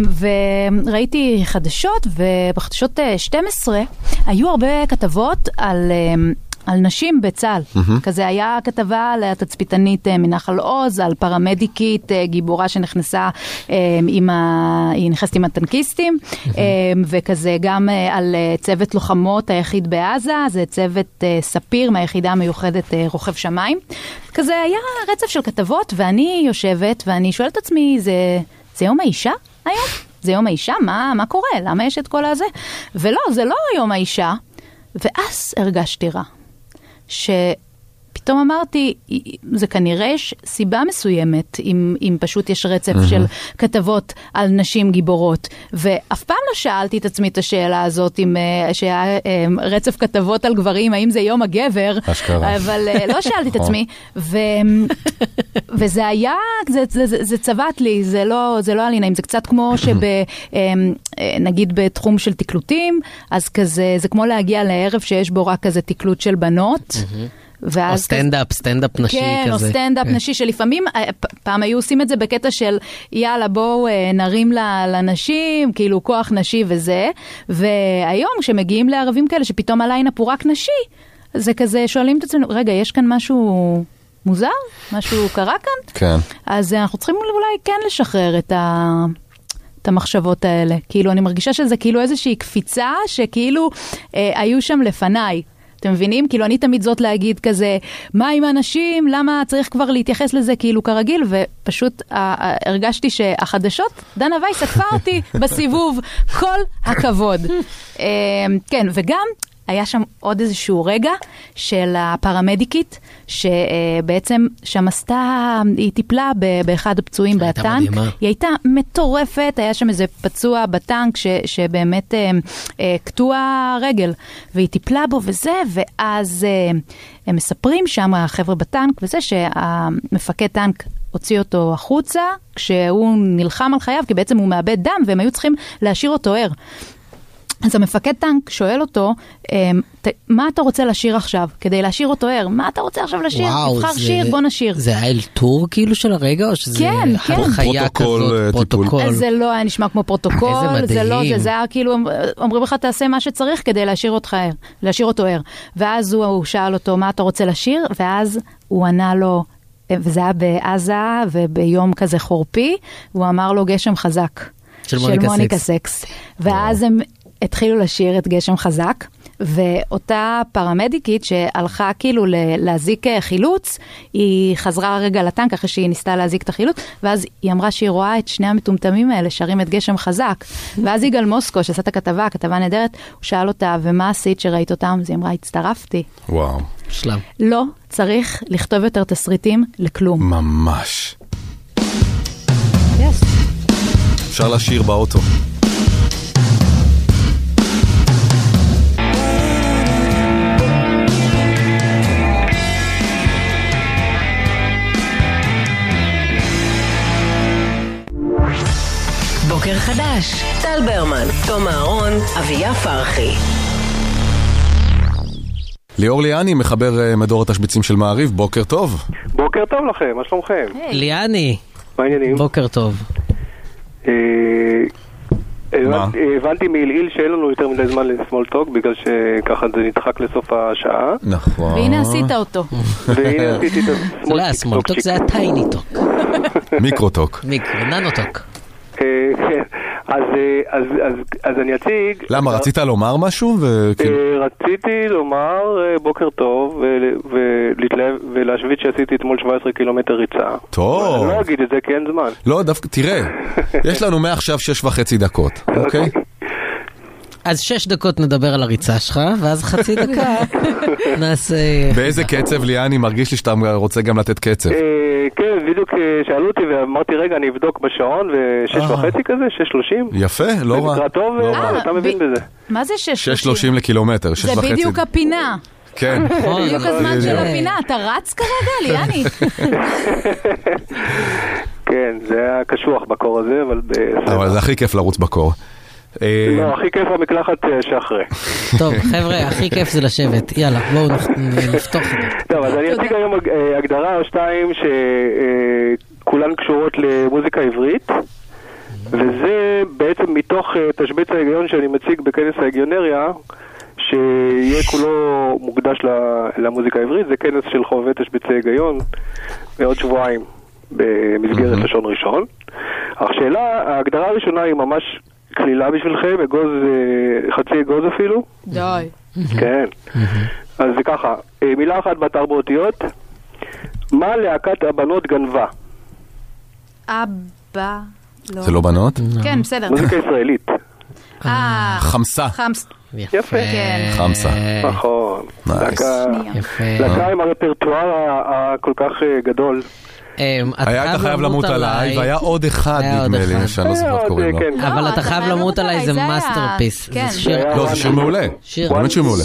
Speaker 4: וראיתי חדשות, ובחדשות אה, 12 היו הרבה כתבות על... על נשים בצה"ל. כזה היה כתבה על התצפיתנית אה, מנחל עוז, על פרמדיקית אה, גיבורה שנכנסה אה, עם ה... היא נכנסת עם הטנקיסטים, אה, וכזה גם על צוות לוחמות היחיד בעזה, זה צוות ספיר מהיחידה המיוחדת רוכב שמיים. כזה היה רצף של כתבות, ואני יושבת ואני שואלת את עצמי, זה, זה יום האישה היום? זה יום האישה? מה, מה קורה? למה יש את כל הזה? ולא, זה לא יום האישה. ואז הרגשתי רע. ש... שפתאום אמרתי, זה כנראה יש סיבה מסוימת, אם, אם פשוט יש רצף
Speaker 11: מהמם.
Speaker 4: של כתבות על נשים גיבורות. ואף פעם לא שאלתי את עצמי את השאלה הזאת, אם אה, שהיה אה, רצף כתבות על גברים, האם זה יום הגבר,
Speaker 11: אשכרה.
Speaker 4: אבל אה, לא <laughs> שאלתי את
Speaker 11: נכון.
Speaker 4: עצמי. ו... וזה היה, זה, זה, זה, זה צבט לי, זה לא, זה לא היה לי נעים, זה קצת כמו <clears throat> שנגיד בתחום של תקלוטים, אז כזה, זה כמו להגיע לערב שיש בו רק כזה תקלוט של בנות. ואז
Speaker 3: או סטנדאפ, סטנדאפ נשי
Speaker 4: כן,
Speaker 3: כזה.
Speaker 4: או סטנדאפ
Speaker 3: כן.
Speaker 4: נשי, שלפעמים, אה, פעם היו עושים את זה בקטע של יאללה בואו אה, נרים לנשים, כאילו כוח נשי וזה, והיום כשמגיעים לערבים כאלה שפתאום ה lineup הוא רק נשי, זה כזה שואלים את עצמנו, רגע, יש כאן משהו מוזר? משהו קרה כאן?
Speaker 2: כן.
Speaker 4: אז אה, אנחנו צריכים אולי כן לשחרר את ה... את המחשבות האלה. כאילו, אני מרגישה שזה כאילו איזושהי קפיצה שכאילו אה, היו שם לפניי. אתם מבינים? כאילו, אני תמיד זאת להגיד כזה, מה עם אנשים? למה צריך כבר להתייחס לזה כאילו כרגיל? ופשוט הרגשתי שהחדשות, דנה וייס עקפה אותי בסיבוב, כל הכבוד. <laughs> אה, כן, וגם... היה שם עוד איזשהו רגע של הפרמדיקית, שבעצם שם עשתה, היא טיפלה באחד הפצועים בטנק.
Speaker 3: מדהימה.
Speaker 4: היא הייתה מטורפת, היה שם איזה פצוע בטנק ש, שבאמת אה, אה, קטוע רגל, והיא טיפלה בו וזה, ואז אה, הם מספרים שם, החבר'ה בטנק וזה, שהמפקד טנק הוציא אותו החוצה, כשהוא נלחם על חייו, כי בעצם הוא מאבד דם, והם היו צריכים להשאיר אותו ער. אז המפקד טנק שואל אותו, אמ, "ת- מה אתה רוצה לשיר עכשיו? כדי להשאיר אותו ער, מה אתה רוצה עכשיו לשיר?
Speaker 3: וואו,
Speaker 4: תבחר
Speaker 3: זה-
Speaker 4: שיר, בוא נשיר.
Speaker 3: זה היה אלתור כאילו של הרגע, או שזה
Speaker 4: כן, כן.
Speaker 3: הנחיה
Speaker 2: פרוטוקול,
Speaker 3: כזאת,
Speaker 2: אה.
Speaker 3: פרוטוקול?
Speaker 4: אז זה לא היה נשמע כמו פרוטוקול,
Speaker 3: איזה
Speaker 4: זה לא,
Speaker 3: מדהים.
Speaker 4: זה, זה היה כאילו, אומרים לך תעשה מה שצריך כדי להשאיר אותך ער, להשאיר אותו ער. ואז הוא, הוא שאל אותו, מה אתה רוצה לשיר? ואז הוא ענה לו, וזה היה בעזה וביום כזה חורפי, והוא אמר לו גשם חזק.
Speaker 3: של מוניקה
Speaker 4: מוניקה
Speaker 3: סקס.
Speaker 4: סקס. ואז הם התחילו לשיר את גשם חזק, ואותה פרמדיקית שהלכה כאילו ל- להזיק אה, חילוץ, היא חזרה רגע לטנק אחרי שהיא ניסתה להזיק את החילוץ, ואז היא אמרה שהיא רואה את שני המטומטמים האלה שרים את גשם חזק. ואז יגאל מוסקו, שעשה את הכתבה, כתבה נהדרת, הוא שאל אותה, ומה עשית שראית אותם? אז היא אמרה, הצטרפתי.
Speaker 2: וואו.
Speaker 3: שלם.
Speaker 4: לא צריך לכתוב יותר תסריטים לכלום.
Speaker 2: ממש.
Speaker 4: Yes.
Speaker 2: אפשר לשיר באוטו.
Speaker 1: בוקר חדש, טל ברמן, תום אהרון, אביה פרחי.
Speaker 2: ליאור ליאני, מחבר אה, מדור התשביצים של מעריב, בוקר טוב.
Speaker 12: בוקר טוב לכם, מה שלומכם?
Speaker 3: ליאני,
Speaker 12: מה העניינים?
Speaker 3: בוקר טוב.
Speaker 12: אה, הבנתי- הבנתי מעילעיל שאין לנו יותר מדי זמן לסמולטוק, בגלל שככה זה נדחק לסוף השעה.
Speaker 2: נכון.
Speaker 4: והנה עשית אותו.
Speaker 12: והנה עשיתי את <laughs>
Speaker 3: זה לא היה סמולטוק, זה היה טייני טוק.
Speaker 2: מיקרוטוק.
Speaker 3: מיקרו, ננוטוק.
Speaker 12: אה, כן, אז, אה, אז, אז, אז אני אציג.
Speaker 2: למה, רצית לומר משהו? וכאילו-
Speaker 12: אה, רציתי לומר אה, בוקר טוב ול- ולהתלהב ולהשוויץ שעשיתי אתמול 17 קילומטר ריצה.
Speaker 2: טוב.
Speaker 12: אני לא אגיד את זה כי אין זמן.
Speaker 2: לא, דווקא, תראה, יש לנו מעכשיו שש וחצי דקות, <laughs> אוקיי?
Speaker 3: אז שש דקות נדבר על הריצה שלך, ואז חצי דקה <laughs> נעשה...
Speaker 2: באיזה קצב, ליאני, מרגיש לי שאתה רוצה גם לתת קצב.
Speaker 12: אה, כן, בדיוק אה, שאלו אותי ואמרתי רגע אני אבדוק בשעון ושש
Speaker 2: אה.
Speaker 12: וחצי כזה, שש שלושים.
Speaker 2: יפה, לא
Speaker 12: זה
Speaker 2: רע.
Speaker 12: נקרא טוב,
Speaker 2: לא.
Speaker 12: אתה מבין בזה.
Speaker 4: מה זה שש?
Speaker 2: 6.30 לקילומטר, שש
Speaker 4: זה
Speaker 2: וחצי.
Speaker 4: בדיוק הפינה.
Speaker 2: כן.
Speaker 3: נכון.
Speaker 4: בדיוק הזמן של. הפינה, אתה רץ כרגע, ליאני? <laughs>
Speaker 12: כן, זה היה קשוח בקור הזה, אבל.
Speaker 2: אבל זה הכי כיף לרוץ בקור. אה,
Speaker 12: לא, הכי כיף המקלחת אה, שאחרי.
Speaker 3: טוב, חבר'ה, הכי כיף זה לשבת. יאללה, בואו נפ- נפתוח את זה.
Speaker 12: טוב, אז אני אציג היום אה, הגדרה או שתיים שכולן קשורות למוזיקה עברית, וזה בעצם מתוך תשבץ ההיגיון שאני מציג בכנס ההגיונריה, שיהיה כולו מוקדש למוזיקה העברית, זה כנס של חובבת השבצי היגיון, בעוד שבועיים, במסגרת לשון ראשון. השאלה, ההגדרה הראשונה היא ממש קלילה בשבילכם, אגוז, אה, חצי אגוז אפילו.
Speaker 4: די.
Speaker 12: כן. אז זה ככה, אה, מילה אחת באתר באותיות, מה להקת הבנות גנבה?
Speaker 4: אבא. לא.
Speaker 2: זה לא בנות?
Speaker 4: כן, בסדר.
Speaker 12: מוזיקה ישראלית.
Speaker 4: אה,
Speaker 2: חמסה.
Speaker 4: חמס.
Speaker 12: יפה.
Speaker 4: כן.
Speaker 2: חמסה.
Speaker 12: נכון.
Speaker 3: יפה.
Speaker 12: להקה עם הרפרטואר הכל כך גדול.
Speaker 3: אמ,
Speaker 2: היה אתה חייב למות עליי, והיה עוד אחד
Speaker 3: היה
Speaker 2: נדמה לי. שאני לא זוכר
Speaker 12: היה
Speaker 2: איך קוראים לו.
Speaker 12: כן.
Speaker 3: אבל
Speaker 4: לא,
Speaker 3: אתה חייב למות עליי זה
Speaker 4: היה-
Speaker 3: masterpiece.
Speaker 4: כן.
Speaker 3: זה שיר
Speaker 12: זה
Speaker 2: לא, זה שיר מעולה. באמת שיר מעולה.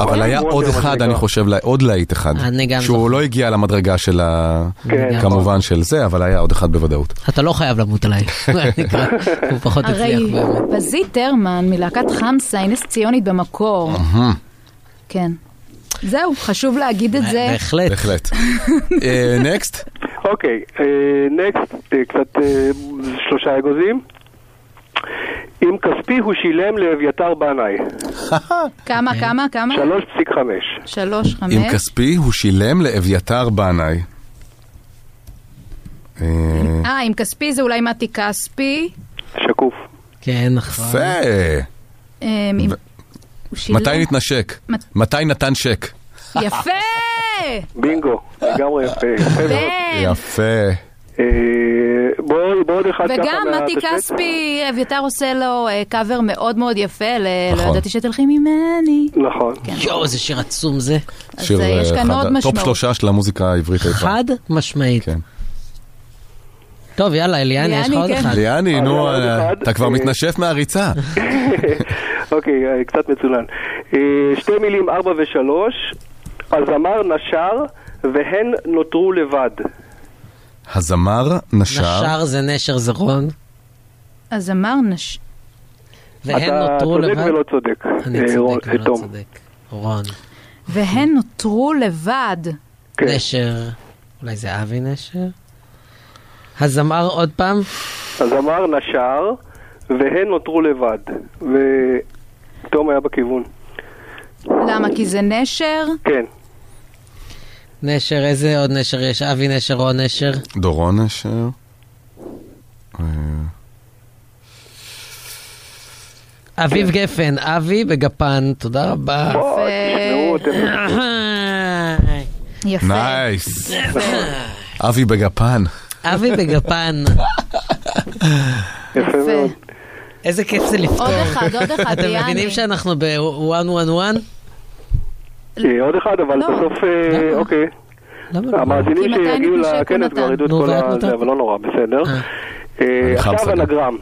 Speaker 2: אבל היה
Speaker 12: wonder,
Speaker 2: עוד אחד. אני חושב, עוד להיט אחד. שהוא. לא הגיע למדרגה של ה...
Speaker 12: כן.
Speaker 2: כמובן של זה, אבל היה עוד אחד בוודאות.
Speaker 3: אתה לא חייב למות עליי. <laughs> הוא פחות הצליח
Speaker 4: הרי
Speaker 3: באמת.
Speaker 4: פזית טרמן מלהקת חמסה היא נס ציונית במקור. כן. זהו, חשוב להגיד את זה.
Speaker 3: בהחלט.
Speaker 2: בהחלט. <laughs> next?
Speaker 12: אוקיי, נקסט, קצת אה, שלושה אגוזים. עם כספי הוא שילם לאביתר בנאי, <laughs>
Speaker 4: כמה, כמה, כמה?
Speaker 12: 3.5.
Speaker 4: שלוש, חמש.
Speaker 2: עם כספי הוא שילם לאביתר בנאי. אה,
Speaker 4: אה, עם כספי זה אולי מתי כספי.
Speaker 12: שקוף.
Speaker 3: כן, נכון.
Speaker 2: יפה.
Speaker 4: עם-
Speaker 2: מתי נתנשק?
Speaker 4: מת-
Speaker 2: מתי נתן שק?
Speaker 4: יפה!
Speaker 12: בינגו, לגמרי יפה. יפה מאוד.
Speaker 4: כן.
Speaker 2: יפה.
Speaker 12: אה, בואו בואו עוד אחד ככה
Speaker 4: וגם מתי. כספי, אביתר עושה לו אה, קאבר מאוד מאוד יפה, ל- לא
Speaker 2: נכון.
Speaker 4: ידעתי שתלכי ממני.
Speaker 12: נכון.
Speaker 3: יואו, איזה שיר עצום זה.
Speaker 4: אז
Speaker 2: שיר
Speaker 4: אה, יש
Speaker 2: אה,
Speaker 4: כאן
Speaker 2: אחד,
Speaker 4: top.
Speaker 2: שלושה של המוזיקה העברית פעם.
Speaker 3: חד משמעית.
Speaker 2: כן.
Speaker 3: טוב, יאללה, אליאני, יש לך
Speaker 4: אליאני,
Speaker 3: עוד
Speaker 4: כן.
Speaker 3: אחד.
Speaker 2: ליאני,
Speaker 12: אז
Speaker 2: נו, אה. אתה כבר
Speaker 12: אה,
Speaker 2: מתנשף מהריצה. <laughs>
Speaker 12: אוקיי, אה, קצת מצונן. אה, שתי מילים, ארבע ושלוש. הזמר נשר והן נותרו לבד.
Speaker 2: הזמר נשר.
Speaker 3: נשר זה נשר זה רון,
Speaker 4: אז אמר נש...
Speaker 3: והן
Speaker 12: אתה
Speaker 3: נותרו
Speaker 12: צודק
Speaker 3: לבד.
Speaker 12: ולא צודק.
Speaker 3: אני
Speaker 12: אה, רון-
Speaker 3: צודק
Speaker 12: אה,
Speaker 3: ולא. צודק. רון.
Speaker 4: והן נותרו לבד.
Speaker 12: כן.
Speaker 3: נשר, אולי זה אבי נשר? הזמר עוד פעם?
Speaker 12: הזמר נשר והן נותרו לבד. ותום היה בכיוון.
Speaker 4: למה? כי זה נשר?
Speaker 12: כן.
Speaker 3: נשר, איזה עוד נשר יש? אבי נשר, רון נשר?
Speaker 2: דורון נשר. אה,
Speaker 3: אביב גפן, אבי בגפן, תודה רבה.
Speaker 4: יפה.
Speaker 2: נייס. אבי בגפן.
Speaker 3: אבי בגפן. <laughs>
Speaker 12: יפה מאוד.
Speaker 3: איזה כיף זה לפתור.
Speaker 4: עוד אחד, עוד אחד,
Speaker 3: אתם. מבינים שאנחנו ב-111?
Speaker 12: אה, עוד אחד, אבל
Speaker 4: לא.
Speaker 12: בסוף, אה? אוקיי.
Speaker 3: לא?
Speaker 12: המאזינים שיגיעו לכנס כבר. ידעו את כל
Speaker 3: ואת
Speaker 12: ה...
Speaker 3: נתת?
Speaker 12: זה, אבל לא נורא, בסדר.
Speaker 3: אה.
Speaker 12: עכשיו. אנגרם.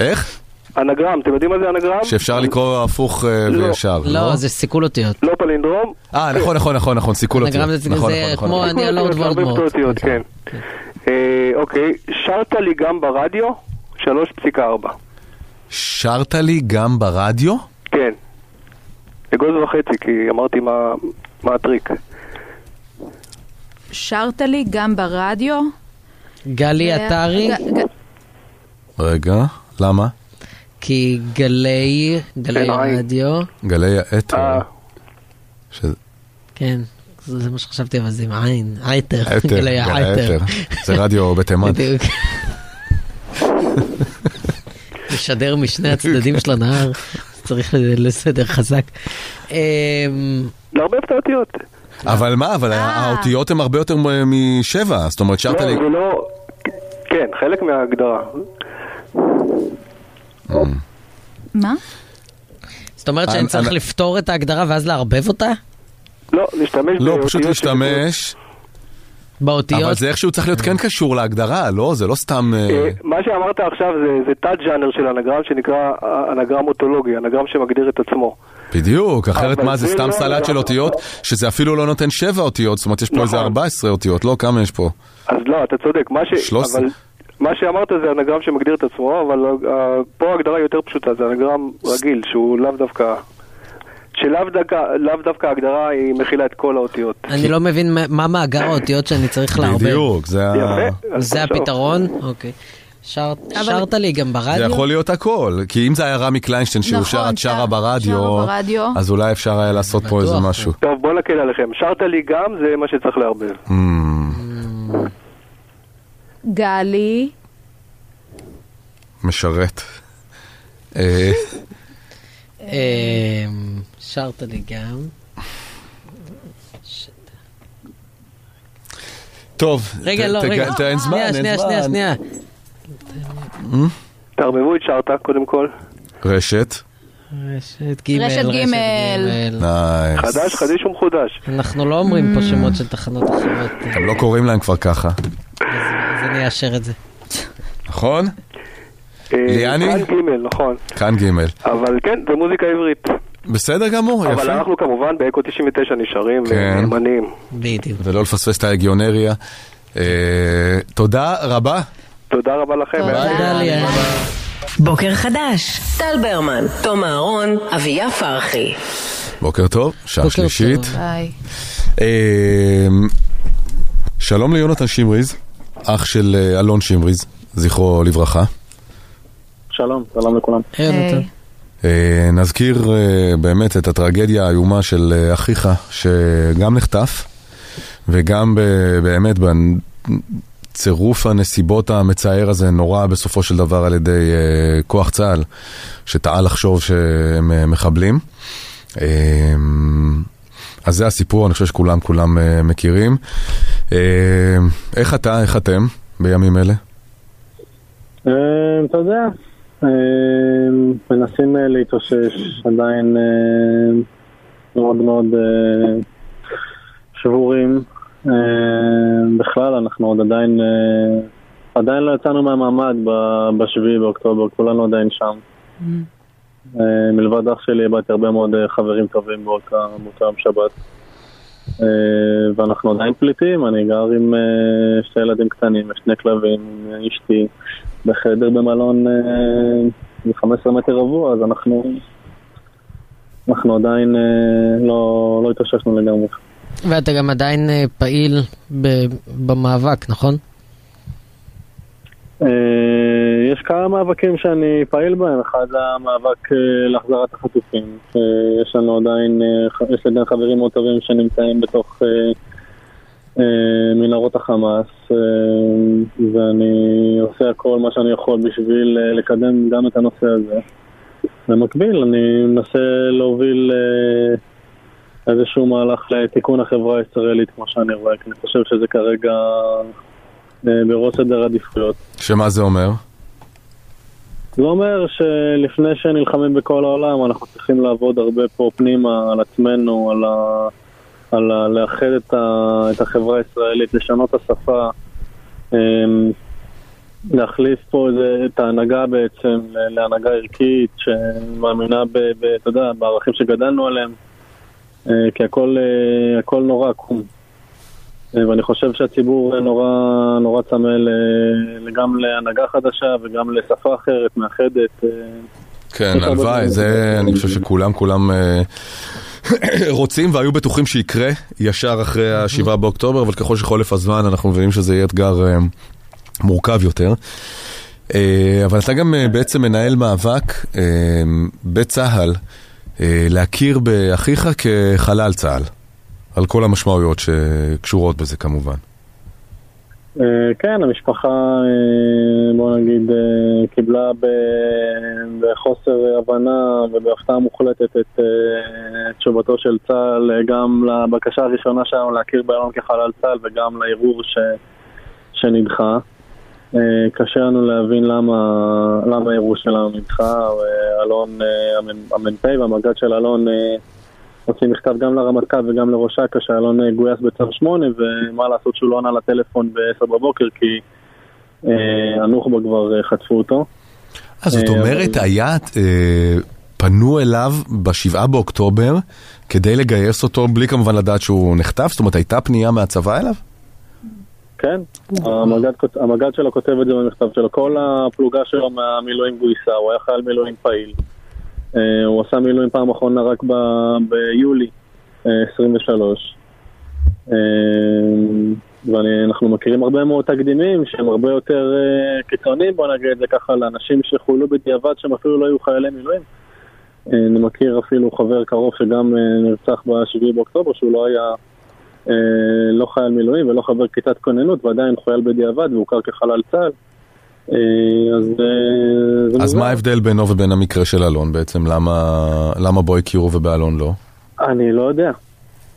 Speaker 2: איך?
Speaker 12: אנגרם, אתם יודעים מה זה אנגרם?
Speaker 2: שאפשר לקרוא הפוך
Speaker 12: לא.
Speaker 2: וישר.
Speaker 3: לא, זה סיכול אותיות.
Speaker 12: לא פלינדרום.
Speaker 2: אה, נכון, נכון, נכון, נכון, סיכול אותיות.
Speaker 3: אנגרם זה-
Speaker 2: נכון, נכון,
Speaker 3: כמו
Speaker 2: נכון.
Speaker 3: אני על לורד
Speaker 12: הרבה
Speaker 3: וולדמורט.
Speaker 12: כן. אה, אוקיי, שרת לי גם ברדיו, 3.4.
Speaker 2: שרת לי גם ברדיו?
Speaker 12: כן. אגוז וחצי, כי אמרתי מה- מה הטריק.
Speaker 4: שרת לי גם ברדיו?
Speaker 3: גלי עטרי,
Speaker 2: רגע, למה?
Speaker 3: כי גלי, גלי
Speaker 12: כן, עין.
Speaker 3: רדיו,
Speaker 2: גלי האתר.
Speaker 12: אה,
Speaker 3: כן, זה מה שחשבתי, אבל זה עם עין, עייטר,
Speaker 2: האתר,
Speaker 3: גלי.
Speaker 2: האתר. זה רדיו בתימן.
Speaker 3: בדיוק. <laughs> משדר משני הצדדים של הנהר, צריך לסדר חזק. אמ,
Speaker 12: לערבב את האותיות.
Speaker 2: אבל מה, אבל
Speaker 4: אה.
Speaker 2: האותיות הן הרבה יותר משבע, זאת אומרת שרת
Speaker 12: לא,
Speaker 2: לי...
Speaker 12: זה לא... כן, חלק מההגדרה.
Speaker 4: מה?
Speaker 3: זאת אומרת שאני
Speaker 2: אני-
Speaker 3: צריך לפתור את ההגדרה ואז לערבב אותה?
Speaker 12: לא, להשתמש
Speaker 2: לא,
Speaker 12: באותיות
Speaker 2: פשוט
Speaker 12: של-
Speaker 2: להשתמש, אבל
Speaker 3: באותיות?
Speaker 2: זה איכשהו צריך להיות כן קשור להגדרה, לא? זה לא סתם... אה,
Speaker 12: אה, מה שאמרת עכשיו זה, זה תת-ג'אנר של אנגרם שנקרא אה, אנגרם אוטולוגי, אנגרם שמגדיר את עצמו.
Speaker 2: בדיוק, אחרת מה, זה סתם
Speaker 12: לא-
Speaker 2: סלט של אותיות, שזה אפילו לא נותן שבע אותיות, זאת אומרת יש פה איזה
Speaker 12: נכון.
Speaker 2: 14 אותיות, לא? כמה יש פה?
Speaker 12: אז לא, אתה צודק. מה, ש...
Speaker 2: 13.
Speaker 12: אבל... מה שאמרת זה אנגרם שמגדיר את עצמו, אבל פה ההגדרה יותר פשוטה, זה אנגרם רגיל, שהוא לאו דווקא... שלאו דווקא, לאו דווקא ההגדרה היא מכילה את כל האותיות.
Speaker 3: אני לא מבין מה- מאגר האותיות שאני צריך לערבב.
Speaker 2: בדיוק, זה ה...
Speaker 3: זה הפתרון? אוקיי. שר- שרת לי גם
Speaker 2: זה
Speaker 3: ברדיו?
Speaker 2: יכול להיות הכל, כי אם זה היה רמי קליינשטיין שהוא
Speaker 4: נכון,
Speaker 2: שר את שרה
Speaker 4: שר-
Speaker 2: ברדיו,
Speaker 4: שרה ברדיו.
Speaker 2: אז אולי אפשר היה לעשות פה איזה משהו.
Speaker 12: טוב, בוא נקל עליכם. שרת לי גם, זה מה שצריך לערבב.
Speaker 2: Mm,
Speaker 4: גלי,
Speaker 2: משרת. <laughs> אה,
Speaker 3: שרת לי גם.
Speaker 2: טוב,
Speaker 3: רגע, לא, רגע.
Speaker 2: אין זמן,
Speaker 3: שנייה,
Speaker 2: אין
Speaker 3: שנייה,
Speaker 2: זמן.
Speaker 3: שנייה, שנייה.
Speaker 12: תערבבו את שרת, קודם כל.
Speaker 2: רשת.
Speaker 3: רשת ג',
Speaker 4: רשת ג'.
Speaker 12: חדש, חדיש ומחודש.
Speaker 3: אנחנו לא אומרים פה שמות של תחנות אחרות,
Speaker 2: גם לא קוראים להם כבר ככה,
Speaker 3: אז אני אאשר את זה.
Speaker 2: נכון?
Speaker 12: אה,
Speaker 2: ליאני?
Speaker 12: כאן ג', נכון.
Speaker 2: כאן ג'.
Speaker 12: אבל כן, זה מוזיקה עברית.
Speaker 2: בסדר גמור,
Speaker 12: אבל
Speaker 2: יפה.
Speaker 12: אנחנו כמובן באקו 99 נשארים
Speaker 2: כן.
Speaker 12: ונאמנים.
Speaker 3: בדיוק.
Speaker 2: ולא לפספס את ההגיונריה. אה, תודה רבה.
Speaker 12: תודה רבה לכם.
Speaker 3: תודה ליאן.
Speaker 1: בוקר חדש, טל ברמן, תום אהרון, אביה פרחי.
Speaker 2: בוקר טוב, שעה
Speaker 3: בוקר
Speaker 2: שלישית. אה, שלום ליונתן שמריז, אח של אה, אלון שמריז, זכרו לברכה.
Speaker 11: שלום, שלום לכולם.
Speaker 3: יונתן.
Speaker 2: אה, נזכיר אה, באמת את הטרגדיה האיומה של אה, אחיך, שגם נחטף, וגם באמת בצירוף הנסיבות המצער הזה נורא בסופו של דבר על ידי כוח צה"ל, שטעה לחשוב שהם מחבלים. אז זה הסיפור, אני חושב שכולם כולם מכירים. איך אתה, איך אתם בימים אלה?
Speaker 11: אתה יודע, מנסים אה, להתאושש, עדיין אה, מאוד מאוד אה, שבורים. אה, בכלל, אנחנו עוד עדיין, אה, עדיין לא יצאנו מהמעמד בשביעי באוקטובר, כולנו עדיין שם. אה, מלבד אח שלי, איבדתי הרבה מאוד אה, חברים טובים באותה יום שבת. אה, ואנחנו עדיין פליטים, אני גר עם אה, שתי ילדים קטנים, שני כלבים, עם אשתי, בחדר במלון אה, 15 מטר רבוע, אז אנחנו, אנחנו עדיין אה, לא, לא התאוששנו לגמרי.
Speaker 3: ואתה גם עדיין אה, פעיל ב- במאבק, נכון?
Speaker 11: יש כמה מאבקים שאני פעיל בהם, אחד זה המאבק להחזרת החטופים. יש לנו עדיין, יש לי חברים מאוד טובים שנמצאים בתוך מנהרות החמאס, אה, ואני עושה הכל מה שאני יכול בשביל אה, לקדם גם את הנושא הזה. במקביל, אני מנסה להוביל אה, איזשהו מהלך לתיקון החברה הישראלית, כמו שאני רואה, כי אני חושב שזה כרגע אה, בראש סדר העדיפויות.
Speaker 2: שמה זה אומר?
Speaker 11: זה אומר שלפני שנלחמים בכל העולם, אנחנו צריכים לעבוד הרבה פה פנימה על עצמנו, על, ה... על ה... לאחד את, ה... את החברה הישראלית, לשנות את השפה, אמ, להחליף פה איזה, את ההנהגה בעצם להנהגה ערכית שמאמינה, ב... ב... אתה יודע, בערכים שגדלנו עליהם, אה, כי הכל, אה, הכל נורא עקום. אה, ואני חושב שהציבור נורא, נורא צמא גם להנהגה חדשה וגם לשפה אחרת, מאחדת.
Speaker 2: כן, הלוואי. זה, אני חושב שכולם, כולם רוצים והיו בטוחים שיקרה ישר אחרי ה-7 באוקטובר, אבל ככל שחולף הזמן אנחנו מבינים שזה יהיה אתגר אה, מורכב יותר. אה, אבל אתה גם אה, בעצם מנהל מאבק בצה"ל להכיר באחיך כחלל צה"ל, על כל המשמעויות שקשורות בזה כמובן.
Speaker 11: אה, כן, המשפחה, אה, בוא נגיד, אה, קיבלה בחוסר הבנה ובהפתעה מוחלטת את תשובתו של צה"ל, גם לבקשה הראשונה שלנו להכיר באלון כחלל צה"ל וגם לערעור ש... שנדחה. קשה לנו להבין למה, למה הערעור שלנו נדחה. אלון, המ"פ המ"פ והמג"ד של אלון הוציא מכתב גם לרמטכ"ל וגם לראש אכ"א שאלון גויס בצו 8 ומה לעשות שהוא לא ענה לטלפון ב-10 בבוקר כי אה, הנוח'בה כבר אה, חטפו אותו.
Speaker 2: אז זאת
Speaker 11: אה,
Speaker 2: אומרת, היה, אה, פנו אליו בשבעה באוקטובר כדי לגייס אותו בלי כמובן לדעת שהוא נחטף? זאת אומרת, הייתה פנייה מהצבא אליו?
Speaker 11: כן, המג"ד המג"ד שלו כותב את זה במכתב שלו. כל הפלוגה שלו מהמילואים גויסה, הוא היה חייל מילואים פעיל. אה, הוא עשה מילואים פעם אחרונה רק ב- ביולי אה, 23. אה, ואנחנו מכירים הרבה מאוד תקדימים שהם הרבה יותר אה, קיצוניים, בוא נגיד את זה ככה, לאנשים שחולו בדיעבד שהם אפילו לא היו חיילי מילואים. אה, אני מכיר אפילו חבר קרוב שגם אה, נרצח ב-7 באוקטובר, שהוא לא היה אה, לא חייל מילואים ולא חבר כיתת כוננות, ועדיין חייל בדיעבד והוכר כחלל צה"ל. אה, אז אה,
Speaker 2: אז. מה ההבדל בינו ובין המקרה של אלון בעצם? למה, למה בו הכירו ובאלון לא?
Speaker 11: אני לא יודע.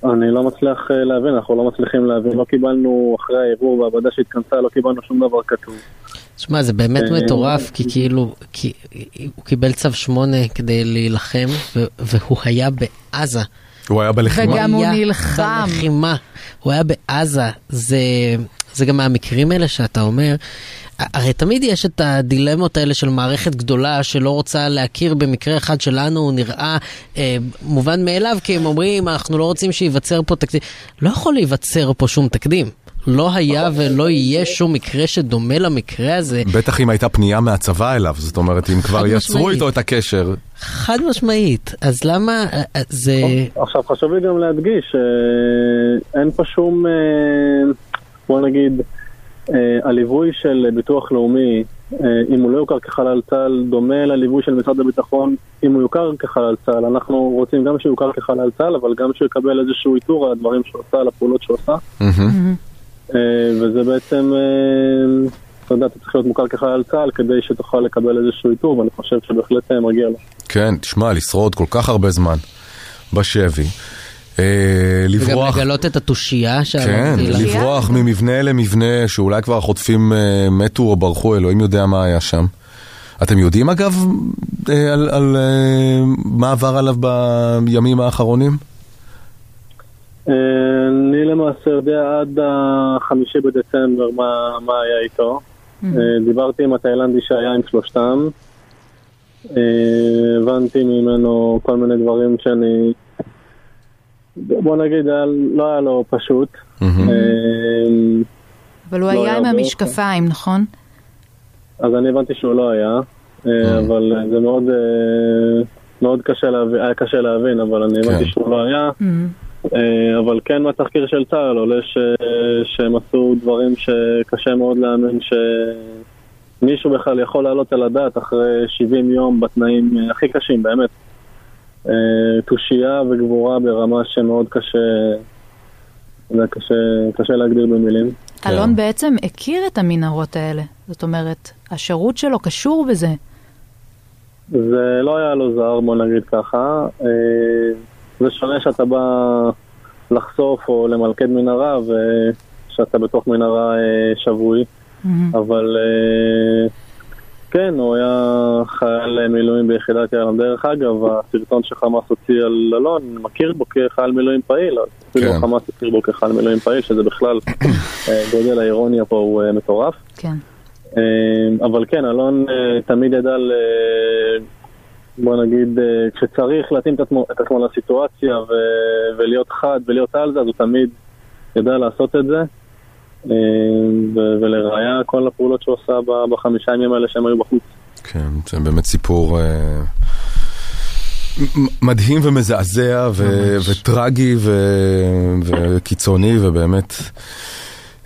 Speaker 11: אני לא מצליח אה, להבין, אנחנו לא מצליחים להבין. לא קיבלנו, אחרי הערעור והוועדה שהתכנסה, לא קיבלנו שום דבר כתוב.
Speaker 3: שמע, זה באמת מטורף, כי כאילו, כי הוא קיבל צו 8 כדי להילחם, והוא היה בעזה.
Speaker 2: הוא היה בלחימה.
Speaker 4: וגם הוא
Speaker 3: היה
Speaker 4: נלחם.
Speaker 3: בלחימה. הוא היה בעזה. זה, זה גם מהמקרים האלה שאתה אומר, הרי תמיד יש את הדילמות האלה של מערכת גדולה שלא רוצה להכיר במקרה אחד שלנו, הוא נראה אה, מובן מאליו, כי הם אומרים, אנחנו לא רוצים שייווצר פה תקדים. לא יכול להיווצר פה שום תקדים. לא היה ולא יהיה שום מקרה שדומה למקרה הזה.
Speaker 2: בטח אם הייתה פנייה מהצבא אליו, זאת אומרת, אם כבר יצרו. איתו את הקשר.
Speaker 3: חד משמעית. אז למה אה, אה, זה...
Speaker 11: עכשיו חשוב לי גם להדגיש שאין פה שום, אה, בוא נגיד, אה, הליווי של ביטוח לאומי, אה, אם הוא לא יוכר כחלל צה"ל, דומה לליווי של משרד הביטחון אם הוא יוכר כחלל צה"ל. אנחנו רוצים גם שהוא יוכר כחלל צה"ל, אבל גם שהוא יקבל איזשהו איתור על הדברים שהוא עושה, על הפעולות שהוא עושה. אה, וזה בעצם, אה, אתה יודע, אתה צריך להיות מוכר כחלל צה"ל כדי שתוכל לקבל איזשהו איתור, ואני חושב שבהחלט אה, מגיע לו.
Speaker 2: כן, תשמע, לשרוד כל כך הרבה זמן בשבי. אה,
Speaker 3: וגם
Speaker 2: לברוח,
Speaker 3: לגלות את התושייה
Speaker 2: כן,
Speaker 3: שאמרתי לה.
Speaker 2: לברוח ממבנה למבנה שאולי כבר החוטפים אה, מתו או ברחו, אלוהים יודע מה היה שם. אתם יודעים אגב אה, על, על אה, מה עבר עליו בימים האחרונים?
Speaker 11: אה, אני למעשה יודע עד החמישי בדצמבר מה, מה היה איתו. אה, דיברתי עם התאילנדי שהיה עם שלושתם. אה, הבנתי ממנו כל מיני דברים שאני... בוא נגיד, לא היה לו פשוט. אה,
Speaker 4: אבל הוא
Speaker 11: לא
Speaker 4: היה עם המשקפיים, נכון?
Speaker 11: אז אני הבנתי שהוא לא היה, אה, אבל זה מאוד, אה, מאוד קשה להבין, היה קשה להבין, אבל אני הבנתי
Speaker 2: כן.
Speaker 11: שהוא לא היה. אה, אבל כן מהתחקיר של צה"ל עולה ש... שהם עשו דברים שקשה מאוד להאמין שמישהו בכלל יכול לעלות על הדעת אחרי 70 יום בתנאים הכי קשים, באמת. אה, תושייה וגבורה ברמה שמאוד קשה, יודע, קשה, קשה להגדיר במילים.
Speaker 4: אלון בעצם הכיר את המנהרות האלה. זאת אומרת, השירות שלו קשור בזה.
Speaker 11: זה לא היה לו זר, בוא נגיד ככה. אה, זה שונה שאתה בא לחשוף או למלכד מנהרה ושאתה בתוך מנהרה אה, שבוי, אבל כן, הוא היה חייל מילואים ביחידת יעלם. דרך אגב, הסרטון שחמאס הוציא על אלון מכיר בו כחייל מילואים פעיל, אז אפילו
Speaker 2: כן.
Speaker 11: חמאס הכיר בו כחייל מילואים פעיל, שזה בכלל, <coughs> אה, גודל האירוניה פה הוא אה, מטורף.
Speaker 4: כן.
Speaker 11: אה, אבל כן, אלון תמיד ידע, ל... בוא נגיד, כשצריך להתאים את עצמו, את עצמו לסיטואציה ו... ולהיות חד ולהיות על זה, אז הוא תמיד ידע לעשות את זה. ולראיה כל הפעולות שהוא עשה בחמישה ימים האלה שהם היו בחוץ.
Speaker 2: כן, זה באמת סיפור אה, מדהים ומזעזע ו- וטרגי ו- וקיצוני ובאמת.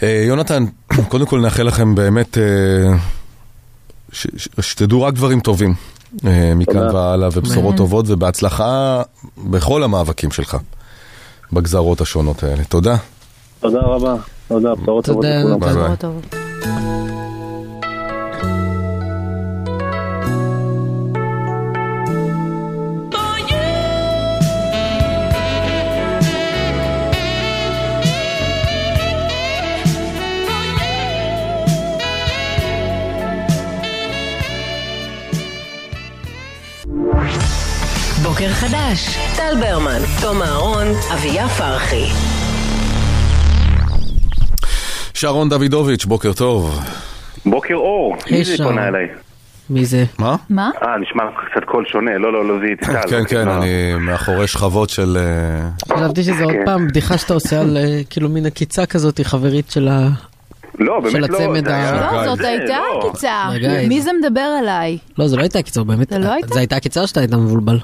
Speaker 2: אה, יונתן, <clears throat> קודם כל נאחל לכם באמת אה, ש- ש- שתדעו רק דברים טובים מכאן. והלאה ובשורות. טובות ובהצלחה בכל המאבקים שלך בגזרות השונות האלה. תודה.
Speaker 11: תודה רבה. תודה, בשורות טובות
Speaker 3: תודה,
Speaker 11: לכולם.
Speaker 2: ביי.
Speaker 4: בשורות טובות.
Speaker 1: בוקר חדש, טל ברמן, תום אהרון, אביה פרחי.
Speaker 2: שרון דוידוביץ', בוקר טוב.
Speaker 7: בוקר אור, מי זה. פונה אליי?
Speaker 3: מי זה?
Speaker 2: מה?
Speaker 4: מה?
Speaker 7: אה, נשמע לך קצת קול שונה, לא, לא, לא זיהיתי טל.
Speaker 2: כן, כן. אני מאחורי שכבות של... אה,
Speaker 3: חשבתי שזה עוד
Speaker 7: כן.
Speaker 3: פעם בדיחה שאתה עושה על אה, כאילו מין עקיצה כזאת, חברית של ה...
Speaker 7: לא, באמת
Speaker 3: של
Speaker 7: לא.
Speaker 3: הצמד
Speaker 7: זה היה-
Speaker 3: ה-
Speaker 4: לא, זאת
Speaker 7: זה,
Speaker 4: הייתה
Speaker 7: לא.
Speaker 4: עקיצה. מי זה מדבר אליי?
Speaker 3: לא, זו לא הייתה עקיצה, באמת.
Speaker 4: זה לא הייתה?
Speaker 3: זו הייתה עקיצה או שאתה היית מבולבל?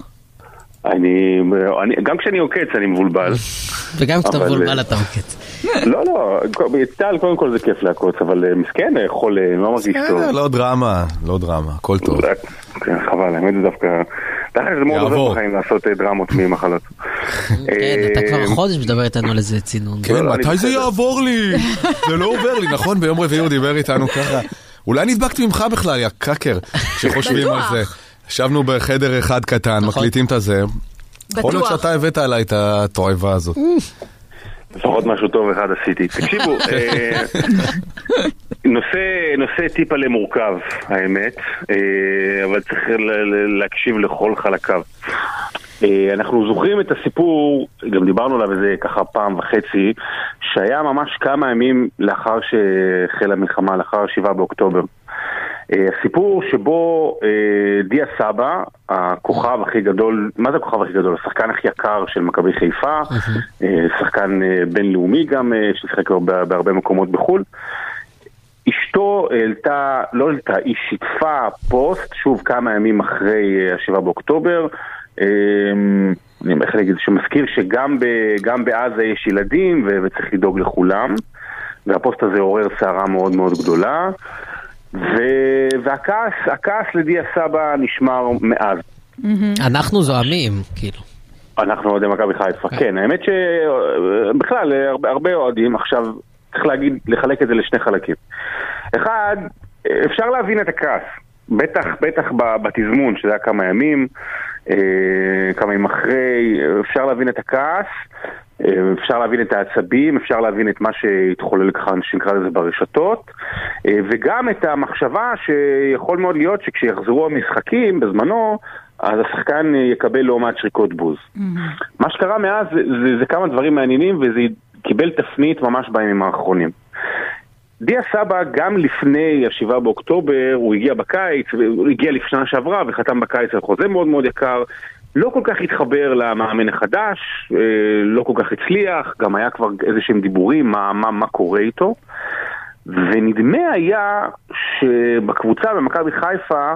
Speaker 7: אני, אני, גם כשאני עוקץ אני מבולבל.
Speaker 3: וגם כשאתה
Speaker 7: אבל,
Speaker 3: מבולבל
Speaker 7: אה,
Speaker 3: אתה עוקץ.
Speaker 7: לא, לא, צה"ל קודם כל זה כיף לעקוץ, אבל אה, מסכן, יכול, אה, לא מרגיש טוב.
Speaker 2: בסדר, לא דרמה, לא דרמה, הכל טוב.
Speaker 7: כן, חבל, האמת זה דווקא... תכף זה מאוד עוזר. בחיים לעשות אה, דרמות ממחלות.
Speaker 3: כן, אתה כבר חודש מדבר איתנו על איזה צינון.
Speaker 2: כן, מתי זה יעבור לי? זה לא עובר לי, נכון? ביום רביעי הוא דיבר איתנו ככה. אולי נדבקתי ממך בכלל, יא קאקר, כשחושבים על זה. ישבנו בחדר אחד קטן, מקליטים את הזה. יכול להיות
Speaker 7: בטוח.
Speaker 2: שאתה הבאת עליי את התועבה הזאת.
Speaker 7: לפחות משהו טוב אחד עשיתי. תקשיבו, <laughs> אה, נושא, נושא טיפה למורכב, האמת, אה, אבל צריך להקשיב לכל חלקיו. אה, אנחנו זוכרים את הסיפור, גם דיברנו עליו איזה ככה פעם וחצי, שהיה ממש כמה ימים לאחר שהחלה המלחמה, לאחר 7 באוקטובר. אה, הסיפור שבו אה, דיה סבא, הכוכב הכי גדול, מה זה הכוכב הכי גדול? השחקן הכי יקר של מכבי חיפה, אה, שחקן בינלאומי גם, ששיחק בהרבה מקומות בחו"ל. אשתו העלתה, לא העלתה, היא שיתפה פוסט, שוב כמה ימים אחרי השבעה באוקטובר, אה, אני איך להגיד, שמזכיר שגם ב, בעזה יש ילדים ו- וצריך לדאוג לכולם, והפוסט הזה עורר סערה מאוד מאוד גדולה, ו- והכעס, הכעס לדיה סבא נשמר מאז.
Speaker 3: אנחנו זועמים, כאילו.
Speaker 7: אנחנו אוהדי מכבי חיפה, כן, האמת שבכלל הרבה, אוהדים, עכשיו צריך להגיד, לחלק את זה לשני חלקים. אחד, אפשר להבין את הכעס, בטח, בטח בתזמון, שזה היה כמה ימים, אה, כמה ימים אחרי, אפשר להבין את הכעס, אפשר להבין את העצבים, אפשר להבין את מה שהתחולל כאן, שנקרא לזה ברשתות, אה, וגם את המחשבה שיכול מאוד להיות שכשיחזרו המשחקים בזמנו, אז השחקן אה, יקבל לא מעט שריקות בוז. מה שקרה מאז זה, זה, זה כמה דברים מעניינים וזה קיבל תפנית ממש בימים האחרונים. דיה סבא גם לפני השבעה באוקטובר, הוא הגיע בקיץ, הוא הגיע לפני שעברה וחתם בקיץ על חוזה מאוד מאוד יקר, לא כל כך התחבר למאמן החדש, אה, לא כל כך הצליח, גם היה כבר איזה שהם דיבורים מה, מה, מה קורה איתו. ונדמה היה שבקבוצה במכבי חיפה,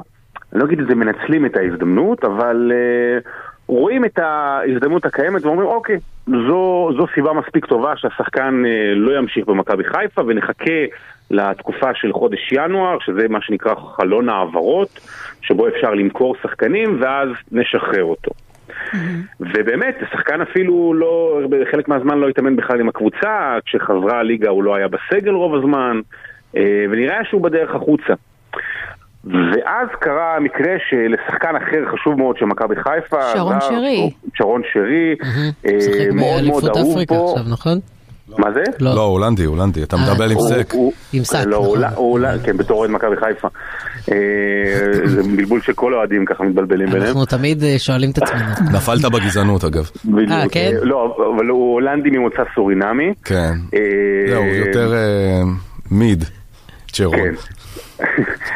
Speaker 7: אני לא אגיד את זה מנצלים את ההזדמנות, אבל uh, רואים את ההזדמנות הקיימת ואומרים אוקיי, זו, זו סיבה מספיק טובה שהשחקן uh, לא ימשיך במכבי חיפה ונחכה לתקופה של חודש ינואר, שזה מה שנקרא חלון העברות, שבו אפשר למכור שחקנים ואז נשחרר אותו. ובאמת, השחקן אפילו לא, חלק מהזמן לא התאמן בכלל עם הקבוצה, כשחזרה הליגה הוא לא היה בסגל רוב הזמן, אה, ונראה שהוא בדרך החוצה. ואז קרה המקרה שלשחקן אחר חשוב מאוד של מכבי חיפה,
Speaker 4: שרון שרי.
Speaker 7: שרון שרי, אה, מאוד מאוד אהוב
Speaker 3: אפריקה
Speaker 7: פה.
Speaker 3: עכשיו, נכון?
Speaker 7: מה זה?
Speaker 2: לא, הולנדי, הולנדי, אתה מדבר עם סק.
Speaker 3: עם שק,
Speaker 7: לא,
Speaker 3: נכון.
Speaker 7: כן, בתור אוהד מכבי חיפה. אה, זה בלבול של כל האוהדים ככה מתבלבלים ביניהם.
Speaker 3: אנחנו תמיד אה, שואלים את עצמנו. <laughs>
Speaker 2: נפלת בגזענות אגב.
Speaker 3: אה, כן?
Speaker 7: אה, לא, אבל הוא הולנדי ממוצא סורינמי.
Speaker 2: כן.
Speaker 7: אה,
Speaker 2: זהו, יותר אה, מיד, צ'רון.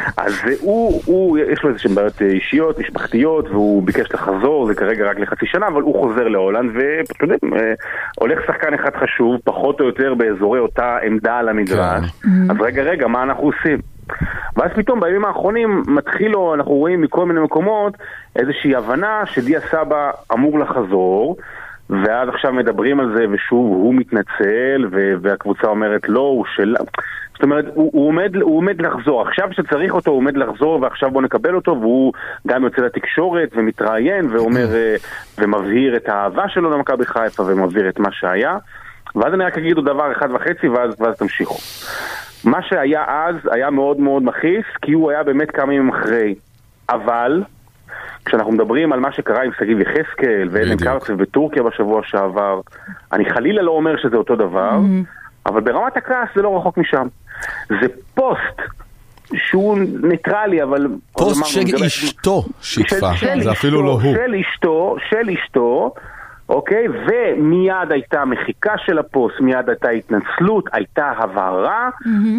Speaker 7: כן. אז הוא, הוא, יש לו איזה שהן בעיות אה, אישיות, משפחתיות, והוא ביקש לחזור, זה כרגע רק לחצי שנה, אבל הוא חוזר להולנד, ואתה יודע, הולך שחקן אחד חשוב, פחות או יותר באזורי אותה עמדה על המגרש. אז רגע, רגע, מה אנחנו עושים? ואז פתאום בימים האחרונים מתחיל לו, אנחנו רואים מכל מיני מקומות, איזושהי הבנה שדיה סבא אמור לחזור, ואז עכשיו מדברים על זה, ושוב הוא מתנצל, ו- והקבוצה אומרת לא, הוא שלה. זאת אומרת, הוא, הוא, עומד, הוא עומד לחזור. עכשיו שצריך אותו, הוא עומד לחזור, ועכשיו בוא נקבל אותו, והוא גם יוצא לתקשורת ומתראיין, ואומר, אה, ומבהיר את האהבה שלו למכבי חיפה, ומבהיר את מה שהיה. ואז אני רק אגיד עוד דבר אחד וחצי, ואז, ואז תמשיכו. מה שהיה אז היה מאוד מאוד מכעיס, כי הוא היה באמת כמה ימים אחרי. אבל, כשאנחנו מדברים על מה שקרה עם שגיב יחזקאל ועדן קרצב בטורקיה בשבוע שעבר, אני חלילה לא אומר שזה אותו דבר, אבל ברמת הכעס זה לא רחוק משם. זה פוסט שהוא ניטרלי, אבל...
Speaker 2: פוסט של אשתו שיתפה, זה אפילו לא הוא.
Speaker 7: של אשתו, של אשתו, אוקיי? ומיד הייתה מחיקה של הפוסט, מיד הייתה התנצלות, הייתה הבהרה,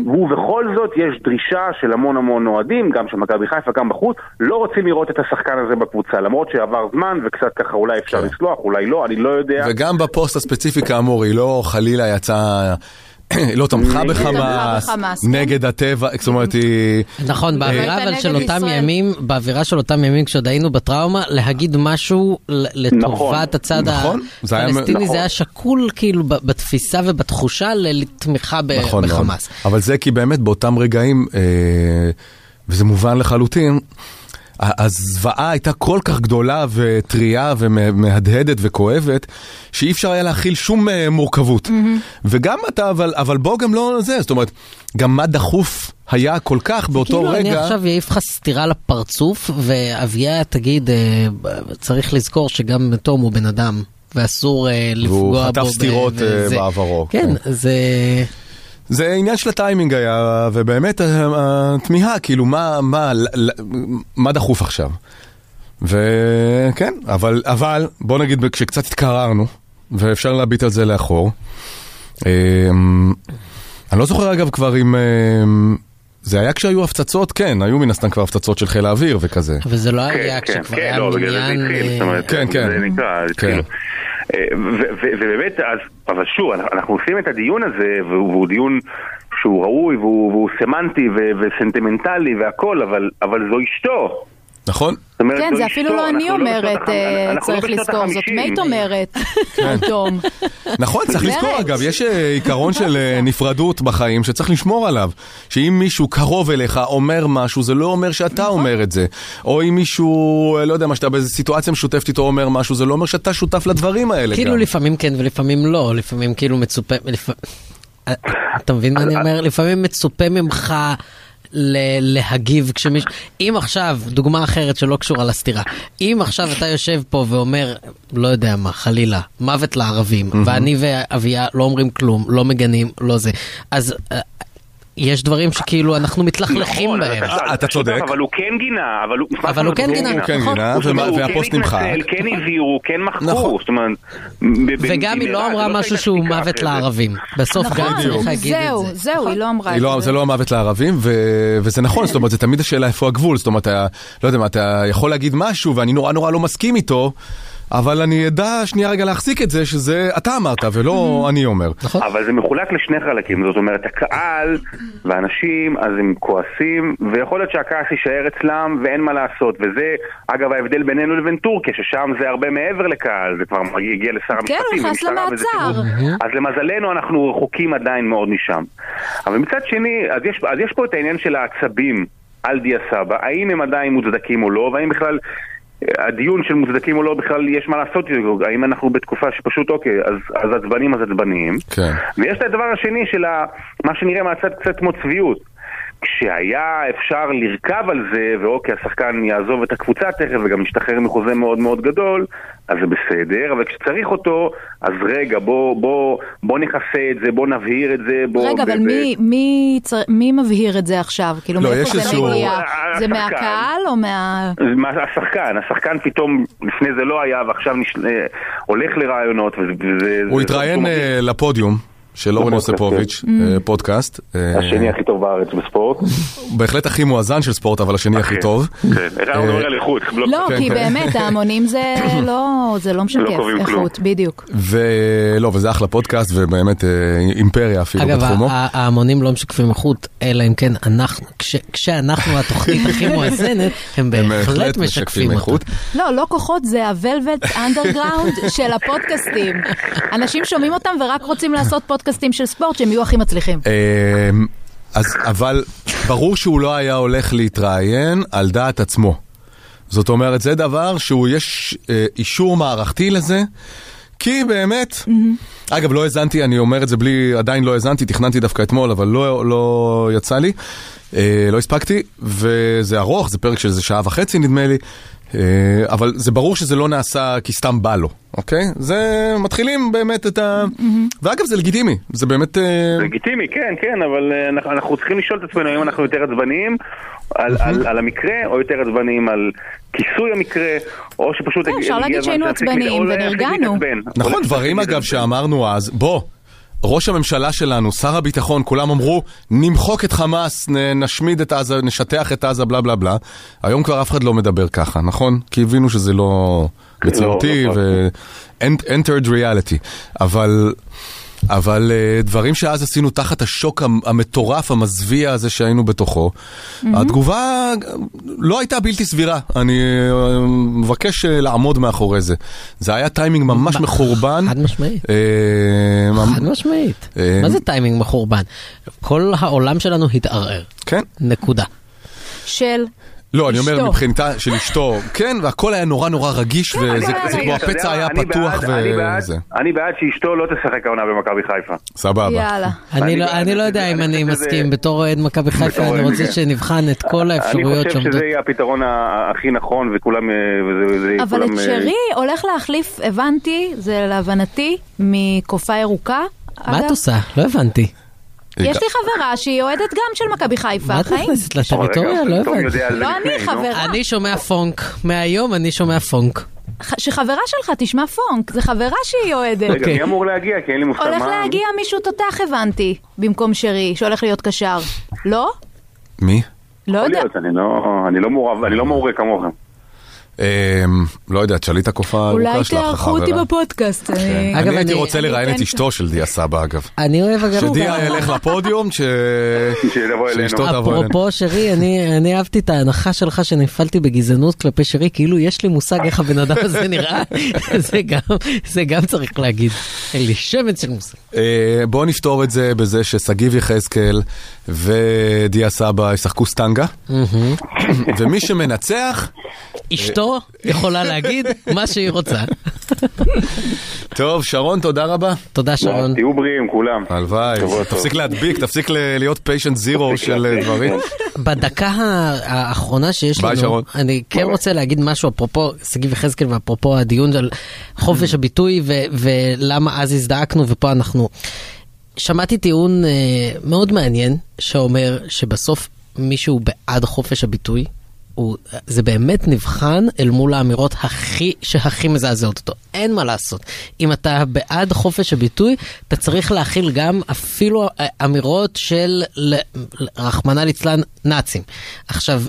Speaker 7: ובכל זאת יש דרישה של המון המון אוהדים, גם של מכבי חיפה, גם בחוץ, לא רוצים לראות את השחקן הזה בקבוצה, למרות שעבר זמן וקצת ככה אולי אפשר לסלוח, אולי לא, אני לא יודע.
Speaker 2: וגם בפוסט הספציפי כאמור, היא לא חלילה יצאה לא תמכה
Speaker 4: תמכה
Speaker 2: בחמאס,
Speaker 4: כן.
Speaker 2: נגד הטבע, זאת אומרת היא...
Speaker 3: נכון, באווירה
Speaker 4: הייתה
Speaker 3: אבל של אותם. ימים, באווירה של אותם ימים כשעוד היינו בטראומה, להגיד משהו לטובת הצד
Speaker 2: נכון, זה היה-
Speaker 3: הפלסטיני,
Speaker 2: נכון.
Speaker 3: זה היה שקול כאילו בתפיסה ובתחושה לתמיכה
Speaker 2: נכון.
Speaker 3: בחמאס.
Speaker 2: אבל זה כי באמת באותם רגעים, אה, וזה מובן לחלוטין, הזוועה הייתה כל כך גדולה וטריה ומהדהדת וכואבת, שאי אפשר היה להכיל שום אה, מורכבות. וגם אתה, אבל, אבל בוא גם לא זה, זאת אומרת, גם מה דחוף היה כל כך באותו
Speaker 3: כאילו אני
Speaker 2: רגע.
Speaker 3: עכשיו אעיף לך סטירה לפרצוף, ואביה תגיד, אה, צריך לזכור שגם תום הוא בן אדם, ואסור אה, לפגוע בו.
Speaker 2: והוא חטף סטירות. בעברו.
Speaker 3: כן, זה...
Speaker 2: זה עניין של הטיימינג היה, ובאמת ה- התמיהה, כאילו, מה, מה, מה דחוף עכשיו? וכן, אבל, אבל, בוא נגיד, כשקצת התקררנו, ואפשר להביט על זה לאחור, אמ, אני לא זוכר אגב כבר אם... אמ, זה היה כשהיו הפצצות, כן, היו מן הסתם כבר הפצצות של חיל האוויר וכזה.
Speaker 3: אבל זה לא
Speaker 7: כן,
Speaker 3: היה
Speaker 7: כן,
Speaker 3: כשכבר
Speaker 7: כן,
Speaker 3: היה
Speaker 7: לא, בגלל זה זה. התחיל,
Speaker 3: אה,
Speaker 7: זאת אומרת,
Speaker 2: כן, כן.
Speaker 7: זה נקרא,
Speaker 2: כן.
Speaker 7: ובאמת, אז, אבל שוב, אנחנו- עושים את הדיון הזה, והוא והוא דיון שהוא ראוי, והוא והוא סמנטי וסנטימנטלי והכל, אבל- אבל זו אשתו.
Speaker 2: נכון?
Speaker 4: כן,
Speaker 7: זו
Speaker 4: זה אפילו לא אני
Speaker 7: בשנות
Speaker 4: אומרת, אה,
Speaker 7: אנחנו לא
Speaker 4: צריך לזכור, זאת. מייט אומרת, <laughs>
Speaker 2: כן.
Speaker 4: תום.
Speaker 2: נכון, צריך לזכור. אגב, יש אה, עיקרון של אה, <laughs> נפרדות בחיים שצריך לשמור עליו. שאם מישהו קרוב אליך אומר משהו, זה לא אומר שאתה
Speaker 4: נכון. אומר
Speaker 2: את זה. או אם מישהו, לא יודע מה, שאתה באיזו סיטואציה משותפת איתו אומר משהו, זה לא אומר שאתה שותף לדברים האלה
Speaker 3: כאילו. לפעמים כן ולפעמים לא, לפעמים כאילו מצופה, אתה מבין מה אני אומר? לפעמים מצופה ממך ל- להגיב כשמישהו, אם עכשיו, דוגמה אחרת שלא קשורה לסתירה, אם עכשיו אתה יושב פה ואומר, לא יודע מה, חלילה, מוות לערבים, ואני ואביה לא אומרים כלום, לא מגנים, לא זה, אז... יש דברים שכאילו אנחנו מתלכלכים
Speaker 7: נכון,
Speaker 3: בהם.
Speaker 2: אה, אתה צודק.
Speaker 7: אבל הוא כן גינה, אבל הוא...
Speaker 3: אבל הוא כן גינה,
Speaker 2: הוא כן
Speaker 3: נכון.
Speaker 2: גינה,
Speaker 7: הוא
Speaker 2: ומה-
Speaker 7: הוא
Speaker 2: והפוסט
Speaker 7: כן
Speaker 2: נמחק.
Speaker 7: התנצל, כן הבהירו, כן
Speaker 2: נכון.
Speaker 7: מחקו, זאת אומרת... ב- ב-
Speaker 3: וגם היא לא אמרה משהו שהוא מוות. לערבים. בסוף גם
Speaker 4: נכון,
Speaker 3: צריך להגיד את
Speaker 4: זהו,
Speaker 3: זה.
Speaker 4: זהו, היא לא אמרה את
Speaker 2: לא,
Speaker 4: זה.
Speaker 2: זה לא המוות לערבים. וזה נכון, זאת אומרת, זה תמיד השאלה איפה הגבול, זאת אומרת, אתה, לא יודע מה, אתה יכול להגיד משהו ואני נורא נורא לא מסכים איתו, אבל אני אדע שנייה רגע להחזיק את זה, שזה אתה אמרת ולא <clears throat> אני אומר.
Speaker 3: נכון.
Speaker 7: אבל זה מחולק לשני חלקים, זאת אומרת, הקהל והאנשים, אז הם כועסים, ויכול להיות שהכעס יישאר אצלם ואין מה לעשות, וזה, אגב, ההבדל בינינו לבין טורקיה, ששם זה הרבה מעבר לקהל, זה כבר הגיע לשר המשפטים,
Speaker 4: כן, הוא נכנס למעצר.
Speaker 7: אז למזלנו אנחנו רחוקים עדיין מאוד משם. אבל מצד שני, אז יש, אז יש פה את העניין של העצבים על דיה סבא, האם הם עדיין מוצדקים או לא, והאם בכלל... הדיון של מוצדקים או לא בכלל יש מה לעשות האם אנחנו בתקופה שפשוט אוקיי, אז, אז עצבנים אז עצבנים.
Speaker 2: כן.
Speaker 7: ויש את הדבר השני של ה, מה שנראה מהצד קצת כמו צביעות. כשהיה אפשר לרכב על זה, ואוקיי, השחקן יעזוב את הקבוצה תכף וגם ישתחרר מחוזה מאוד מאוד גדול, אז זה בסדר, אבל כשצריך אותו, אז רגע, בוא, בוא, בוא נכסה את זה, בוא נבהיר את זה, בוא...
Speaker 4: רגע, אבל מי- מי צר- מי מבהיר את זה עכשיו? כאילו,
Speaker 2: לא,
Speaker 4: מאיפה
Speaker 2: יש
Speaker 4: זה
Speaker 2: איזשהו-
Speaker 4: מגיע? זה מהקהל או מה...
Speaker 7: מה- השחקן, השחקן פתאום, לפני זה לא היה, ועכשיו נש... אה, הולך לרעיונות, וזה...
Speaker 2: הוא התראיין אה, לפודיום של אורן
Speaker 7: לפודקאסט,
Speaker 2: יוספוביץ',
Speaker 4: Mm.
Speaker 2: אה, פודקאסט. אה,
Speaker 7: השני הכי טוב בארץ בספורט.
Speaker 2: בהחלט הכי מואזן של ספורט, אבל השני הכי טוב.
Speaker 7: כן, אנחנו מדברים על איכות.
Speaker 4: לא,
Speaker 2: כן,
Speaker 4: כי
Speaker 2: כן.
Speaker 4: באמת, ההמונים זה <coughs> לא, זה לא משקף
Speaker 7: כלום.
Speaker 4: איכות, בדיוק.
Speaker 2: ולא, וזה אחלה פודקאסט, ובאמת אה, אימפריה אפילו
Speaker 3: אגב,
Speaker 2: בתחומו.
Speaker 3: ה- ההמונים לא משקפים איכות, אלא אם כן אנחנו, כש- כשאנחנו התוכנית הכי <laughs> מואזנת, הם בהחלט משקפים איכות.
Speaker 4: לא, לא כוחות, זה הוולווט אנדרגראונד של הפודקאסטים. אנשים שומעים אותם ורק רוצים לעשות פודקאסטים של ספורט שהם יהיו הכי מצליחים.
Speaker 2: אמ, אז, אבל ברור שהוא לא היה הולך להתראיין על דעת עצמו. זאת אומרת, זה דבר שהוא, יש אה, אישור מערכתי לזה, כי באמת, אגב, לא האזנתי, אני אומר את זה בלי, עדיין לא האזנתי, תכננתי דווקא אתמול, אבל לא, לא יצא לי, אה, לא הספקתי, וזה ארוך, זה פרק של איזה שעה וחצי נדמה לי. אה, אבל זה ברור שזה לא נעשה כי סתם בא לו, אוקיי? זה, מתחילים באמת את ה... ואגב, זה לגיטימי, זה באמת... אה,
Speaker 7: זה לגיטימי, כן, כן, אבל אה, אנחנו, צריכים לשאול את עצמנו האם אנחנו יותר עצבניים על, על, על המקרה, או יותר עצבניים על כיסוי המקרה, או שפשוט...
Speaker 4: כן, אפשר להגיד שהיינו עצבניים ונרגענו.
Speaker 2: נכון, דברים. אגב שאמרנו אז, בוא, ראש הממשלה שלנו, שר הביטחון, כולם אמרו, נמחוק את חמאס, נשמיד את עזה, נשטח את עזה, בלה בלה בלה. היום כבר אף אחד לא מדבר ככה, נכון? כי הבינו שזה לא מציאותי
Speaker 7: לא, לא.
Speaker 2: ו- entered reality. אבל אבל אה, דברים שאז עשינו תחת השוק המ- המטורף, המזוויע הזה שהיינו בתוכו,
Speaker 4: מהמם.
Speaker 2: התגובה לא הייתה בלתי סבירה. אני אה, מבקש אה, לעמוד מאחורי זה. זה היה טיימינג ממש מחורבן.
Speaker 3: חד משמעית.
Speaker 2: אה,
Speaker 3: חד משמעית.
Speaker 2: אה,
Speaker 3: מה זה טיימינג מחורבן? כל העולם שלנו התערער.
Speaker 2: כן.
Speaker 3: נקודה.
Speaker 4: של...
Speaker 2: לא, אני אומר. מבחינתה של אשתו, כן, והכל היה נורא נורא רגיש, וזה
Speaker 7: רגע,
Speaker 2: זה
Speaker 7: רגע,
Speaker 2: כמו הפצע? היה
Speaker 7: אני
Speaker 2: פתוח וזה.
Speaker 7: אני בעד שאשתו לא תשחק העונה במכבי חיפה.
Speaker 2: סבבה.
Speaker 4: יאללה.
Speaker 3: אני לא- אני לא יודע אם אני מסכים, בתור אוהד מכבי חיפה אני רוצה שנבחן את כל האפשרויות
Speaker 7: אני חושב. שזה יהיה הפתרון הכי נכון וכולם... אה, וזה- וזה-
Speaker 4: אבל את
Speaker 7: אה,
Speaker 4: שרי הולך להחליף, הבנתי, זה להבנתי, מקופה ירוקה.
Speaker 3: מה. את עושה? לא הבנתי.
Speaker 4: יש לי חברה שהיא אוהדת גם של מכבי חיפה,
Speaker 3: מה את
Speaker 4: חיים?
Speaker 3: נכנסת לטריטוריה? לא הבנתי.
Speaker 4: לא אני, חברה.
Speaker 3: אני שומע פונק. מהיום אני שומע פונק.
Speaker 4: שחברה שלך תשמע פונק, זה חברה שהיא אוהדת.
Speaker 7: רגע, מי אמור להגיע? כי אין לי מושג
Speaker 4: הולך
Speaker 7: מה...
Speaker 4: להגיע מישהו תותח הבנתי, במקום שרי, שהולך להיות קשר. לא?
Speaker 2: מי?
Speaker 4: לא יודע.
Speaker 7: לא- אני לא מעורב, אני לא מעורה כמוכם.
Speaker 2: אמ, לא יודע, תשאלי את הקופה
Speaker 4: אולי
Speaker 2: הארוכה שלך,
Speaker 4: תארחו אותי
Speaker 2: החברה.
Speaker 4: בפודקאסט. אני-
Speaker 2: אני
Speaker 3: אגב,
Speaker 2: הייתי
Speaker 3: אני-
Speaker 2: רוצה
Speaker 4: אני
Speaker 2: לראיין את
Speaker 4: אתן-
Speaker 2: אשתו של דיה סבא אגב.
Speaker 3: אני אוהב אגב...
Speaker 2: שדיה ילך לפודיום, <laughs> שאשתו תבוא אלינו.
Speaker 3: אפרופו שרי, אני, אני אהבתי את ההנחה שלך שנפלתי בגזענות כלפי שרי, כאילו יש לי מושג איך הבן אדם הזה נראה, <laughs> זה, גם, זה גם צריך להגיד. אין לי שמץ של מושג.
Speaker 2: אה, בואו נפתור את זה בזה ששגיב יחזקאל ודיה סבא ישחקו סטנגה, ומי שמנצח,
Speaker 3: אשתו יכולה להגיד <laughs> מה שהיא רוצה.
Speaker 2: טוב, שרון, תודה רבה.
Speaker 3: תודה, שרון.
Speaker 7: תהיו בריאים כולם.
Speaker 2: הלוואי, תפסיק להדביק, תפסיק להיות פיישנט זירו של אה, דברים.
Speaker 3: בדקה האחרונה שיש
Speaker 2: ביי,
Speaker 3: לנו,
Speaker 2: שרון.
Speaker 3: אני כן רוצה להגיד משהו אפרופו שגיב יחזקאל ואפרופו הדיון על חופש הביטוי ו- ולמה אז הזדעקנו ופה אנחנו. שמעתי טיעון אה, מאוד מעניין שאומר שבסוף מישהו בעד חופש הביטוי. הוא, זה באמת נבחן אל מול האמירות הכי, שהכי מזעזעות אותו. אין מה לעשות. אם אתה בעד חופש הביטוי, אתה צריך להכיל גם אפילו אה, אמירות של, רחמנא ליצלן, נאצים. עכשיו,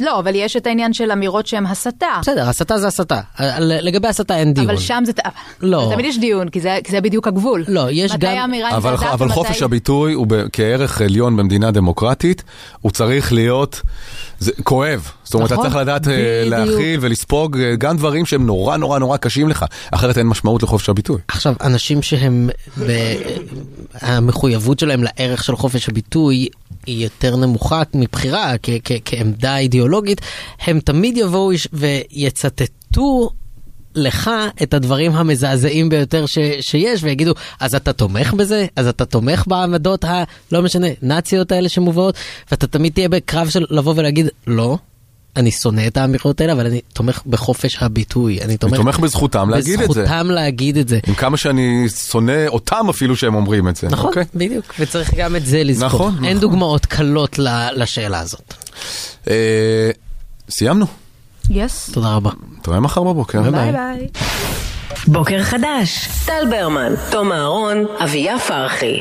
Speaker 4: לא, אבל יש את העניין של אמירות שהן הסתה.
Speaker 3: בסדר, הסתה זה הסתה. על- לגבי הסתה אין דיון.
Speaker 4: אבל שם זה...
Speaker 3: לא.
Speaker 4: תמיד יש דיון, כי זה כי זה בדיוק הגבול.
Speaker 3: לא, יש
Speaker 4: מתי
Speaker 3: גם-
Speaker 4: האמירה היא
Speaker 2: אבל, אבל
Speaker 4: ומתי-
Speaker 2: חופש הביטוי הוא כערך עליון במדינה דמוקרטית, הוא צריך להיות זה, כואב. זאת אומרת,
Speaker 3: נכון,
Speaker 2: אתה צריך לדעת אה. להכיל ולספוג אה, גם דברים שהם נורא נורא נורא קשים לך, אחרת אין משמעות לחופש הביטוי.
Speaker 3: עכשיו, אנשים שהם, ב- המחויבות שלהם לערך של חופש הביטוי היא יותר נמוכה מבחירה, כ- כ- כעמדה אידיאולוגית, הם תמיד יבואו ויצטטו לך את הדברים המזעזעים ביותר ש- שיש, ויגידו, אז אתה תומך בזה? אז אתה תומך בעמדות ה... לא משנה, נאציות האלה שמובאות? ואתה תמיד תהיה בקרב של לבוא ולהגיד, לא. אני שונא את האמירות האלה, אבל אני תומך בחופש הביטוי. אני תומך,
Speaker 2: אני תומך בזכותם להגיד את זה.
Speaker 3: בזכותם להגיד את זה.
Speaker 2: עם כמה שאני שונא אותם אפילו שהם אומרים את זה.
Speaker 3: נכון,
Speaker 2: אוקיי?
Speaker 3: בדיוק, וצריך גם את זה לזכור.
Speaker 2: נכון,
Speaker 3: אין
Speaker 2: נכון.
Speaker 3: דוגמאות קלות לשאלה הזאת.
Speaker 2: אה, סיימנו.
Speaker 4: yes.
Speaker 3: תודה רבה.
Speaker 2: תראה מחר בבוקר.
Speaker 1: ביי ביי. בוקר חדש, טל ברמן, תום אהרון, אביה פרחי.